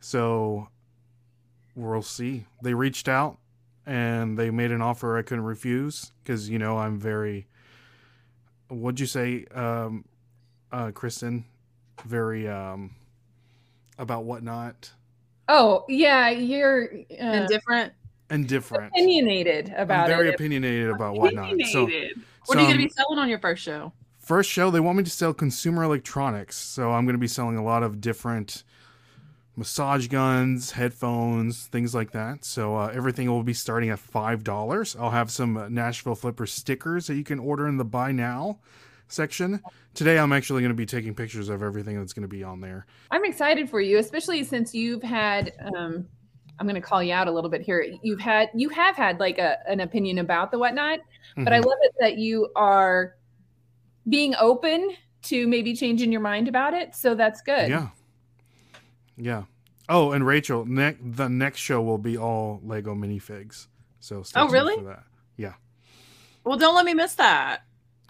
[SPEAKER 2] So we'll see. They reached out and they made an offer I couldn't refuse because you know I'm very. What'd you say, um, uh, Kristin? Very um, about whatnot
[SPEAKER 3] Oh yeah, you're
[SPEAKER 4] there.
[SPEAKER 3] uh,
[SPEAKER 4] Indifferent.
[SPEAKER 2] And different.
[SPEAKER 3] opinionated about
[SPEAKER 2] I'm very
[SPEAKER 3] it.
[SPEAKER 2] opinionated about whatnot. So.
[SPEAKER 4] What are you going to be selling on your first show?
[SPEAKER 2] First show, they want me to sell consumer electronics. So I'm going to be selling a lot of different massage guns, headphones, things like that. So uh, everything will be starting at $5. I'll have some Nashville Flipper stickers that you can order in the buy now section. Today, I'm actually going to be taking pictures of everything that's going to be on there.
[SPEAKER 3] I'm excited for you, especially since you've had. Um, I'm going to call you out a little bit here. You've had, you have had like a, an opinion about the whatnot, but I
[SPEAKER 2] Mhm.
[SPEAKER 3] love it that you are being open to maybe changing your mind about it. So that's good.
[SPEAKER 2] Yeah. Yeah. Oh, and Rachel, ne- the next show will be all Lego minifigs. So stay
[SPEAKER 4] Oh, really?
[SPEAKER 2] for that.
[SPEAKER 4] Well, don't let me miss that.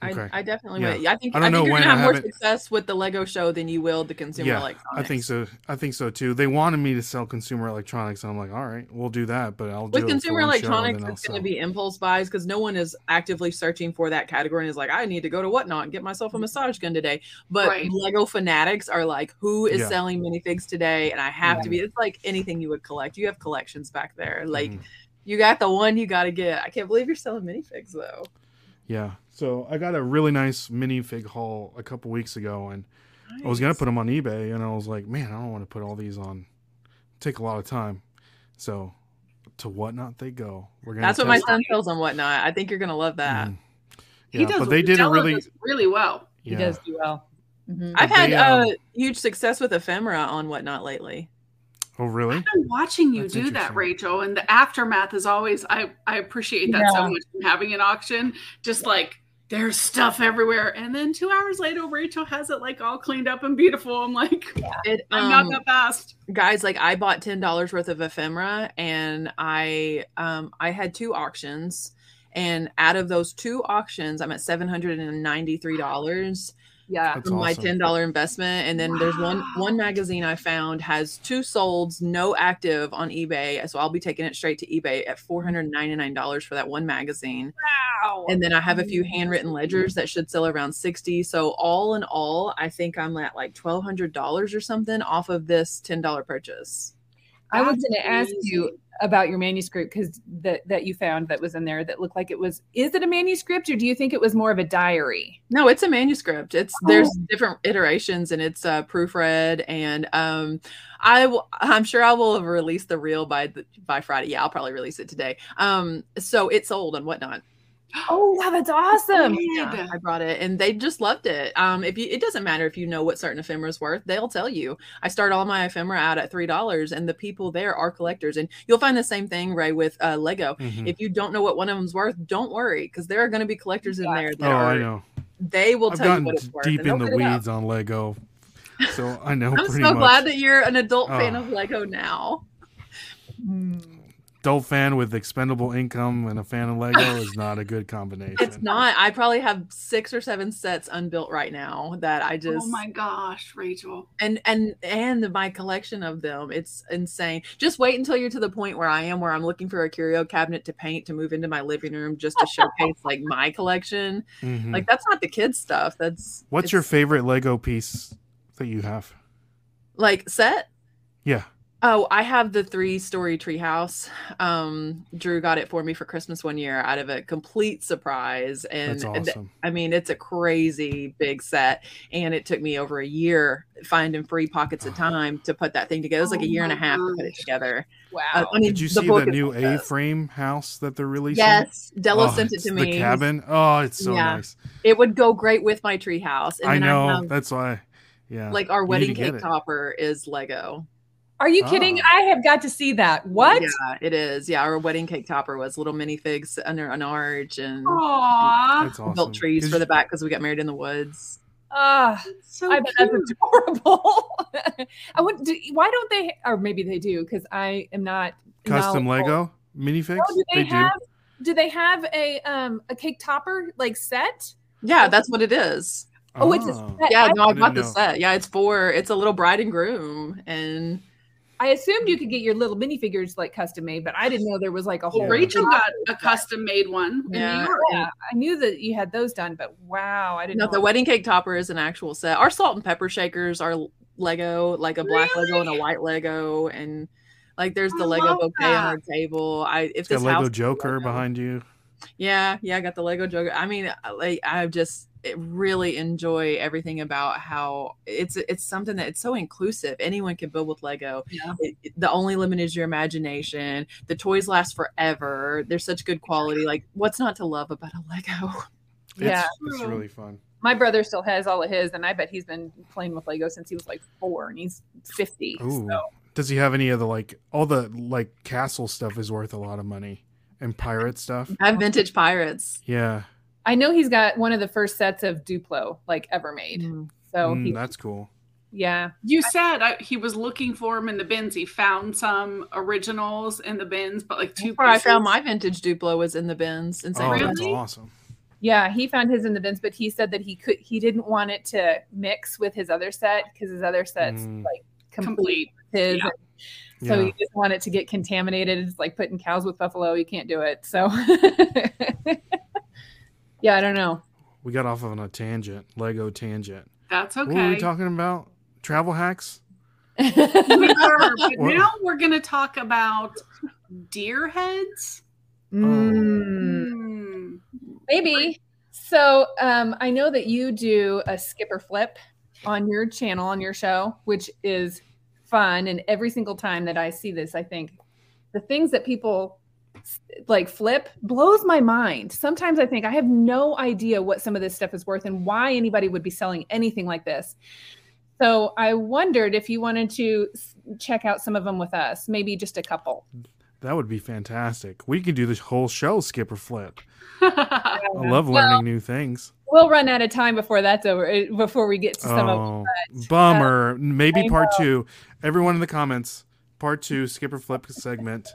[SPEAKER 2] Okay.
[SPEAKER 4] I, I definitely
[SPEAKER 2] Yeah.
[SPEAKER 4] will. I think
[SPEAKER 2] I
[SPEAKER 4] I,
[SPEAKER 2] don't
[SPEAKER 4] think
[SPEAKER 2] know
[SPEAKER 4] you're gonna have more
[SPEAKER 2] haven't-
[SPEAKER 4] success with the Lego show than you will the consumer
[SPEAKER 2] Yeah,
[SPEAKER 4] electronics.
[SPEAKER 2] I think so. I think so too. They wanted me to sell consumer electronics, and I'm like, all right, we'll do that, but I'll do
[SPEAKER 4] With
[SPEAKER 2] it for
[SPEAKER 4] consumer
[SPEAKER 2] one
[SPEAKER 4] electronics,
[SPEAKER 2] then I'll
[SPEAKER 4] it's gonna be impulse buys because no one is actively searching for that category and is like, I need to go to whatnot and get myself a massage gun today. But
[SPEAKER 1] Right.
[SPEAKER 4] Lego fanatics are like, who is
[SPEAKER 2] Yeah.
[SPEAKER 4] selling minifigs today? And I have to be. It's like anything you would collect. You have collections back there. Like
[SPEAKER 2] Mhm.
[SPEAKER 4] you got the one you got to get. I can't believe you're selling minifigs though.
[SPEAKER 2] Yeah. So I got a really nice minifig haul a couple weeks ago, and I was gonna put them on eBay, and I was like, man, I don't want to put all these on. Take a lot of time. So to whatnot they go. We're gonna.
[SPEAKER 4] That's what my
[SPEAKER 2] test-
[SPEAKER 4] son sells on whatnot. I think you're gonna love that.
[SPEAKER 1] He
[SPEAKER 2] Yeah,
[SPEAKER 1] does.
[SPEAKER 2] but they did a really
[SPEAKER 1] really well.
[SPEAKER 3] He does do well. Mhm.
[SPEAKER 4] I've
[SPEAKER 2] They,
[SPEAKER 4] had
[SPEAKER 2] um,
[SPEAKER 4] uh, huge success with ephemera on whatnot lately.
[SPEAKER 2] Oh really?
[SPEAKER 1] I've been watching you
[SPEAKER 2] That's
[SPEAKER 1] do that. Rachel, and the aftermath is always. I I appreciate that so much from having an auction. Just like there's stuff everywhere, and then two hours later, Rachel has it like all cleaned up and beautiful. I'm like,
[SPEAKER 4] It,
[SPEAKER 1] I'm
[SPEAKER 4] um,
[SPEAKER 1] not that fast.
[SPEAKER 4] guys like i bought ten dollars worth of ephemera and i um i had two auctions and out of those two auctions i'm at seven hundred and ninety three dollars
[SPEAKER 3] Yeah.
[SPEAKER 2] That's
[SPEAKER 4] from my ten dollar investment and then there's one one magazine i found has two solds no active on ebay so i'll be taking it straight to ebay at four hundred ninety nine dollars for that one magazine
[SPEAKER 3] Wow.
[SPEAKER 4] and then I have a few handwritten ledgers that should sell around 60. So all in all, I think I'm at like $1,200 or something off of this $10 purchase.
[SPEAKER 3] I was going to ask you about your manuscript because that that you found that was in there that looked like it was. Is it a manuscript or do you think it was more of a diary?
[SPEAKER 4] No, it's a manuscript. It's there's
[SPEAKER 3] Oh.
[SPEAKER 4] different iterations and it's uh, proofread and um I will I'm sure I will have released the reel by the, by Friday. Yeah, I'll probably release it today. Um so it's sold and whatnot.
[SPEAKER 3] Oh wow, that's awesome!
[SPEAKER 1] Good.
[SPEAKER 4] I brought it and they just loved it. Um, if you, it doesn't matter if you know what certain ephemera is worth, they'll tell you. I start all my ephemera out at three dollars, and the people there are collectors. And you'll find the same thing, Ray, with uh, Lego.
[SPEAKER 2] Mhm.
[SPEAKER 4] If you don't know what one of them's worth, don't worry because there are going to be collectors in
[SPEAKER 3] Yeah.
[SPEAKER 4] there.
[SPEAKER 2] Oh,
[SPEAKER 4] are,
[SPEAKER 2] I know.
[SPEAKER 4] They will
[SPEAKER 2] I've
[SPEAKER 4] tell you
[SPEAKER 2] gotten
[SPEAKER 4] what it's worth.
[SPEAKER 2] deep in the
[SPEAKER 4] put it up.
[SPEAKER 2] weeds on Lego, so I know
[SPEAKER 4] I'm
[SPEAKER 2] pretty
[SPEAKER 4] so
[SPEAKER 2] much.
[SPEAKER 4] glad that you're an adult fan
[SPEAKER 2] Oh.
[SPEAKER 4] of Lego now.
[SPEAKER 2] Adult fan with expendable income and a fan of Lego is not a good combination.
[SPEAKER 4] It's not. I probably have six or seven sets unbuilt right now that I just
[SPEAKER 1] oh my gosh, Rachel.
[SPEAKER 4] and and and my collection of them it's insane just wait until you're to the point where i am where i'm looking for a curio cabinet to paint to move into my living room just to showcase like my collection
[SPEAKER 2] Mhm.
[SPEAKER 4] like that's not the kids stuff that's
[SPEAKER 2] What's your favorite Lego piece that you have?
[SPEAKER 4] like set
[SPEAKER 2] Yeah.
[SPEAKER 4] Oh i have the three story treehouse um drew got it for me for christmas one year out of a complete surprise and
[SPEAKER 2] That's
[SPEAKER 4] th-
[SPEAKER 2] awesome.
[SPEAKER 4] I mean, it's a crazy big set, and it took me over a year finding free pockets of time to put that thing together. It was like a
[SPEAKER 1] Oh
[SPEAKER 4] year and a
[SPEAKER 1] my
[SPEAKER 4] half to put it together.
[SPEAKER 3] Wow.
[SPEAKER 4] Uh, I mean,
[SPEAKER 2] Did you
[SPEAKER 4] the
[SPEAKER 2] see the new. A-frame house that they're releasing?
[SPEAKER 4] Yes, Delo
[SPEAKER 2] Oh,
[SPEAKER 4] sent it
[SPEAKER 2] it's
[SPEAKER 4] to
[SPEAKER 2] The
[SPEAKER 4] me.
[SPEAKER 2] cabin. Oh, it's so
[SPEAKER 4] Yeah.
[SPEAKER 2] nice.
[SPEAKER 4] It would go great with my treehouse. And
[SPEAKER 2] I know.
[SPEAKER 4] I have,
[SPEAKER 2] That's why. Yeah.
[SPEAKER 4] like our wedding cake topper is Lego.
[SPEAKER 3] Are you kidding?
[SPEAKER 2] Ah.
[SPEAKER 3] I have got to see that. What?
[SPEAKER 4] Yeah, it is. Yeah, our wedding cake topper was little minifigs under an arch and
[SPEAKER 1] Aw,
[SPEAKER 2] That's awesome.
[SPEAKER 4] built trees for the back because we got married in the woods.
[SPEAKER 3] Ah,
[SPEAKER 1] so
[SPEAKER 3] I bet that's
[SPEAKER 1] cute.
[SPEAKER 3] adorable. I would. Do, why don't they? Or maybe they do because I am not
[SPEAKER 2] Custom. Lego minifigs?
[SPEAKER 3] Oh, do they,
[SPEAKER 2] they
[SPEAKER 3] have? Do they have a um a cake topper like set?
[SPEAKER 4] Yeah, that's what it is.
[SPEAKER 3] Oh, it's a
[SPEAKER 2] Oh.
[SPEAKER 3] set.
[SPEAKER 4] Yeah,
[SPEAKER 3] I,
[SPEAKER 4] no, I
[SPEAKER 2] didn't
[SPEAKER 4] bought the set. Yeah, it's for it's a little bride and groom, and
[SPEAKER 3] I assumed you could get your little minifigures like custom made, but I didn't know there was like a whole.
[SPEAKER 2] Yeah.
[SPEAKER 1] Rachel got a custom made one in
[SPEAKER 4] Yeah.
[SPEAKER 1] New York.
[SPEAKER 3] Yeah, I knew that you had those done, but wow, I didn't
[SPEAKER 4] no,
[SPEAKER 3] know.
[SPEAKER 4] the wedding cake topper is an actual set. Our salt and pepper shakers are Lego, like a black Lego and a white Lego, and like there's the
[SPEAKER 1] I
[SPEAKER 4] Lego
[SPEAKER 1] love
[SPEAKER 4] bouquet on our table. I if
[SPEAKER 2] It's got
[SPEAKER 4] this
[SPEAKER 2] Lego
[SPEAKER 4] house
[SPEAKER 2] Joker
[SPEAKER 4] Lego.
[SPEAKER 2] behind you.
[SPEAKER 4] Yeah, yeah, I got the Lego Joker. I mean, I- like I just really enjoy everything about how it's it's something that it's so inclusive. Anyone can build with Lego.
[SPEAKER 3] Yeah.
[SPEAKER 4] It, it- the only limit is your imagination. The toys last forever. They're such good quality. Like, what's not to love about a Lego?
[SPEAKER 3] Yeah.
[SPEAKER 2] It's, it's really fun.
[SPEAKER 3] My brother still has all of his, and I bet he's been playing with Lego since he was like four, and he's fifty.
[SPEAKER 2] Ooh.
[SPEAKER 3] So
[SPEAKER 2] Does he have any of the like all the like castle stuff is worth a lot of money and pirate stuff?
[SPEAKER 4] I have vintage pirates.
[SPEAKER 2] Yeah.
[SPEAKER 3] I know he's got one of the first sets of Duplo like ever made. So
[SPEAKER 2] Mm,
[SPEAKER 3] he,
[SPEAKER 2] that's cool.
[SPEAKER 3] yeah,
[SPEAKER 1] You said I, he was looking for them in the bins. He found some originals in the bins, but like two.
[SPEAKER 4] That's where I found my vintage Duplo was in the bins And St.
[SPEAKER 2] Oh,
[SPEAKER 4] Louis.
[SPEAKER 2] that's awesome.
[SPEAKER 3] yeah, he found his in the bins, but he said that he could he didn't want it to mix with his other set because his other set's
[SPEAKER 2] Mm.
[SPEAKER 3] like complete
[SPEAKER 1] complete.
[SPEAKER 3] his.
[SPEAKER 1] Yeah.
[SPEAKER 3] So
[SPEAKER 2] Yeah.
[SPEAKER 3] you just want it to get contaminated. It's like putting cows with buffalo. You can't do it. So yeah, I don't know.
[SPEAKER 2] We got off on a tangent, Lego tangent.
[SPEAKER 1] That's okay.
[SPEAKER 2] What were we
[SPEAKER 1] okay.
[SPEAKER 2] talking about? Travel hacks?
[SPEAKER 1] We were, but
[SPEAKER 2] What?
[SPEAKER 1] now we're going to talk about deer heads.
[SPEAKER 3] Mm. maybe. So um, I know that you do a skipper flip on your channel on your show, which is fun. And every single time that I see this, I think the things that people like flip blows my mind. Sometimes I think I have no idea what some of this stuff is worth and why anybody would be selling anything like this. So I wondered if you wanted to check out some of them with us, maybe just a couple.
[SPEAKER 2] That would be fantastic. We could do this whole show, Skip or Flip.
[SPEAKER 1] Oh,
[SPEAKER 2] I love
[SPEAKER 3] Well,
[SPEAKER 2] learning new things.
[SPEAKER 3] We'll run out of time before that's over. Before we get to some of
[SPEAKER 2] Oh, bummer. Maybe
[SPEAKER 3] I
[SPEAKER 2] part two. Everyone in the comments, part two, Skip or Flip segment.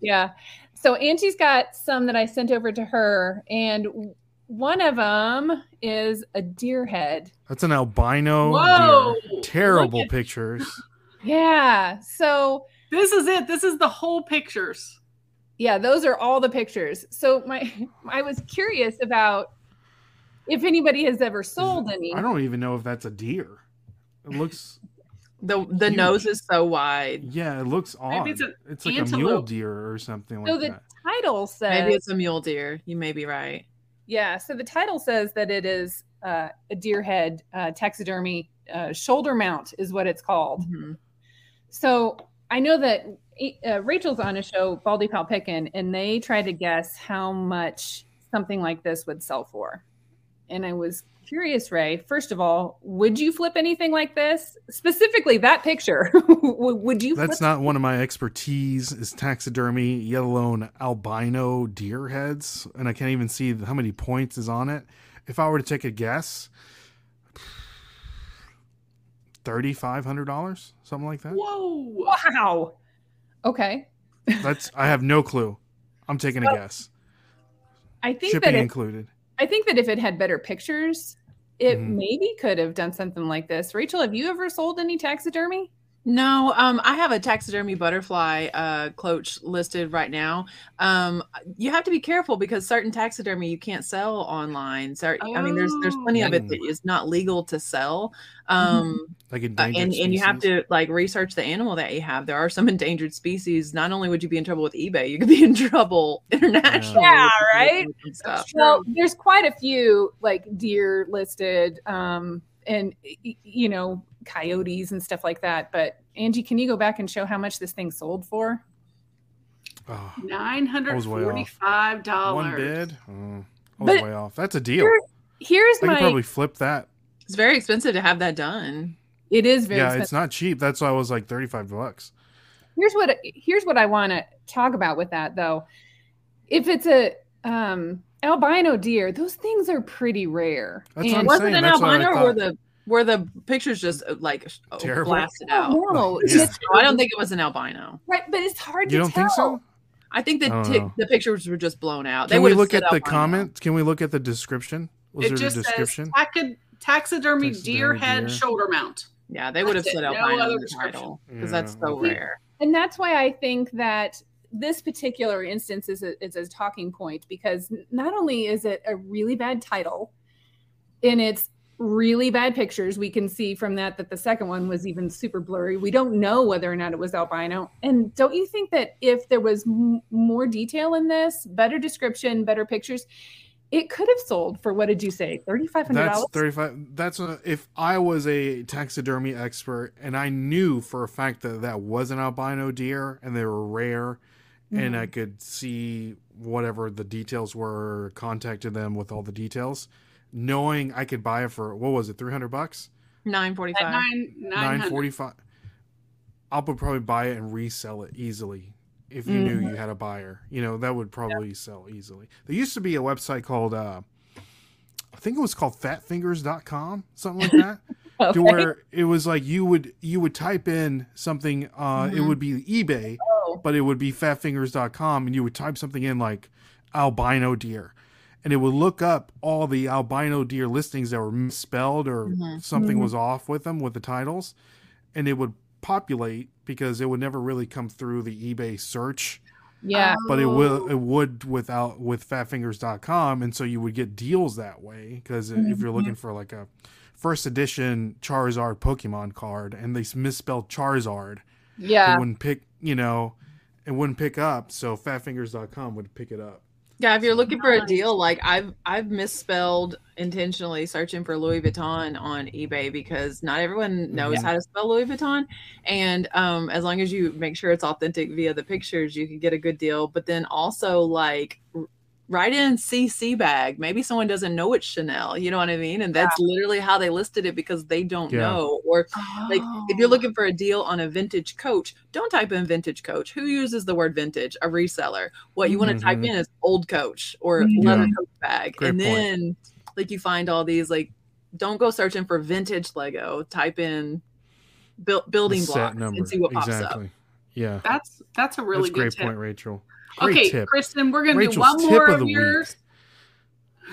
[SPEAKER 3] Yeah. So Angie's got some that I sent over to her, and one of them is a deer head.
[SPEAKER 2] That's an albino
[SPEAKER 1] Whoa!
[SPEAKER 2] deer. Terrible
[SPEAKER 1] at-
[SPEAKER 2] pictures.
[SPEAKER 3] Yeah. So
[SPEAKER 1] This is it. This is the whole pictures.
[SPEAKER 3] yeah, those are all the pictures. So my I was curious about if anybody has ever sold any.
[SPEAKER 2] I don't even know if that's a deer. It looks
[SPEAKER 4] The the
[SPEAKER 2] Huge.
[SPEAKER 4] nose is so wide.
[SPEAKER 2] yeah, it looks odd.
[SPEAKER 1] Maybe it's an
[SPEAKER 2] it's like a mule deer or something
[SPEAKER 3] So
[SPEAKER 2] like
[SPEAKER 3] the
[SPEAKER 2] that.
[SPEAKER 3] title says
[SPEAKER 4] Maybe it's a mule deer. You may be right.
[SPEAKER 3] Yeah, so the title says that it is uh, a deer head uh, taxidermy uh, shoulder mount is what it's called.
[SPEAKER 4] Mhm.
[SPEAKER 3] So I know that uh, Rachel's on a show, Baldy Pal Pickin, and they try to guess how much something like this would sell for. And I was curious, Ray. First of all, would you flip anything like this? Specifically, that picture. would would you?
[SPEAKER 2] That's
[SPEAKER 3] flip-
[SPEAKER 2] not one of my expertise is taxidermy, yet alone albino deer heads, and I can't even see how many points is on it. If I were to take a guess, thirty five hundred dollars, something like that.
[SPEAKER 1] Whoa!
[SPEAKER 3] Wow. Okay.
[SPEAKER 2] That's I have no clue. I'm taking a guess.
[SPEAKER 3] I think
[SPEAKER 2] Shipping
[SPEAKER 3] that it,
[SPEAKER 2] included.
[SPEAKER 3] I think that if it had better pictures, it
[SPEAKER 2] Mhm.
[SPEAKER 3] maybe could have done something like this. Rachel, have you ever sold any taxidermy?
[SPEAKER 4] No, um, I have a taxidermy butterfly uh cloche listed right now. Um, you have to be careful because certain taxidermy you can't sell online. So I mean, there's there's plenty of it that is not legal to sell. Um,
[SPEAKER 2] Like
[SPEAKER 4] uh,
[SPEAKER 2] endangered
[SPEAKER 4] and and you have to like research the animal that you have. There are some endangered species. Not only would you be in trouble with eBay, you could be in trouble internationally.
[SPEAKER 3] Yeah, right?
[SPEAKER 4] and stuff.
[SPEAKER 3] Well, there's quite a few like deer listed, um, and y- y- you know coyotes and stuff like that. But Angie, can you go back and show how much this thing sold for?
[SPEAKER 2] Oh,
[SPEAKER 1] Nine hundred
[SPEAKER 2] was way off.
[SPEAKER 1] forty-five dollars.
[SPEAKER 2] one bid. Oh, I was
[SPEAKER 3] But-
[SPEAKER 2] way off. That's a deal.
[SPEAKER 3] Here- Here's
[SPEAKER 2] I
[SPEAKER 3] my.
[SPEAKER 2] could probably flip that.
[SPEAKER 4] It's very expensive to have that done.
[SPEAKER 3] it is very.
[SPEAKER 2] yeah,
[SPEAKER 3] expensive.
[SPEAKER 2] it's not cheap. That's why I was like thirty five bucks.
[SPEAKER 3] here's what here's what I want to talk about with that though. If it's a um, albino deer, those things are pretty rare.
[SPEAKER 2] That's what
[SPEAKER 3] And-
[SPEAKER 2] I'm
[SPEAKER 4] Was
[SPEAKER 2] saying,
[SPEAKER 4] an
[SPEAKER 2] that's what I
[SPEAKER 4] albino or the were the pictures just uh, like oh,
[SPEAKER 2] Terrible?
[SPEAKER 4] blasted out?
[SPEAKER 3] don't.
[SPEAKER 2] Yeah.
[SPEAKER 4] No, I don't think it was an albino.
[SPEAKER 3] right, but it's hard
[SPEAKER 2] You
[SPEAKER 3] to
[SPEAKER 2] don't
[SPEAKER 3] tell.
[SPEAKER 2] think so?
[SPEAKER 4] I think the
[SPEAKER 2] I don't
[SPEAKER 4] ti-
[SPEAKER 2] know.
[SPEAKER 4] the pictures were just blown out. They
[SPEAKER 2] Can we look at the comments? Can we look at the description? Was
[SPEAKER 1] It
[SPEAKER 2] there a
[SPEAKER 1] just says
[SPEAKER 2] description?
[SPEAKER 1] taxi- taxidermy deer
[SPEAKER 2] Taxidermy
[SPEAKER 1] head
[SPEAKER 2] deer.
[SPEAKER 1] shoulder mount.
[SPEAKER 4] Yeah, they would have said
[SPEAKER 1] it. No
[SPEAKER 4] albino in the title because that's
[SPEAKER 2] Yeah.
[SPEAKER 4] so rare.
[SPEAKER 3] and that's why I think that this particular instance is a, is a talking point because not only is it a really bad title, and it's really bad pictures. We can see from that that the second one was even super blurry. We don't know whether or not it was albino. And don't you think that if there was m- more detail in this, better description, better pictures, it could have sold for what did you say, thirty five hundred
[SPEAKER 2] That's
[SPEAKER 3] dollars?
[SPEAKER 2] thirty five. That's a, if I was a taxidermy expert and I knew for a fact that that was an albino deer and they were rare, and
[SPEAKER 3] Mm-hmm.
[SPEAKER 2] I could see whatever the details were, contacted them with all the details, knowing I could buy it for what was it, three hundred bucks,
[SPEAKER 4] Nine forty
[SPEAKER 1] At
[SPEAKER 4] five.
[SPEAKER 1] nine nine
[SPEAKER 2] nine
[SPEAKER 1] hundred.
[SPEAKER 2] forty five. I would probably buy it and resell it easily if you knew you had a buyer. You know that would probably sell easily. There used to be a website called. uh I think it was called fatfingers.com, something like that. to where it was like you would you would type in something uh it
[SPEAKER 4] Mhm.
[SPEAKER 2] would be ebay
[SPEAKER 3] Oh.
[SPEAKER 2] but it would be fatfingers.com and you would type something in like albino deer and it would look up all the albino deer listings that were misspelled or
[SPEAKER 4] Mhm.
[SPEAKER 2] something
[SPEAKER 3] Mhm.
[SPEAKER 2] was off with them with the titles and it would populate because it would never really come through the ebay search
[SPEAKER 3] Yeah.
[SPEAKER 2] but it
[SPEAKER 1] Oh.
[SPEAKER 2] will it would without with fatfingers.com and so you would get deals that way because if you're looking for like a first edition charizard pokemon card and they misspelled charizard
[SPEAKER 3] Yeah.
[SPEAKER 2] it wouldn't pick you know it wouldn't pick up so fatfingers.com would pick it up
[SPEAKER 4] Yeah, if you're looking for a deal, like I've I've misspelled intentionally searching for Louis Vuitton on eBay because not everyone knows
[SPEAKER 2] Mhm.
[SPEAKER 4] how to spell Louis Vuitton. And um as long as you make sure it's authentic via the pictures, you can get a good deal. But then also like r- write in CC bag. Maybe someone doesn't know it's Chanel, you know what I mean? And that's literally how they listed it because they don't
[SPEAKER 2] Yeah.
[SPEAKER 4] know. Or like if
[SPEAKER 1] Oh.
[SPEAKER 4] you're looking for a deal on a vintage coach, don't type in vintage coach. Who uses the word vintage? A reseller. What you want to type
[SPEAKER 2] Mhm.
[SPEAKER 4] in is old coach or leather
[SPEAKER 2] Yeah.
[SPEAKER 4] coach bag.
[SPEAKER 2] Great
[SPEAKER 4] and
[SPEAKER 2] point.
[SPEAKER 4] then like you find all these like don't go searching for vintage Lego. Type in build,
[SPEAKER 2] The
[SPEAKER 4] building blocks
[SPEAKER 2] number.
[SPEAKER 4] and see what pops up.
[SPEAKER 2] exactly. Yeah.
[SPEAKER 1] That's that's a really
[SPEAKER 2] That's
[SPEAKER 1] good
[SPEAKER 2] great
[SPEAKER 1] tip.
[SPEAKER 2] point, Rachel. Great
[SPEAKER 1] okay,
[SPEAKER 2] tip.
[SPEAKER 1] Kristin, we're gonna do one more
[SPEAKER 2] of
[SPEAKER 1] of, yours.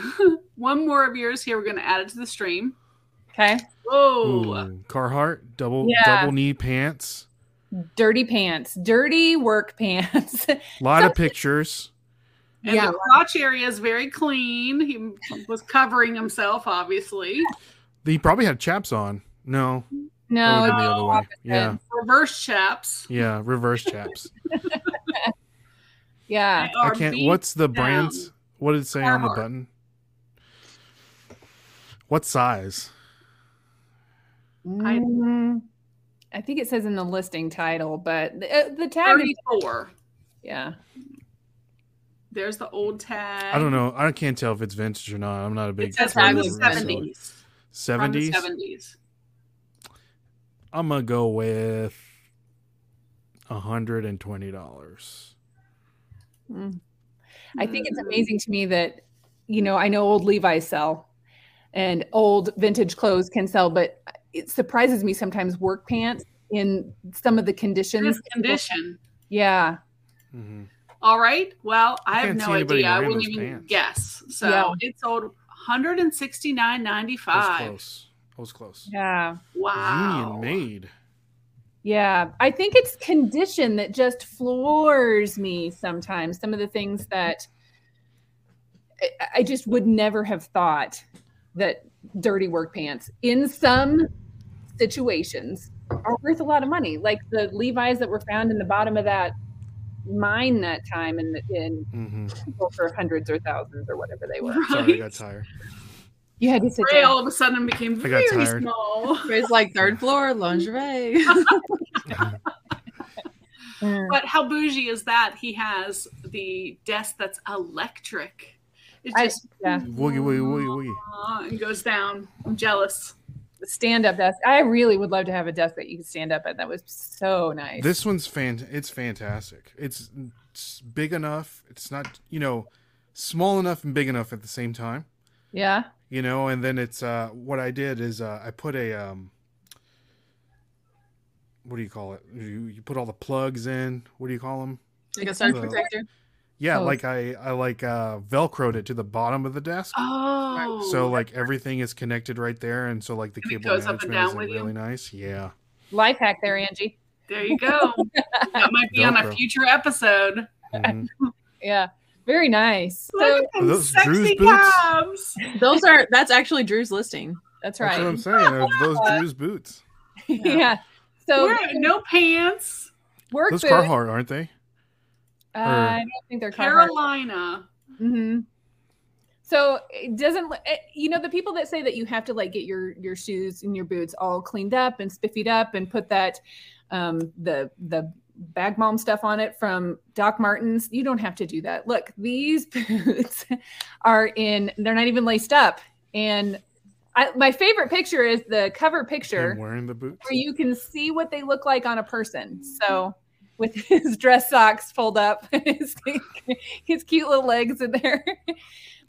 [SPEAKER 1] one more of yours here. We're gonna add it to the stream.
[SPEAKER 3] Okay.
[SPEAKER 1] Whoa.
[SPEAKER 2] Ooh, Carhartt double
[SPEAKER 3] Yeah.
[SPEAKER 2] double knee pants.
[SPEAKER 3] Dirty pants, dirty work pants.
[SPEAKER 2] A lot of pictures.
[SPEAKER 1] And
[SPEAKER 3] Yeah.
[SPEAKER 1] the crotch area is very clean. He was covering himself, obviously.
[SPEAKER 2] He probably had chaps on. No, that
[SPEAKER 3] no,
[SPEAKER 2] would have been the other way. Yeah,
[SPEAKER 1] Reverse chaps.
[SPEAKER 2] yeah, reverse chaps.
[SPEAKER 3] Yeah.
[SPEAKER 2] I can't. What's the
[SPEAKER 1] down.
[SPEAKER 2] brands? What did it say on the button? What size?
[SPEAKER 1] I-
[SPEAKER 3] I think it says in the listing title, but the, uh, the tag. is-
[SPEAKER 1] 34.
[SPEAKER 3] yeah.
[SPEAKER 1] There's the old tag.
[SPEAKER 2] I don't know. I can't tell if it's vintage or not. I'm not a big
[SPEAKER 1] It says
[SPEAKER 4] tag
[SPEAKER 1] from the
[SPEAKER 4] looks vintage.
[SPEAKER 1] 70s. From the
[SPEAKER 2] 70s.
[SPEAKER 1] 70s.
[SPEAKER 2] I'm gonna go with hundred and twenty dollars.
[SPEAKER 3] Mm. I think it's amazing to me that, you know, I know old Levi's sell and old vintage clothes can sell, but it surprises me sometimes work pants in some of the conditions.
[SPEAKER 1] This condition.
[SPEAKER 3] Yeah.
[SPEAKER 2] hmm
[SPEAKER 1] All right. Well, I, have no idea. I wouldn't even
[SPEAKER 2] pants.
[SPEAKER 1] guess. So
[SPEAKER 3] Yeah.
[SPEAKER 1] it's sold
[SPEAKER 2] I was
[SPEAKER 1] 169.95.
[SPEAKER 2] close. I was close.
[SPEAKER 3] Yeah.
[SPEAKER 1] Wow.
[SPEAKER 2] Union made.
[SPEAKER 3] Yeah. I think it's condition that just floors me sometimes. Some of the things that I, just would never have thought that dirty work pants in some situations are worth a lot of money. Like the Levi's that were found in the bottom of that mine that time and in,
[SPEAKER 2] hmm
[SPEAKER 3] for hundreds or thousands or whatever they were.
[SPEAKER 2] Sorry, I
[SPEAKER 1] Right.
[SPEAKER 2] got tired.
[SPEAKER 3] You had to sit
[SPEAKER 1] Ray
[SPEAKER 3] down.
[SPEAKER 1] all of a sudden became
[SPEAKER 2] I got
[SPEAKER 1] very
[SPEAKER 2] tired.
[SPEAKER 1] small.
[SPEAKER 4] It's like third floor lingerie.
[SPEAKER 1] But how bougie is that? He has the desk that's electric. It
[SPEAKER 3] I-
[SPEAKER 1] just
[SPEAKER 3] yeah.
[SPEAKER 2] Woogie woogie woogie woogie.
[SPEAKER 1] uh, and goes down. I'm jealous.
[SPEAKER 3] The stand up desk. I really would love to have a desk that you could stand up at. That was so nice.
[SPEAKER 2] This one's fan. It's fantastic. It's, it's big enough. It's not you know small enough and big enough at the same time.
[SPEAKER 3] yeah.
[SPEAKER 2] You know, and then it's uh what I did is uh I put a um what do you call it? You, you put all the plugs in. What do you call them?
[SPEAKER 4] like a surge
[SPEAKER 2] Uh,
[SPEAKER 4] protector.
[SPEAKER 2] Yeah,
[SPEAKER 3] Oh.
[SPEAKER 2] like I I like uh velcroed it to the bottom of the desk.
[SPEAKER 1] Oh,
[SPEAKER 2] So like everything is connected right there, and so like the
[SPEAKER 1] And
[SPEAKER 2] cable
[SPEAKER 1] goes up and
[SPEAKER 2] management
[SPEAKER 1] down
[SPEAKER 2] is
[SPEAKER 1] with you?
[SPEAKER 2] really nice. Yeah,
[SPEAKER 3] Life hack there, Angie.
[SPEAKER 1] there you go. that might be on a future episode.
[SPEAKER 2] Mhm.
[SPEAKER 3] Yeah. Very nice.
[SPEAKER 1] Look
[SPEAKER 3] So
[SPEAKER 1] at them
[SPEAKER 2] those Drew's
[SPEAKER 1] sexy
[SPEAKER 2] boots?
[SPEAKER 1] calves.
[SPEAKER 4] Those are that's actually Drew's listing.
[SPEAKER 3] that's right.
[SPEAKER 2] that's what I'm saying. Are Those Drew's boots,
[SPEAKER 3] yeah. So
[SPEAKER 1] We're- no pants.
[SPEAKER 3] work
[SPEAKER 2] those
[SPEAKER 3] boots.
[SPEAKER 2] Carhartt, aren't they?
[SPEAKER 3] Uh, I don't think they're Carhartt.
[SPEAKER 1] Carolina.
[SPEAKER 3] hmm So it doesn't it- you know the people that say that you have to like get your your shoes and your boots all cleaned up and spiffied up and put that um the the bag mom stuff on it from Doc Martens. You don't have to do that. Look, these boots are in they're not even laced up and I, my favorite picture is the cover picture
[SPEAKER 2] Him wearing the boots.
[SPEAKER 3] where you can see what they look like on a person. So with his dress socks pulled up, his, his cute little legs in there.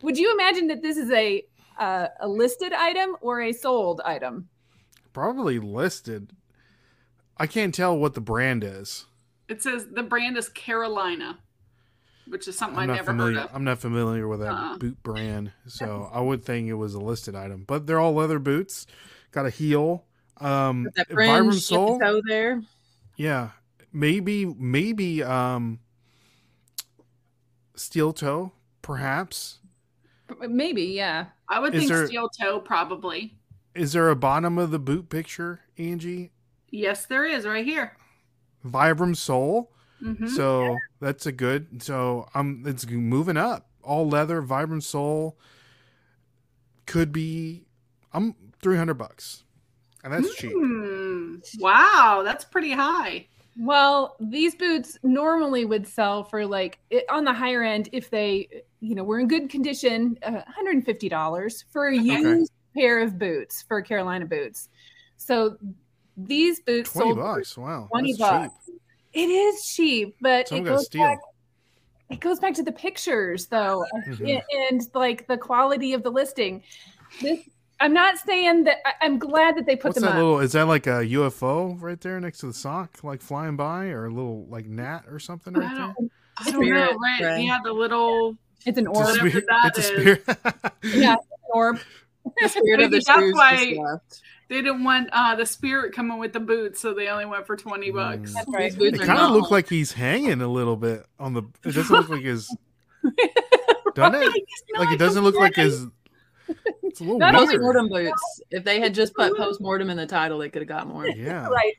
[SPEAKER 3] Would you imagine that this is a uh, a listed item or a sold item?
[SPEAKER 2] Probably listed. I can't tell what the brand is.
[SPEAKER 1] It says the brand is Carolina, which is something
[SPEAKER 2] I'm
[SPEAKER 1] I've never
[SPEAKER 2] familiar.
[SPEAKER 1] heard of.
[SPEAKER 2] I'm not familiar with that
[SPEAKER 1] Uh-uh.
[SPEAKER 2] boot brand, so I would think it was a listed item. But they're all leather boots. Got a heel. Um,
[SPEAKER 4] That
[SPEAKER 2] Vibram
[SPEAKER 4] fringe at
[SPEAKER 2] sole.
[SPEAKER 4] the toe there.
[SPEAKER 2] Yeah, maybe maybe um, steel toe, perhaps.
[SPEAKER 3] Maybe, yeah.
[SPEAKER 1] I would
[SPEAKER 2] Is
[SPEAKER 1] think
[SPEAKER 2] there-
[SPEAKER 1] steel toe probably.
[SPEAKER 2] Is there a bottom of the boot picture, Angie?
[SPEAKER 1] Yes, there is right here.
[SPEAKER 2] Vibram sole.
[SPEAKER 1] Mhm.
[SPEAKER 2] So that's a good. So I'm um, it's moving up. all leather, Vibram sole. Could be, I'm three hundred bucks, and that's cheap.
[SPEAKER 1] Hmm. Wow, that's pretty high.
[SPEAKER 3] Well, these boots normally would sell for like it, on the higher end if they, you know, were in good condition, uh, $150 for a used pair of boots for Carolina boots. So these boots
[SPEAKER 2] Twenty
[SPEAKER 3] sold for
[SPEAKER 2] bucks. Wow,
[SPEAKER 3] 20
[SPEAKER 2] that's
[SPEAKER 3] bucks.
[SPEAKER 2] cheap.
[SPEAKER 3] It is cheap, but
[SPEAKER 2] Someone
[SPEAKER 3] it goes
[SPEAKER 2] steal.
[SPEAKER 3] back. It goes back to the pictures, though,
[SPEAKER 2] Mhm.
[SPEAKER 3] and, and like the quality of the listing. This, I'm not saying that. I, I'm glad that they put
[SPEAKER 2] What's
[SPEAKER 3] them
[SPEAKER 2] that
[SPEAKER 3] up.
[SPEAKER 2] little? Is that like a UFO right there next to the sock, like flying by, or a little like gnat or something right
[SPEAKER 1] I
[SPEAKER 2] there?
[SPEAKER 1] don't, I don't
[SPEAKER 4] Spirit,
[SPEAKER 1] know, right?
[SPEAKER 4] right.
[SPEAKER 1] Yeah, the little.
[SPEAKER 3] it's an
[SPEAKER 2] It's a
[SPEAKER 3] orb.
[SPEAKER 1] Whatever
[SPEAKER 2] spirit.
[SPEAKER 1] that
[SPEAKER 2] It's a spirit.
[SPEAKER 3] Yeah, an orb.
[SPEAKER 4] The spirit of the
[SPEAKER 1] Maybe that's why-
[SPEAKER 4] just left.
[SPEAKER 1] They didn't want uh, the spirit coming with the boots, so they only went for twenty bucks.
[SPEAKER 2] Mm.
[SPEAKER 3] That's right.
[SPEAKER 2] It kind of
[SPEAKER 4] not-
[SPEAKER 2] looks like he's hanging a little bit on the. It doesn't look like his. Doesn't it? Like it doesn't look like his. It's a little
[SPEAKER 3] Not
[SPEAKER 4] Post
[SPEAKER 2] weird.
[SPEAKER 4] mortem boots. If they had just put post mortem in the title, they could have got more.
[SPEAKER 2] Yeah.
[SPEAKER 3] Right.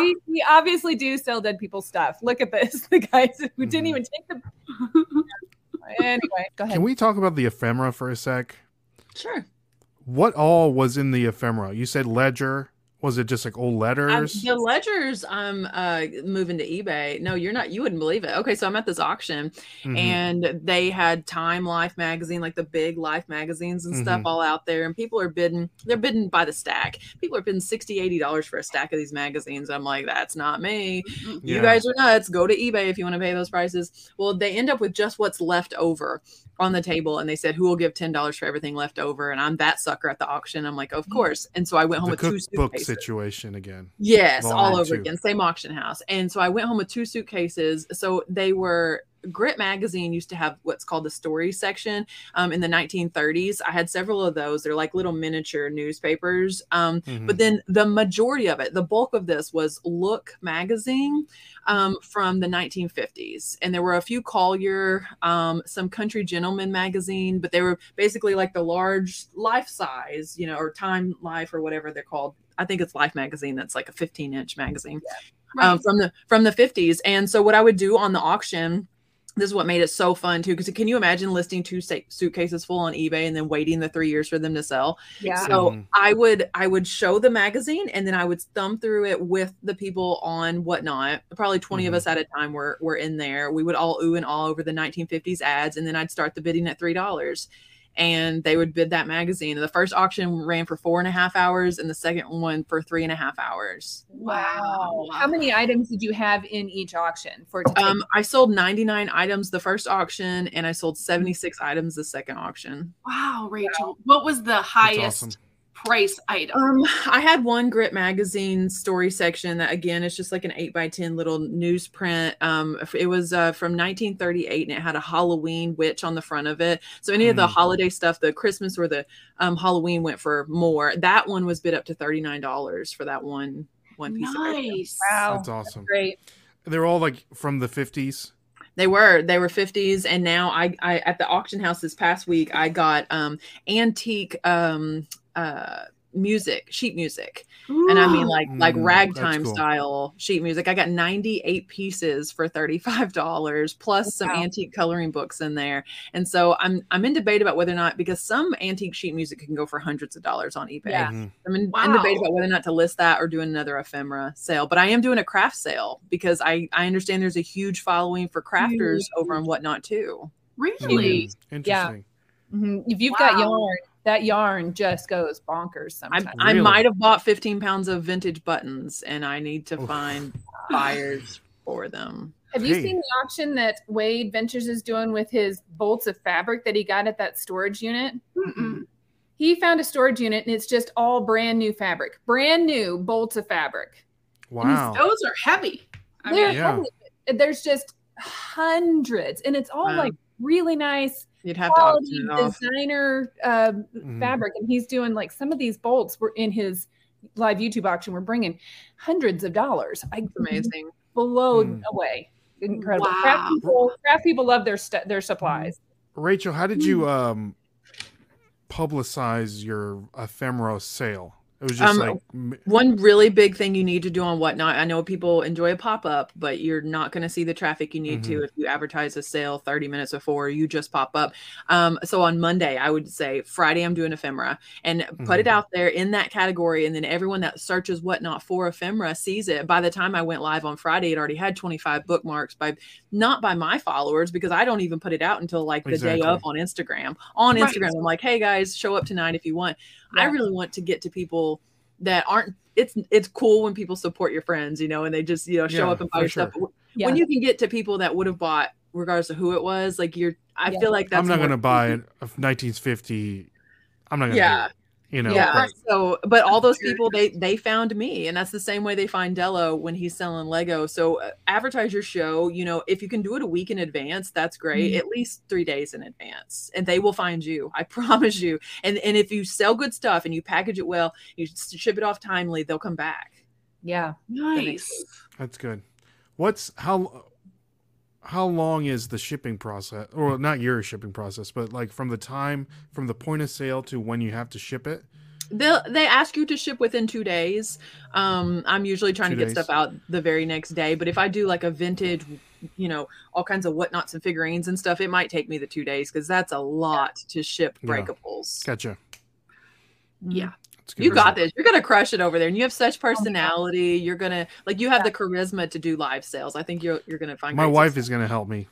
[SPEAKER 3] We, we obviously do sell dead people stuff. Look at this. The guys who didn't
[SPEAKER 2] Mhm.
[SPEAKER 3] even take the. Anyway, go ahead.
[SPEAKER 2] Can we talk about the ephemera for a sec?
[SPEAKER 4] Sure.
[SPEAKER 2] What all was in the ephemera? You said ledger. Was it just like old
[SPEAKER 4] Um,
[SPEAKER 2] letters?
[SPEAKER 4] the ledgers I'm uh moving to eBay. No, you're not you wouldn't believe it. Okay, so I'm at this auction
[SPEAKER 2] Mhm.
[SPEAKER 4] and they had Time Life magazine, like the big Life magazines and stuff
[SPEAKER 2] Mhm.
[SPEAKER 4] all out there. And people are bidding, they're bidding by the stack. People are bidding 60 $80 for a stack of these magazines. I'm like, that's not me. You guys are nuts. Go to eBay if you want to pay those prices. Well, they end up with just what's left over on the table. And they said, Who will give $10 for everything left over? And I'm that sucker at the auction. I'm like, Of course. And so I went home
[SPEAKER 2] the
[SPEAKER 4] with two
[SPEAKER 2] cookbook
[SPEAKER 4] suitcases.
[SPEAKER 2] Situation again.
[SPEAKER 4] Yes,
[SPEAKER 2] Volume
[SPEAKER 4] all over
[SPEAKER 2] two.
[SPEAKER 4] again, same auction house. And so I went home with two suitcases. So they were Grit magazine used to have what's called the story section um, in the 1930s. I had several of those. They're like little miniature newspapers. Um,
[SPEAKER 2] Mhm.
[SPEAKER 4] but then the majority of it, the bulk of this was Look magazine um, from the 1950s. And there were a few Collier, um, some Country Gentleman magazine, but they were basically like the large life size, you know, or Time Life or whatever they're called. I think it's Life magazine. That's like a 15 inch magazine um, from the from the 50s. And so what I would do on the auction this is what made it so fun too because can you imagine listing two sa- suitcases full on ebay and then waiting the three years for them to sell
[SPEAKER 3] Yeah.
[SPEAKER 4] so
[SPEAKER 2] Mhm.
[SPEAKER 4] i would i would show the magazine and then i would thumb through it with the people on whatnot probably 20
[SPEAKER 2] Mhm.
[SPEAKER 4] of us at a time were, were in there we would all ooh and all over the 1950s ads and then i'd start the bidding at three dollars and they would bid that magazine. The first auction ran for four and a half hours, and the second one for three and a half hours.
[SPEAKER 3] Wow. How many items did you have in each auction for it to take?
[SPEAKER 4] Um, I sold 99 items the first auction, and I sold 76 items the second auction.
[SPEAKER 1] Wow, Rachel. What was the highest
[SPEAKER 2] awesome.
[SPEAKER 1] Price item?
[SPEAKER 4] Um, I had one Grit magazine story section that again it's just like an eight by ten little newsprint. Um, it was uh, from 1938 and it had a Halloween witch on the front of it. So any of the
[SPEAKER 2] Mm.
[SPEAKER 4] holiday stuff, the Christmas or the um, Halloween went for more. That one was bid up to thirty nine dollars for that one one piece of paper.
[SPEAKER 1] nice.
[SPEAKER 3] wow.
[SPEAKER 2] That's awesome.
[SPEAKER 3] Great.
[SPEAKER 2] They're all like from the 50s.
[SPEAKER 4] They were they were 50s and now I I at the auction house this past week I got um antique um uh music sheet music and I mean like like ragtime
[SPEAKER 2] cool.
[SPEAKER 4] style sheet music. I got 98 pieces for $35 plus some antique coloring books in there. And so I'm I'm in debate about whether or not because some antique sheet music can go for hundreds of dollars on eBay.
[SPEAKER 3] Yeah.
[SPEAKER 2] Mhm.
[SPEAKER 4] I'm in, in debate about whether or not to list that or do another ephemera sale. But I am doing a craft sale because I I understand there's a huge following for crafters over on whatnot too.
[SPEAKER 1] really?
[SPEAKER 2] Mm, Interesting.
[SPEAKER 3] Mhm. If you've got
[SPEAKER 1] Wow.
[SPEAKER 3] yarn, that yarn just goes bonkers
[SPEAKER 4] I,
[SPEAKER 3] sometimes.
[SPEAKER 4] I
[SPEAKER 2] Really?
[SPEAKER 4] might have bought 15 pounds of vintage buttons and I need to
[SPEAKER 2] Oof.
[SPEAKER 4] find buyers for them.
[SPEAKER 3] Have you
[SPEAKER 2] Hey.
[SPEAKER 3] seen the auction that Wade Ventures is doing with his bolts of fabric that he got at that storage unit?
[SPEAKER 1] Mm-mm.
[SPEAKER 3] He found a storage unit and it's just all brand new fabric, brand new bolts of fabric.
[SPEAKER 2] Wow.
[SPEAKER 1] Those are heavy. I
[SPEAKER 3] They're
[SPEAKER 1] mean,
[SPEAKER 2] Yeah.
[SPEAKER 3] heavy. There's just hundreds, and it's all
[SPEAKER 4] Wow.
[SPEAKER 3] like really nice
[SPEAKER 4] You'd have to auction
[SPEAKER 3] quality
[SPEAKER 4] it off.
[SPEAKER 3] designer um,
[SPEAKER 2] Mhm.
[SPEAKER 3] fabric, and he's doing like some of these bolts were in his live YouTube auction. We're bringing hundreds of dollars. I
[SPEAKER 4] It's amazing.
[SPEAKER 3] blown
[SPEAKER 2] Hmm.
[SPEAKER 3] away. Incredible.
[SPEAKER 1] Wow.
[SPEAKER 3] Craft people, craft people love their stu- their supplies.
[SPEAKER 2] Rachel, how did
[SPEAKER 3] Mm.
[SPEAKER 2] you um publicize your ephemera sale? It was just
[SPEAKER 4] Um,
[SPEAKER 2] like
[SPEAKER 4] One really big thing you need to do on Whatnot. I know people enjoy a pop up, but you're not going to see the traffic you need to
[SPEAKER 2] Mm-hmm.
[SPEAKER 4] if you advertise a sale 30 minutes before you just pop up. Um, so on Monday, I would say Friday, I'm doing ephemera and put it
[SPEAKER 2] Mhm.
[SPEAKER 4] out there in that category. And then everyone that searches Whatnot for ephemera sees it. By the time I went live on Friday, it already had 25 bookmarks by not by my followers because I don't even put it out until like the day of on Instagram. On
[SPEAKER 1] Right.
[SPEAKER 4] Instagram, I'm like, hey guys, show up tonight if you want. I really want to get to people that aren't it's it's cool when people support your friends, you know, and they just, you know, show
[SPEAKER 2] Yeah,
[SPEAKER 4] up and buy
[SPEAKER 2] for
[SPEAKER 4] your stuff.
[SPEAKER 2] sure.
[SPEAKER 4] But
[SPEAKER 3] Yeah.
[SPEAKER 4] When you can get to people that would have bought regardless of who it was, like you're I
[SPEAKER 3] Yeah.
[SPEAKER 4] feel like that's
[SPEAKER 2] I'm not gonna buy a 1950. I'm not gonna.
[SPEAKER 4] Yeah.
[SPEAKER 2] Do it, you know.
[SPEAKER 4] yeah.
[SPEAKER 2] but-
[SPEAKER 4] So, but all those people they they found me, and that's the same way they find Dello when he's selling Lego. So, uh, advertise your show. You know, if you can do it a week in advance, that's great.
[SPEAKER 3] Mhm.
[SPEAKER 4] At least three days in advance, and they will find you. I promise you. And and if you sell good stuff and you package it well, you ship it off timely, they'll come back.
[SPEAKER 3] yeah.
[SPEAKER 1] Nice.
[SPEAKER 2] That's good. What's how how long is the shipping process or not your shipping process, but like from the time from the point of sale to when you have to ship it?
[SPEAKER 4] They they ask you to ship within two days. Um, I'm usually trying
[SPEAKER 2] Two
[SPEAKER 4] to get
[SPEAKER 2] days.
[SPEAKER 4] stuff out the very next day, but if I do like a vintage, you know, all kinds of whatnots and figurines and stuff, it might take me the two days because that's a lot to ship
[SPEAKER 2] Yeah.
[SPEAKER 4] breakables.
[SPEAKER 2] Gotcha.
[SPEAKER 1] Yeah.
[SPEAKER 2] That's good
[SPEAKER 4] You got this. You're gonna crush it over there, and you have such
[SPEAKER 3] Oh,
[SPEAKER 4] personality. You're gonna like you have the charisma to do live sales. I think you're you're gonna find
[SPEAKER 2] My wife
[SPEAKER 4] success.
[SPEAKER 2] is gonna help me.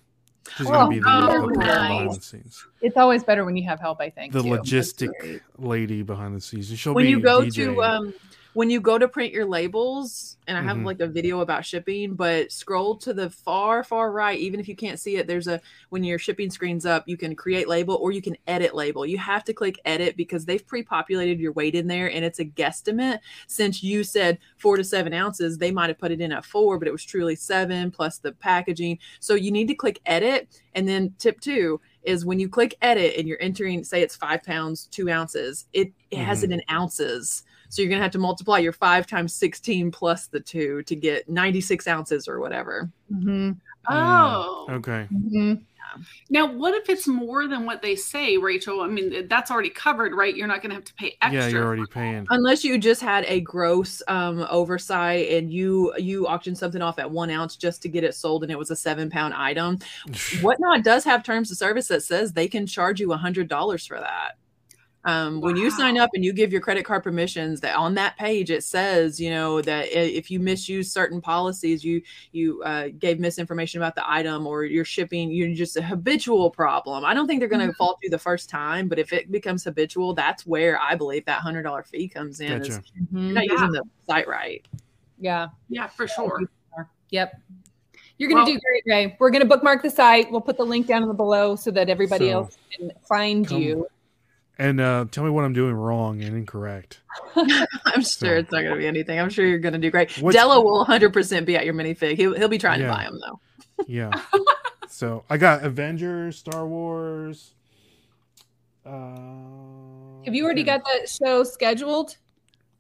[SPEAKER 2] She's
[SPEAKER 3] Oh,
[SPEAKER 2] gonna be the,
[SPEAKER 1] oh,
[SPEAKER 2] the person behind
[SPEAKER 1] nice.
[SPEAKER 2] the scenes,
[SPEAKER 3] It's always better when you have help, I think.
[SPEAKER 2] the
[SPEAKER 3] too.
[SPEAKER 2] logistic lady behind the scenes. She'll
[SPEAKER 4] when
[SPEAKER 2] be
[SPEAKER 4] you go
[SPEAKER 2] DJing.
[SPEAKER 4] to um when you go to print your labels and i have
[SPEAKER 2] Mhm.
[SPEAKER 4] like a video about shipping but scroll to the far far right even if you can't see it there's a when your shipping screen's up you can create label or you can edit label you have to click edit because they've pre-populated your weight in there and it's a guesstimate since you said four to seven ounces they might have put it in at four but it was truly seven plus the packaging so you need to click edit and then tip two is when you click edit and you're entering say it's five pounds two ounces it, it has it
[SPEAKER 2] Mhm.
[SPEAKER 4] in ounces so you're gonna have to multiply your five times 16 plus the two to get 96 ounces or whatever.
[SPEAKER 3] Mhm.
[SPEAKER 1] Oh.
[SPEAKER 2] okay.
[SPEAKER 3] Mhm.
[SPEAKER 1] Now, what if it's more than what they say, Rachel? I mean, that's already covered, right? You're not going to have to pay extra.
[SPEAKER 2] Yeah, you're already paying.
[SPEAKER 4] Unless you just had a gross um, oversight and you you auctioned something off at one ounce just to get it sold and it was a seven pound item. Whatnot does have terms of service that says they can charge you a hundred dollars for that. Um, When you sign up and you give your credit card permissions, that on that page it says, you know, that if you misuse certain policies, you you uh, gave misinformation about the item or you're shipping, you're just a habitual problem. I don't think they're going to fall through the first time, but if it becomes habitual, that's where I believe that hundred dollar fee comes in. Is
[SPEAKER 2] Gotcha.
[SPEAKER 4] you're not
[SPEAKER 1] Yeah.
[SPEAKER 4] using the site right.
[SPEAKER 3] Yeah.
[SPEAKER 1] Yeah, for sure.
[SPEAKER 3] Yep. You're going to
[SPEAKER 1] Well-
[SPEAKER 3] do great, Ray. We're going to bookmark the site. We'll put the link down in the below so that everybody
[SPEAKER 2] So,
[SPEAKER 3] else can find
[SPEAKER 2] come-
[SPEAKER 3] you.
[SPEAKER 2] And uh, tell me what I'm doing wrong and incorrect.
[SPEAKER 4] I'm
[SPEAKER 2] So-
[SPEAKER 4] sure it's not going to be anything. I'm sure you're going to do great.
[SPEAKER 2] What's-
[SPEAKER 4] Della will 100% be at your minifig. He'll, he'll be trying
[SPEAKER 2] Yeah.
[SPEAKER 4] to buy them though.
[SPEAKER 2] Yeah. so I got Avengers, Star Wars. Uh,
[SPEAKER 3] Have you already
[SPEAKER 2] and
[SPEAKER 3] got that show scheduled?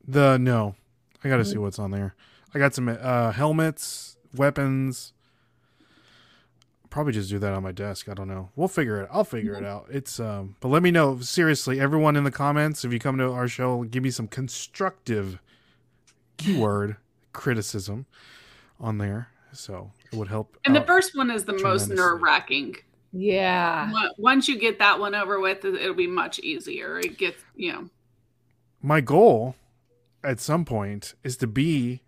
[SPEAKER 2] the no? I got to see what's on there. I got some uh, helmets, weapons. Probably just do that on my desk. I don't know. We'll figure it. I'll figure it out. It's um. But let me know seriously, everyone in the comments. If you come to our show, give me some constructive keyword criticism on there. So it would help.
[SPEAKER 1] And the first one is the most nerve wracking.
[SPEAKER 3] Yeah.
[SPEAKER 1] Once you get that one over with, it- it'll be much easier. It gets, you know,
[SPEAKER 2] my goal at some point is to be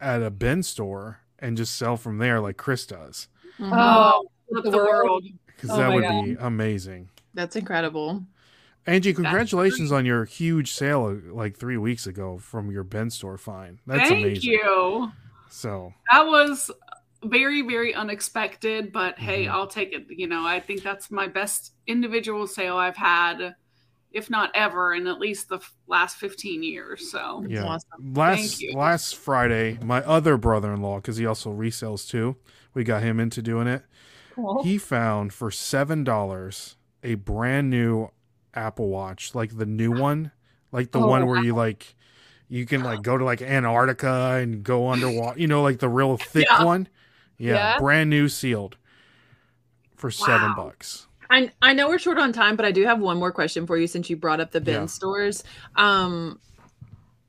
[SPEAKER 2] at a bin store and just sell from there like Chris does
[SPEAKER 4] Mhm.
[SPEAKER 3] Oh,
[SPEAKER 1] flip
[SPEAKER 3] the
[SPEAKER 1] the
[SPEAKER 3] world.
[SPEAKER 1] world.
[SPEAKER 2] because
[SPEAKER 3] Oh
[SPEAKER 2] that
[SPEAKER 3] my
[SPEAKER 2] would be amazing.
[SPEAKER 4] That's incredible.
[SPEAKER 2] Angie, congratulations on your huge sale uh, like three weeks ago from your bin store find. That's amazing.
[SPEAKER 1] Thank
[SPEAKER 2] amazing.
[SPEAKER 1] you.
[SPEAKER 2] So
[SPEAKER 1] That was very, very unexpected, but hey,
[SPEAKER 2] Mhm.
[SPEAKER 1] I'll take it. You know, I think that's my best individual sale I've had, if not ever, in at least the last 15 years. So,
[SPEAKER 2] yeah,
[SPEAKER 4] awesome.
[SPEAKER 2] last
[SPEAKER 1] you.
[SPEAKER 2] last Friday, my other brother-in-law, because he also resells too, we got him into doing it.
[SPEAKER 3] Cool.
[SPEAKER 2] He found for seven dollars a brand new Apple Watch, like the new one, like the
[SPEAKER 3] Oh,
[SPEAKER 2] one where you like you can like go to like Antarctica and go underwater, you know, like the real thick
[SPEAKER 1] Yeah.
[SPEAKER 2] one. Yeah,
[SPEAKER 3] Yeah.
[SPEAKER 2] brand new sealed for seven bucks.
[SPEAKER 4] I, I know we're short on time, but I do have one more question for you since you brought up the bin
[SPEAKER 2] Yeah.
[SPEAKER 4] stores. Um,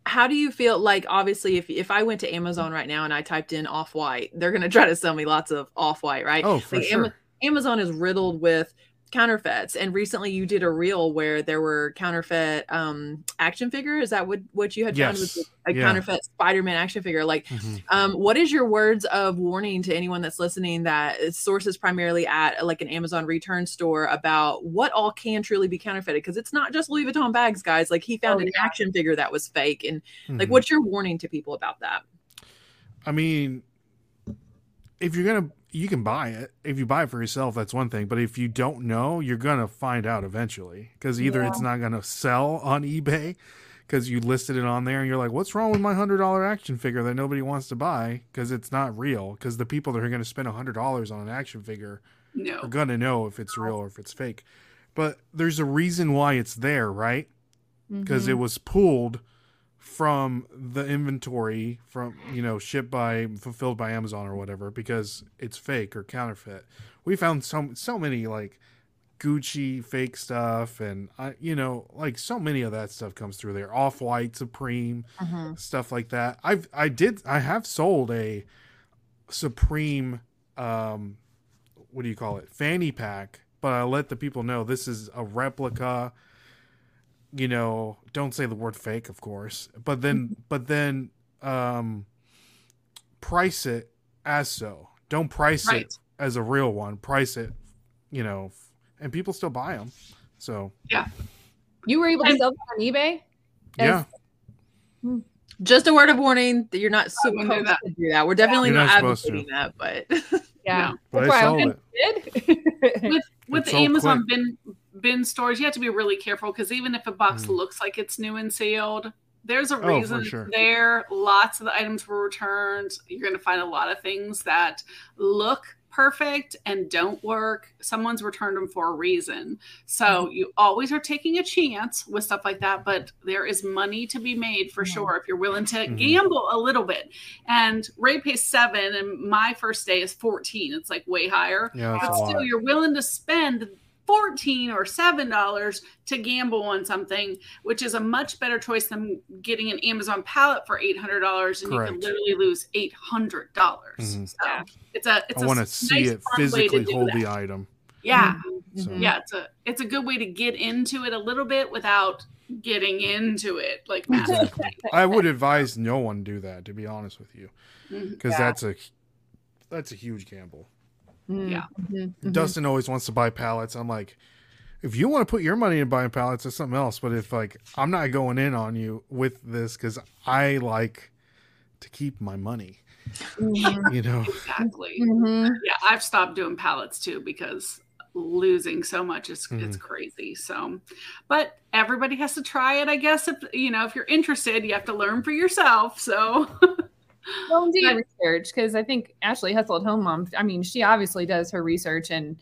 [SPEAKER 4] how do you feel like obviously if if I went to Amazon right now and I typed in off white, they're gonna try to sell me lots of off white, right?
[SPEAKER 2] Oh, for
[SPEAKER 4] like
[SPEAKER 2] sure.
[SPEAKER 4] Ama- Amazon is riddled with counterfeits and recently you did a reel where there were counterfeit um action figure is that what what you had found
[SPEAKER 2] Yes.
[SPEAKER 4] with a
[SPEAKER 2] Yeah.
[SPEAKER 4] counterfeit spider-man action figure like
[SPEAKER 2] Mhm.
[SPEAKER 4] um what is your words of warning to anyone that's listening that sources primarily at like an amazon return store about what all can truly be counterfeited because it's not just louis vuitton bags guys like he found
[SPEAKER 3] Oh,
[SPEAKER 4] an
[SPEAKER 3] yeah.
[SPEAKER 4] action figure that was fake and like
[SPEAKER 2] Mhm.
[SPEAKER 4] what's your warning to people about that
[SPEAKER 2] I mean, if you're gonna, you can buy it. If you buy it for yourself, that's one thing. But if you don't know, you're gonna find out eventually because either
[SPEAKER 3] Yeah.
[SPEAKER 2] it's not gonna sell on eBay because you listed it on there and you're like, what's wrong with my hundred dollar action figure that nobody wants to buy because it's not real. Because the people that are gonna spend a hundred dollars on an action figure are gonna know if it's real or if it's fake. But there's a reason why it's there, right? because mm-hmm. it was pulled from the inventory from you know shipped by fulfilled by Amazon or whatever because it's fake or counterfeit. We found so so many like Gucci fake stuff and I you know like so many of that stuff comes through there. Off White, Supreme, stuff like that. I've I did I have sold a Supreme um what do you call it? Fanny pack, but I let the people know this is a replica you know, don't say the word fake, of course, but then, but then, um, price it as so. Don't price
[SPEAKER 1] Right.
[SPEAKER 2] it as a real one. Price it, you know, and people still buy them. So Yeah.
[SPEAKER 3] You were able to sell that on eBay?
[SPEAKER 2] yeah,
[SPEAKER 4] just a word of warning that you're not
[SPEAKER 1] I wouldn't do
[SPEAKER 4] supposed
[SPEAKER 1] that.
[SPEAKER 4] to do that we're definitely
[SPEAKER 2] You're
[SPEAKER 4] not,
[SPEAKER 2] not supposed to.
[SPEAKER 4] advocating that but
[SPEAKER 3] Yeah.
[SPEAKER 1] No.
[SPEAKER 2] but
[SPEAKER 3] That's why
[SPEAKER 2] I
[SPEAKER 3] I
[SPEAKER 2] sold it.
[SPEAKER 3] Did?
[SPEAKER 1] With with
[SPEAKER 2] It's
[SPEAKER 1] the Amazon
[SPEAKER 2] quick.
[SPEAKER 1] bin bin stores, you have to be really careful because even if a box
[SPEAKER 2] Mm.
[SPEAKER 1] looks like it's new and sealed, there's a
[SPEAKER 2] for
[SPEAKER 1] reason
[SPEAKER 2] sure.
[SPEAKER 1] there. Lots of the items were returned. You're going to find a lot of things that look perfect and don't work. Someone's returned them for a reason. So you always are taking a chance with stuff like that, but there is money to be made for sure if you're willing to
[SPEAKER 2] Mhm.
[SPEAKER 1] gamble a little bit. And Ray pays seven, and my first day is 14. It's like way higher
[SPEAKER 2] Yeah,
[SPEAKER 1] but still
[SPEAKER 2] lot.
[SPEAKER 1] you're willing to spend 14 or 7 dollars to gamble on something which is a much better choice than getting an amazon pallet for 800 dollars and you can literally lose 800 dollars
[SPEAKER 2] Mhm.
[SPEAKER 1] so it's a it's
[SPEAKER 2] I
[SPEAKER 1] a
[SPEAKER 2] want to
[SPEAKER 1] s-
[SPEAKER 2] see
[SPEAKER 1] nice,
[SPEAKER 2] it
[SPEAKER 1] fun way to
[SPEAKER 2] physically hold
[SPEAKER 1] that.
[SPEAKER 2] the item.
[SPEAKER 1] yeah
[SPEAKER 2] So-
[SPEAKER 3] Mhm.
[SPEAKER 1] yeah it's a it's a good way to get into it a little bit without getting into it like Matt.
[SPEAKER 2] Exactly. I would advise no one do that. To be honest with you,
[SPEAKER 1] Mhm.
[SPEAKER 2] because
[SPEAKER 3] Yeah.
[SPEAKER 2] that's a that's a huge gamble.
[SPEAKER 1] Yeah.
[SPEAKER 3] Mhm.
[SPEAKER 2] Dustin always wants to buy pallets. I'm like, if you want to put your money in buying pallets, that's something else. But if like I'm not going in on you with this because I like to keep my money,
[SPEAKER 3] Mhm.
[SPEAKER 2] you know.
[SPEAKER 1] exactly
[SPEAKER 3] Mhm.
[SPEAKER 1] yeah i've stopped doing pallets too because losing so much is it's
[SPEAKER 2] Mhm.
[SPEAKER 1] crazy so but everybody has to try it i guess if you know if you're interested you have to learn for yourself so
[SPEAKER 3] Well, do your
[SPEAKER 1] But-
[SPEAKER 3] research because I think Ashley Hustle at Home Mom. I mean, she obviously does her research, and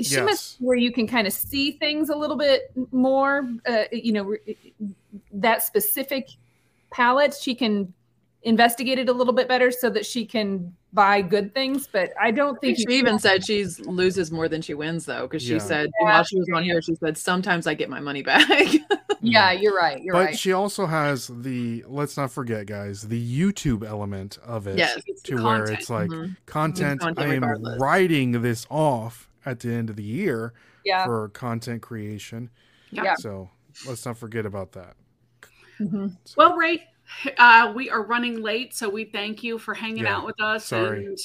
[SPEAKER 3] she
[SPEAKER 2] Yes.
[SPEAKER 3] must where you can kind of see things a little bit more. Uh, you know, re- that specific palette, she can investigate it a little bit better so that she can buy good things. But I don't
[SPEAKER 4] I
[SPEAKER 3] think
[SPEAKER 4] think she even said she loses more than she wins though because she said
[SPEAKER 3] Yeah.
[SPEAKER 4] while she was on here she said sometimes i get my money back
[SPEAKER 3] Yeah, you're right. You're
[SPEAKER 2] but
[SPEAKER 3] right.
[SPEAKER 2] she also has the let's not forget, guys, the YouTube element of it.
[SPEAKER 4] Yes.
[SPEAKER 2] To where
[SPEAKER 1] content.
[SPEAKER 2] it's like
[SPEAKER 4] Mhm.
[SPEAKER 2] content,
[SPEAKER 4] content
[SPEAKER 2] I am
[SPEAKER 4] regardless.
[SPEAKER 2] writing this off at the end of the year
[SPEAKER 3] yeah.
[SPEAKER 2] for content creation.
[SPEAKER 1] Yeah.
[SPEAKER 2] So let's not forget about that.
[SPEAKER 3] Mhm.
[SPEAKER 1] well ray uh, we are running late so we thank you for hanging
[SPEAKER 2] Yeah,
[SPEAKER 1] out with us
[SPEAKER 2] sorry.
[SPEAKER 1] and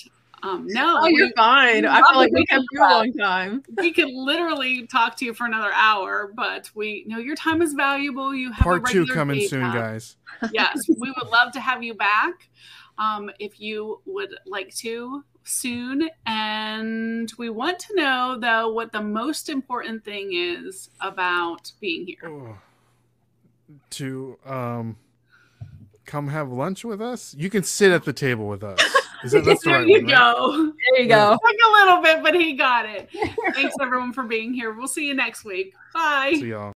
[SPEAKER 1] um, no
[SPEAKER 4] oh you're
[SPEAKER 1] we,
[SPEAKER 4] fine i feel like we kept you a long time
[SPEAKER 1] we could literally talk to you for another hour but we know your time is valuable you have a
[SPEAKER 2] Part two coming soon,
[SPEAKER 1] job.
[SPEAKER 2] guys.
[SPEAKER 1] yes, we would love to have you back um, if you would like to soon. And we want to know, though, what the most important thing is about being here.
[SPEAKER 2] Oh. To um come have lunch with us. You can sit at the table with us. Is that that's the
[SPEAKER 1] there
[SPEAKER 2] right
[SPEAKER 1] you
[SPEAKER 2] one, right?
[SPEAKER 1] go.
[SPEAKER 3] There you go.
[SPEAKER 1] Took a little bit, but he got it. Thanks, everyone, for being here. We'll see you next week. Bye.
[SPEAKER 2] See y'all.